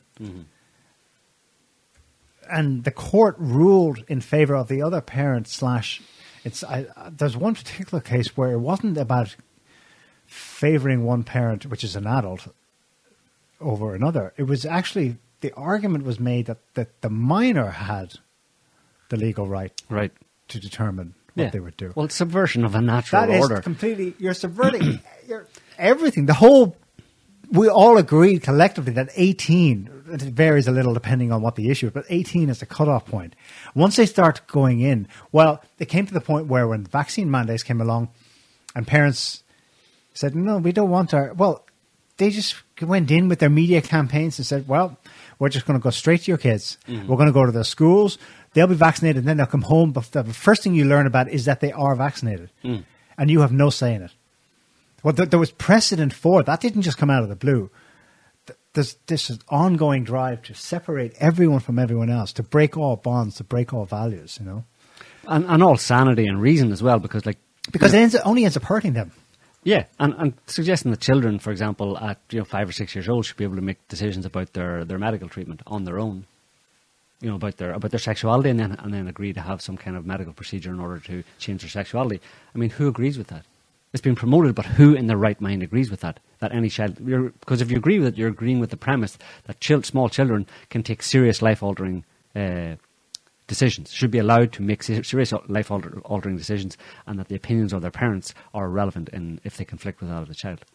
And the court ruled in favor of the other parent slash. It's I, there's one particular case where it wasn't about favoring one parent, which is an adult, over another. It was actually the argument was made that, that the minor had the legal right Right. to determine what yeah. they would do. Well, it's subversion of a natural that is order. completely you're subverting you're, everything. The whole we all agreed collectively that 18 it varies a little depending on what the issue is, but 18 is the cutoff point. Once they start going in, well, they came to the point where when vaccine mandates came along, and parents said, "No, we don't want our." Well, they just went in with their media campaigns and said, "Well, we're just going to go straight to your kids. Mm-hmm. We're going to go to their schools. They'll be vaccinated, and then they'll come home. But the first thing you learn about is that they are vaccinated, mm. and you have no say in it." Well, th- there was precedent for it. That didn't just come out of the blue. Th- There's this ongoing drive to separate everyone from everyone else, to break all bonds, to break all values. You know, and, and all sanity and reason as well, because like because it ends, only ends up hurting them. Yeah, and, and suggesting that children, for example, at you know five or six years old, should be able to make decisions about their, their medical treatment on their own. You know about their about their sexuality, and then and then agree to have some kind of medical procedure in order to change their sexuality. I mean, who agrees with that? It's been promoted, but who in their right mind agrees with that? That any child, you're, because if you agree with it, you're agreeing with the premise that chil- small children can take serious life altering uh, decisions, should be allowed to make serious life altering decisions, and that the opinions of their parents are irrelevant in if they conflict with that of the child.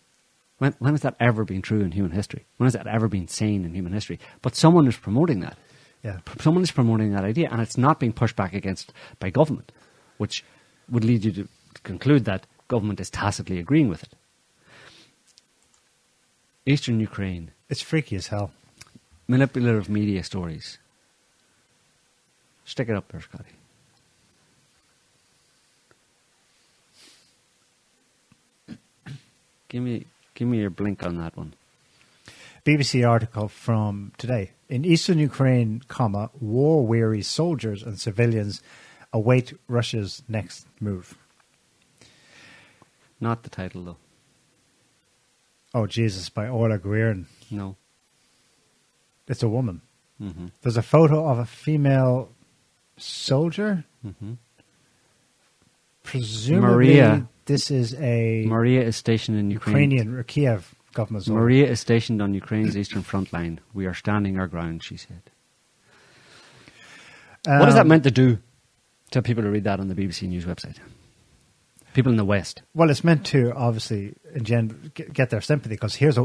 When, when has that ever been true in human history? When has that ever been sane in human history? But someone is promoting that. Yeah. Someone is promoting that idea, and it's not being pushed back against by government, which would lead you to conclude that government is tacitly agreeing with it. Eastern Ukraine, It's freaky as hell. manipulative media stories. Stick it up there, Scotty. Give me, give me your blink on that one. BBC article from today. In eastern Ukraine, comma, war-weary soldiers and civilians await Russia's next move. Not the title though. Oh Jesus, by Orla Guerin. No. It's a woman. hmm There's a photo of a female soldier. hmm Presumably, Maria. this is a Maria is stationed in Ukraine. Ukrainian or Kiev government. zone. Maria is stationed on Ukraine's eastern front line. We are standing our ground, she said. what is that Um, meant to do to people to read that on the BBC News website? People in the West. Well, it's meant to obviously engender, get, get their sympathy because here's a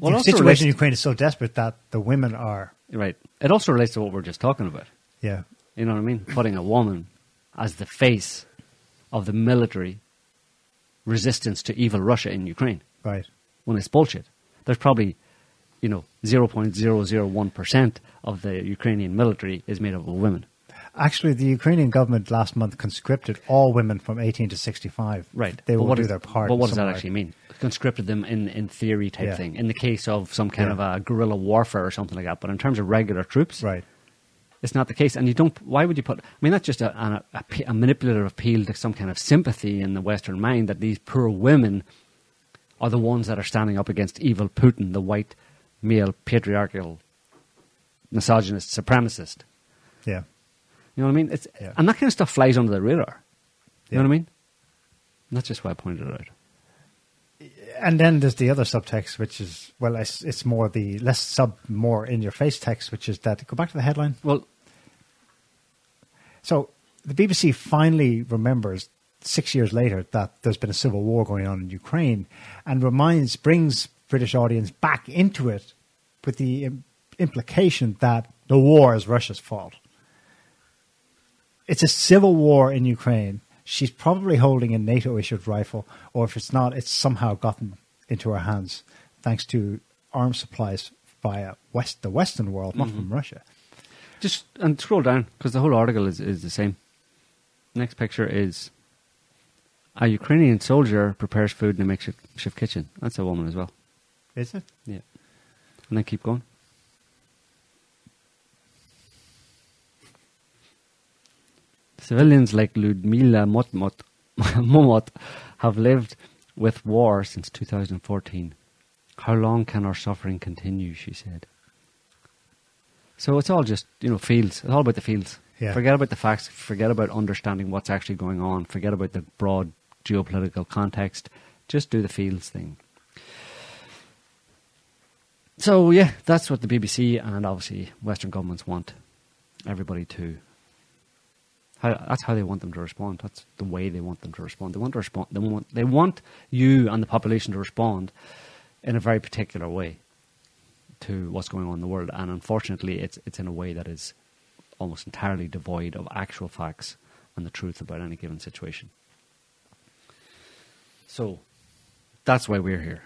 Well, the situation relates- in Ukraine is so desperate that the women are Right. It also relates to what we're just talking about. yeah You know what I mean? Putting a woman as the face of the military resistance to evil Russia in Ukraine right when it's bullshit. There's probably, you know, 0.001% of the Ukrainian military is made up of women. Actually, the Ukrainian government last month conscripted all women from 18 to 65. Right. They But will do is- their part. But what does that actually mean? Conscripted them in, in theory type Yeah. thing. In the case of some kind Yeah. of a guerrilla warfare or something like that. But in terms of regular troops, Right. it's not the case. And you don't. Why would you put? I mean, that's just a, a, a, a manipulative appeal to some kind of sympathy in the Western mind that these poor women are the ones that are standing up against evil Putin, the white male patriarchal misogynist supremacist. Yeah. You know what I mean? It's Yeah. and that kind of stuff flies under the radar. You know what I mean? And that's just why I pointed it out. And then there's the other subtext, which is well, it's, it's more the less sub, more in your face text, which is that. Go back to the headline. Well, So the BBC finally remembers six years later that there's been a civil war going on in Ukraine, and reminds brings British audience back into it with the implication that the war is Russia's fault. It's a civil war in Ukraine. She's probably holding a NATO issued rifle, or if it's not, it's somehow gotten into her hands thanks to arms supplies via West the Western world, not from mm-hmm. Russia. just and scroll down because the whole article is, is the same. Next picture is a Ukrainian soldier prepares food in a makeshift kitchen. That's a woman as well. Is it? Yeah. And then keep going. Civilians like Ludmila Motmot, Momot have lived with war since 2014. How long can our suffering continue, she said. So it's all just, you know, feels. It's all about the feels. Yeah. Forget about the facts. Forget about understanding what's actually going on. Forget about the broad geopolitical context. Just do the feels thing. So yeah, that's what the BBC and obviously Western governments want everybody to. How, that's how they want them to respond. That's the way they want them to respond. They want to respond. They want. They want you and the population to respond in a very particular way to what's going on in the world. And unfortunately, it's it's in a way that is almost entirely devoid of actual facts and the truth about any given situation. So that's why we're here.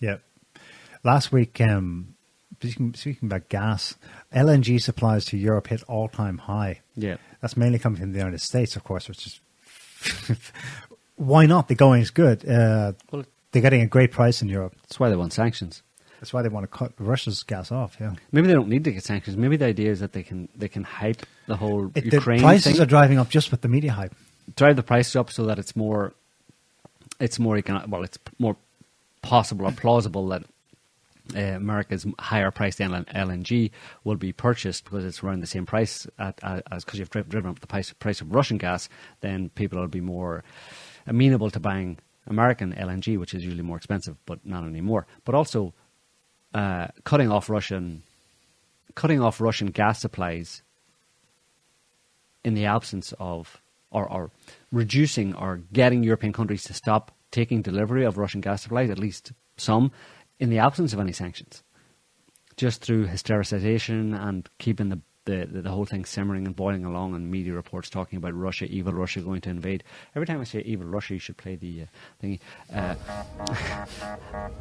Yeah. Last week, um, speaking, speaking about gas, LNG supplies to Europe hit all time high. Yeah. That's mainly coming from the United States, of course, which is why not? The going is good. Uh, Well, they're getting a great price in Europe. that's why they want sanctions. That's why they want to cut Russia's gas off. Yeah, Maybe they don't need to get sanctions. Maybe the idea is that they can they can hype the whole it, the Ukraine prices thing, are driving up just with the media hype. drive the prices up so that it's more it's more econo- well it's more possible or plausible that uh, America's higher priced LNG will be purchased because it's around the same price at, as because you've driven, driven up the price, price of Russian gas, then people will be more amenable to buying American LNG, which is usually more expensive, but not anymore. But also uh, cutting off Russian cutting off Russian gas supplies in the absence of or, or reducing or getting European countries to stop taking delivery of Russian gas supplies, at least some, in the absence of any sanctions, just through hystericization and keeping the the, the, whole thing simmering and boiling along, and media reports talking about Russia, evil Russia going to invade. Every time I say evil Russia, you should play the uh, thingy. Uh,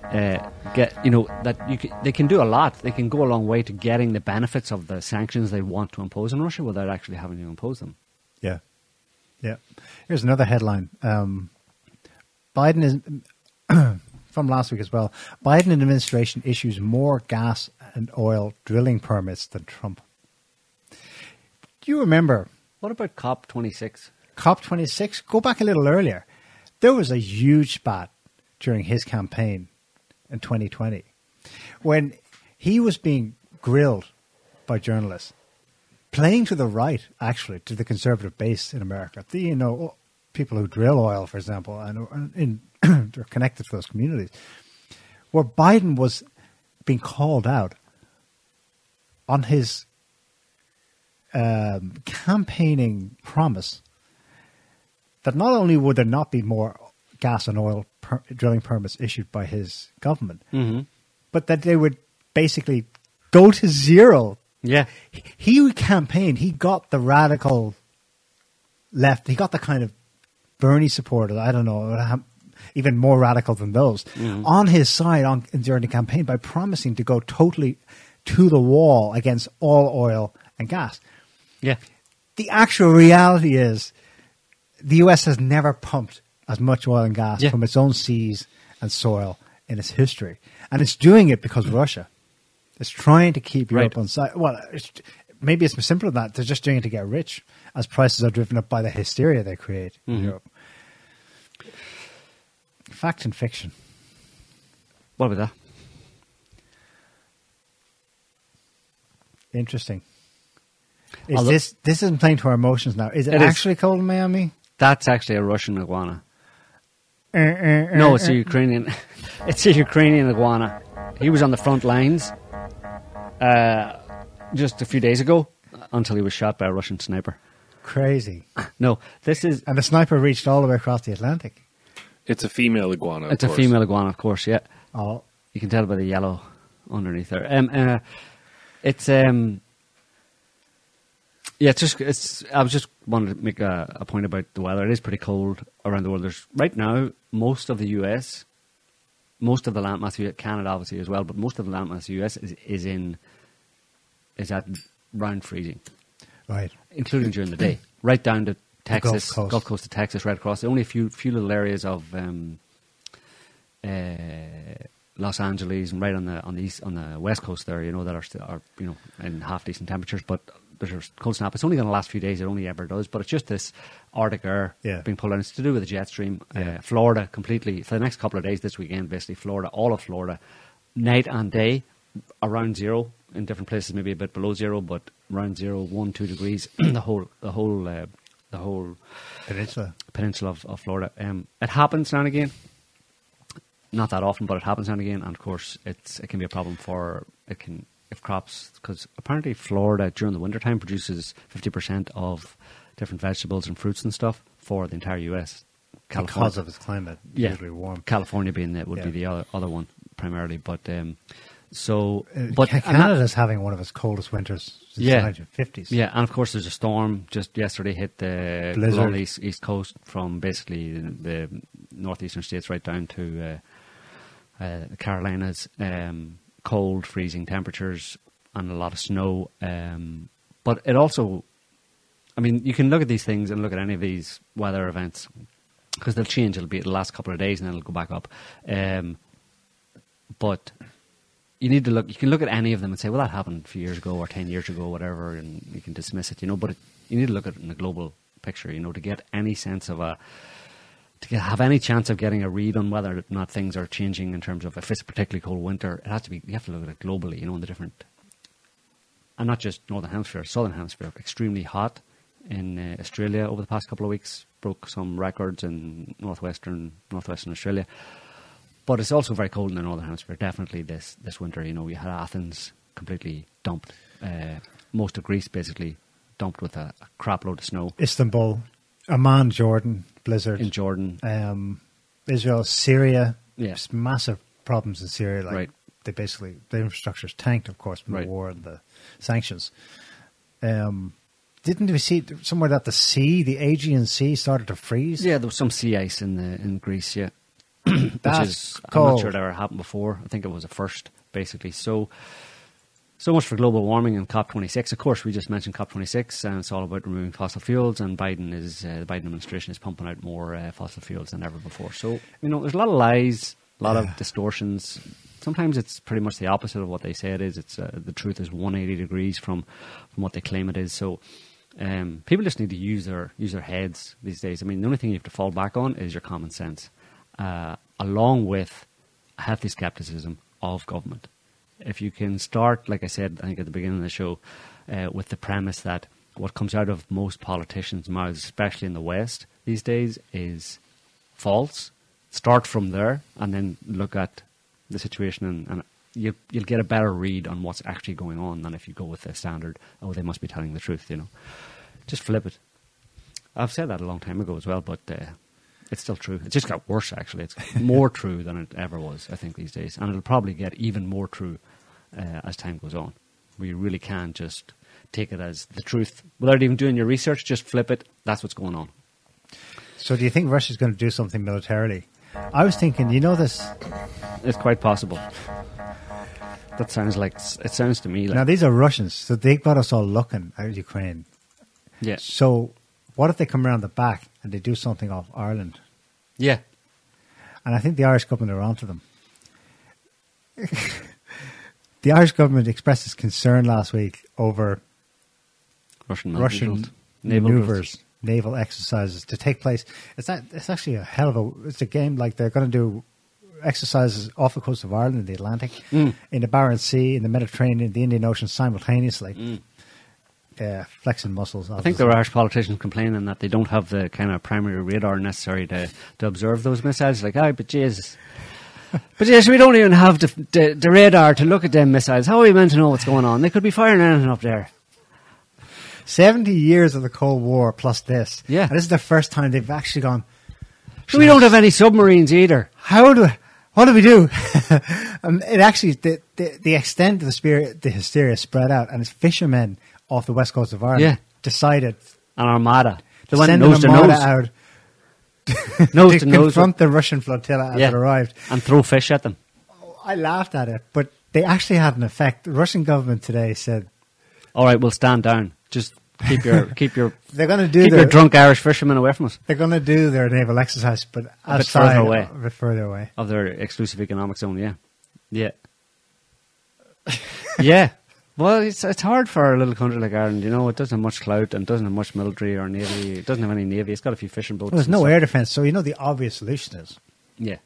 uh, get you know that you can, they can do a lot. They can go a long way to getting the benefits of the sanctions they want to impose on Russia without actually having to impose them. Yeah, yeah. Here's another headline. Um, Biden is from last week as well. Biden administration issues more gas and oil drilling permits than Trump. Do you remember What about COP twenty six? COP26? Go back a little earlier. There was a huge spat during his campaign in 2020 when he was being grilled by journalists, playing to the right, actually, to the conservative base in America. The, you know, people who drill oil, for example, and in, they're connected to those communities, where Biden was being called out on his um, campaigning promise that not only would there not be more gas and oil per- drilling permits issued by his government, but that they would basically go to zero. Yeah. He, he campaigned, he got the radical left, he got the kind of Bernie supporters, I don't know, even more radical than those, mm-hmm. on his side on, during the campaign by promising to go totally to the wall against all oil and gas Yeah. the actual reality is the US has never pumped as much oil and gas Yeah. from its own seas and soil in its history. And it's doing it because of Russia. is trying to keep Europe Right. on side. Well, it's, maybe it's simpler than that. They're just doing it to get rich as prices are driven up by the hysteria they create in mm-hmm. Europe. Fact and fiction. What about that? Interesting. Is Although- this this isn't playing to our emotions now? Is it, It is. actually cold in Miami? That's actually a Russian iguana. Uh, uh, No, uh, it's a uh. Ukrainian. It's a Ukrainian iguana. He was on the front lines uh, just a few days ago until he was shot by a Russian sniper. crazy. No, this is And the sniper reached all the way across the Atlantic. It's a female iguana. of it's a female iguana, of course. Yeah, Oh, you can tell by the yellow underneath there. Um, uh, it's um, yeah, it's just it's. I was just wanted to make a, a point about the weather. It is pretty cold around the world. There's right now most of the U.S., most of the landmass, Canada obviously as well, but most of the landmass the U.S. is is in is at round freezing, right. including during the day, right down to Texas, Gulf Gulf Coast. Coast, to Texas, right across. Only a few few little areas of um, uh, Los Angeles and right on the on the east on the west coast there, you know, that are still are you know in half decent temperatures, but there's a cold snap. It's only going to last a few days. It only ever does, but it's just this Arctic air Yeah. being pulled in. It's to do with the jet stream. Yeah. Uh, Florida completely for the next couple of days this weekend, basically Florida, all of Florida, night and day around zero in different places, maybe a bit below zero, but around zero, one, two degrees. the whole the whole uh, the whole Peninsula. peninsula of, of Florida. Um, it happens now and again. Not that often, but it happens now and again. And of course, it's it can be a problem for it can if crops because apparently Florida during the wintertime produces fifty percent of different vegetables and fruits and stuff for the entire U.S. Because of its climate, yeah, usually warm. California being the, would be the other, other one primarily, but um, so Uh, but Ca- and that- Canada's having one of its coldest winters since Yeah. the 1950s. Yeah, and of course there's a storm just yesterday hit the Blizzard. east, east coast from basically the, the northeastern states right down to uh, uh, the Carolinas. Um, cold, freezing temperatures and a lot of snow. Um, but it also, I mean, you can look at these things and look at any of these weather events because they'll change. It'll be the last couple of days and then it'll go back up. Um, but you need to look. You can look at any of them and say, "Well, that happened a few years ago or ten years ago, or whatever," and you can dismiss it, you know. But it, you need to look at it in a global picture, you know, to get any sense of a to have any chance of getting a read on whether or not things are changing in terms of if it's a particularly cold winter. It has to be. You have to look at it globally, you know, in the different, and not just northern hemisphere, southern hemisphere. Extremely hot in uh, Australia over the past couple of weeks, broke some records in northwestern northwestern Australia. But it's also very cold in the northern hemisphere. Definitely this this winter. You know, we had Athens completely dumped. Uh, most of Greece basically dumped with a, a crap load of snow. Istanbul, Amman, Jordan, blizzard. In Jordan, um, Israel, Syria. Yeah. Massive problems in Syria. Like Right. They basically the infrastructure's tanked, of course, from Right. the war and the sanctions. Um, didn't we see somewhere that the sea, the Aegean Sea, started to freeze? yeah, there was some sea ice in the in Greece. Yeah, which That's is I'm not sure it ever happened before. I think it was a first, basically. So, so much for global warming and COP26. Of course, we just mentioned COP26, and it's all about removing fossil fuels. And Biden is uh, the Biden administration is pumping out more uh, fossil fuels than ever before. So, you know, there's a lot of lies, a lot Yeah. of distortions. Sometimes it's pretty much the opposite of what they say it is. It's uh, the truth is 180 degrees from from what they claim it is. So. Um, people just need to use their use their heads these days. I mean, the only thing you have to fall back on is your common sense, uh, along with a healthy skepticism of government. If you can start, like I said, I think at the beginning of the show, uh, with the premise that what comes out of most politicians' mouths, especially in the West these days, is false. Start from there, and then look at the situation, and, and you, you'll get a better read on what's actually going on than if you go with the standard. Oh, they must be telling the truth. You know, just flip it. I've said that a long time ago as well, but uh, it's still true. It's just got worse, actually. It's more true than it ever was, I think, these days. And it'll probably get even more true uh, as time goes on. We really can just take it as the truth without even doing your research, just flip it. That's what's going on. So, do you think Russia's going to do something militarily? I was thinking, you know, this. It's quite possible. That sounds like it sounds to me like Now, these are Russians, so they got us all looking at Ukraine. yeah, So, what if they come around the back and they do something off Ireland? yeah. And I think the Irish government are onto them. the Irish government expressed its concern last week over Russian Russian naval maneuvers, naval exercises to take place. It's not, It's actually a hell of a. It's a game like they're going to do exercises off the coast of Ireland, in the Atlantic, Mm. in the Barents Sea, in the Mediterranean, the Indian Ocean simultaneously. Mm. Uh, flexing muscles. I think there were Irish politicians complaining that they don't have the kind of primary radar necessary to, to observe those missiles. Like, ah, but Jesus. But yes, we don't even have the, the, the radar to look at them missiles. How are we meant to know what's going on? They could be firing anything up there. 70 years of the Cold War plus this. Yeah. And this is the first time they've actually gone, So we don't have any submarines either. how do what do we do? um, it actually the, the the extent of the spirit the hysteria spread out, and it's fishermen off the west coast of Ireland Yeah. decided An armada. The to send nose to armada nose. out Nose to to nose. confront the Russian flotilla as Yeah. it arrived. And throw fish at them. I laughed at it, but they actually had an effect. The Russian government today said All right, we'll stand down. Just keep your keep your they're going to do keep their your drunk Irish fishermen away from us they're going to do their naval exercise, but a bit further away. a bit further away. of their exclusive economic zone. Yeah, yeah, yeah. Well, it's it's hard for a little country like Ireland. You know, it doesn't have much clout and doesn't have much military or navy. It doesn't have any navy. It's got a few fishing boats. Well, there's no stuff. air defense, so you know the obvious solution is Yeah,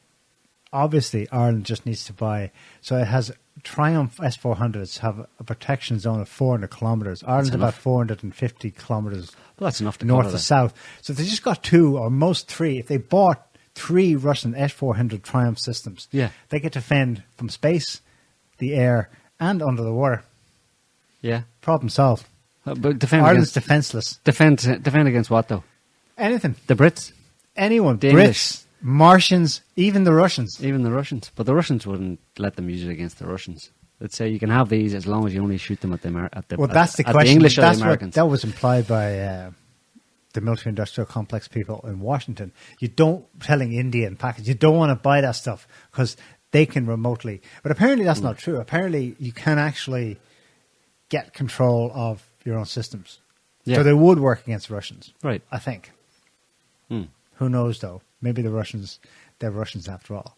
obviously Ireland just needs to buy. So it has Triumph S400s have a protection zone of 400 kilometers. Ireland's about 450 kilometers well, that's enough to north to south. So they just got two or most three. If they bought three Russian S400 Triumph systems, Yeah. they could defend from space, the air, and under the water. Yeah, Problem solved. Uh, but defend Ireland's against defenseless. defend defend against what though? Anything, The Brits, anyone, The Brits, English. Martians, even the Russians. even the Russians. But the Russians wouldn't let them use it against the Russians. Let's say you can have these as long as you only shoot them at the Amer- at the Well, at- that's the question. English or that's the what Americans. that was implied by uh, the military-industrial complex people in Washington. You don't telling India and Pakistan you don't want to buy that stuff because they can remotely. But apparently that's Hmm. not true. Apparently you can actually get control of your own systems. Yeah. So they would work against the Russians, right. I think. Hmm. Who knows though? Maybe the Russians, they're Russians after all.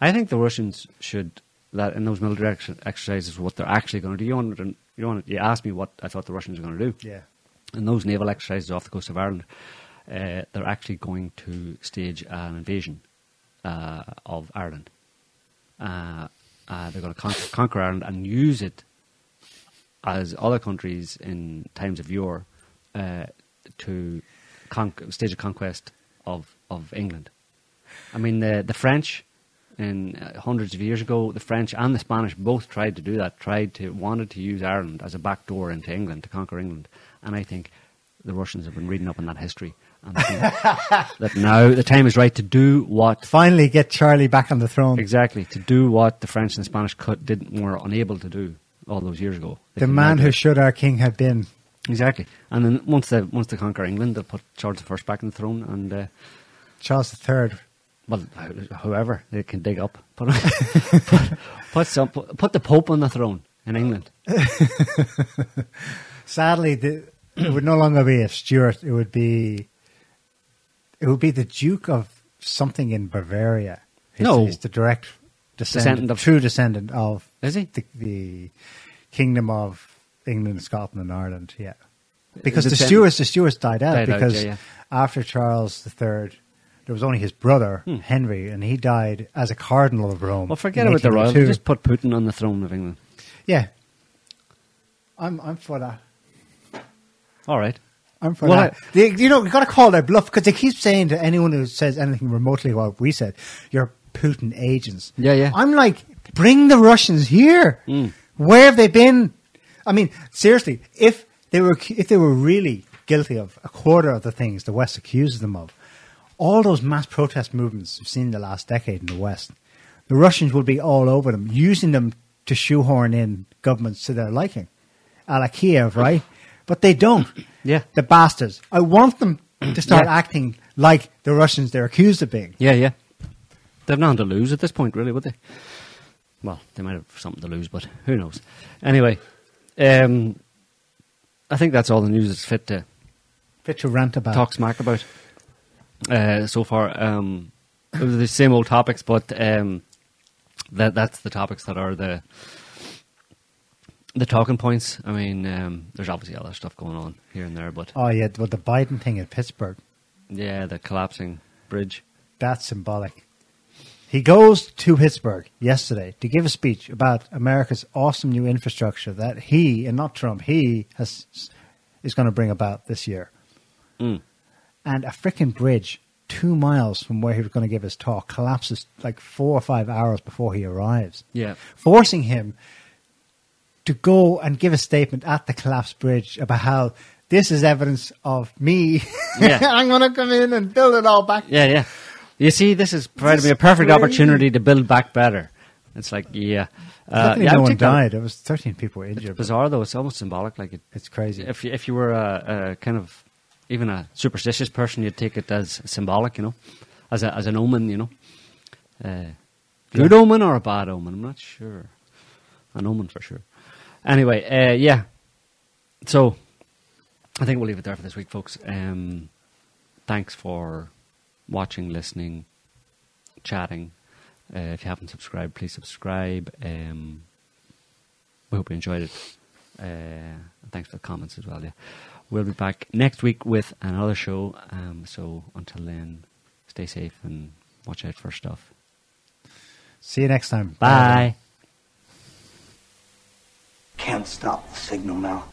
I think the Russians should that in those military ex- exercises what they're actually going to do. You want to, you want you asked me what I thought the Russians were going to do. Yeah. In those naval exercises off the coast of Ireland, uh, they're actually going to stage an invasion uh, of Ireland. Uh, uh, they're going to con- conquer Ireland and use it as other countries in times of yore uh, to con- stage a conquest of, of England. I mean, the the French, in uh, hundreds of years ago, the French and the Spanish both tried to do that. Tried to wanted to use Ireland as a back door into England to conquer England, and I think the Russians have been reading up on that history and think that now the time is right to do what Finally get Charlie back on the throne. exactly to do what the French and Spanish could, didn't were unable to do all those years ago. The man who should our king have been. exactly, and then once they once they conquer England, they'll put Charles First back on the throne and. Uh, Charles III. Well, whoever they can dig up, put put, put, some, put, put the Pope on the throne in England. Sadly, the, it would no longer be a Stuart. It would be it would be the Duke of something in Bavaria. He's, No. he's the direct descendant, Descendant of- true descendant of Is he? the, the kingdom of England, Scotland, and Ireland. Yeah, because the it then- Stuarts, the Stuarts died out Died out, because yeah, yeah. after Charles III, there was only his brother Hmm. Henry, and he died as a cardinal of Rome. Well, forget about the royals. 1802. Just put Putin on the throne of England. yeah. I'm I'm for that. All right. I'm for Well, that. They, you know, you got to call their bluff because they keep saying to anyone who says anything remotely what we said, "You're Putin agents." Yeah, yeah. I'm like, bring the Russians here. Mm. Where have they been? I mean, seriously, if they were if they were really guilty of a quarter of the things the West accuses them of, all those mass protest movements we've seen in the last decade in the West, the Russians would be all over them, using them to shoehorn in governments to their liking, a la Kiev, right? But they don't. Yeah. The bastards. I want them to start Yeah. acting like the Russians they're accused of being. Yeah, yeah. They've nothing to lose at this point, really, would they? Well, they might have something to lose, but who knows? Anyway, um, I think that's all the news that's fit to Fit to rant about. talk smack about uh, so far. Um, it was the same old topics, but um, that that's the topics that are the the talking points. I mean, um, there's obviously other stuff going on here and there, but Oh yeah, well the Biden thing in Pittsburgh. yeah, the collapsing bridge. That's symbolic. He goes to Pittsburgh yesterday to give a speech about America's awesome new infrastructure that he and not Trump he has is going to bring about this year, Mm. and a freaking bridge two miles from where he was going to give his talk collapses like four or five hours before he arrives, Yeah, forcing him to go and give a statement at the collapsed bridge about how this is evidence of me. Yeah. I'm going to come in and build it all back. yeah, yeah. You see, this has provided me a perfect crazy. opportunity to build back better. It's like, yeah, uh, yeah, no one died. It was 13 people were It's injured. but bizarre though. It's almost symbolic. Like it, It's crazy. if you, if you were a, a kind of even a superstitious person, you'd take it as symbolic, you know, as a as an omen, you know. Uh, good Yeah. omen or a bad omen? I'm not sure. An omen for sure. Anyway, uh, yeah. So I think we'll leave it there for this week, folks. Um, thanks for watching, listening, chatting. Uh, if you haven't subscribed, please subscribe. Um, we hope you enjoyed it. Uh, thanks for the comments as well. Yeah, we'll be back next week with another show. Um, so until then, stay safe and watch out for stuff. See you next time. Bye. Can't stop the signal now.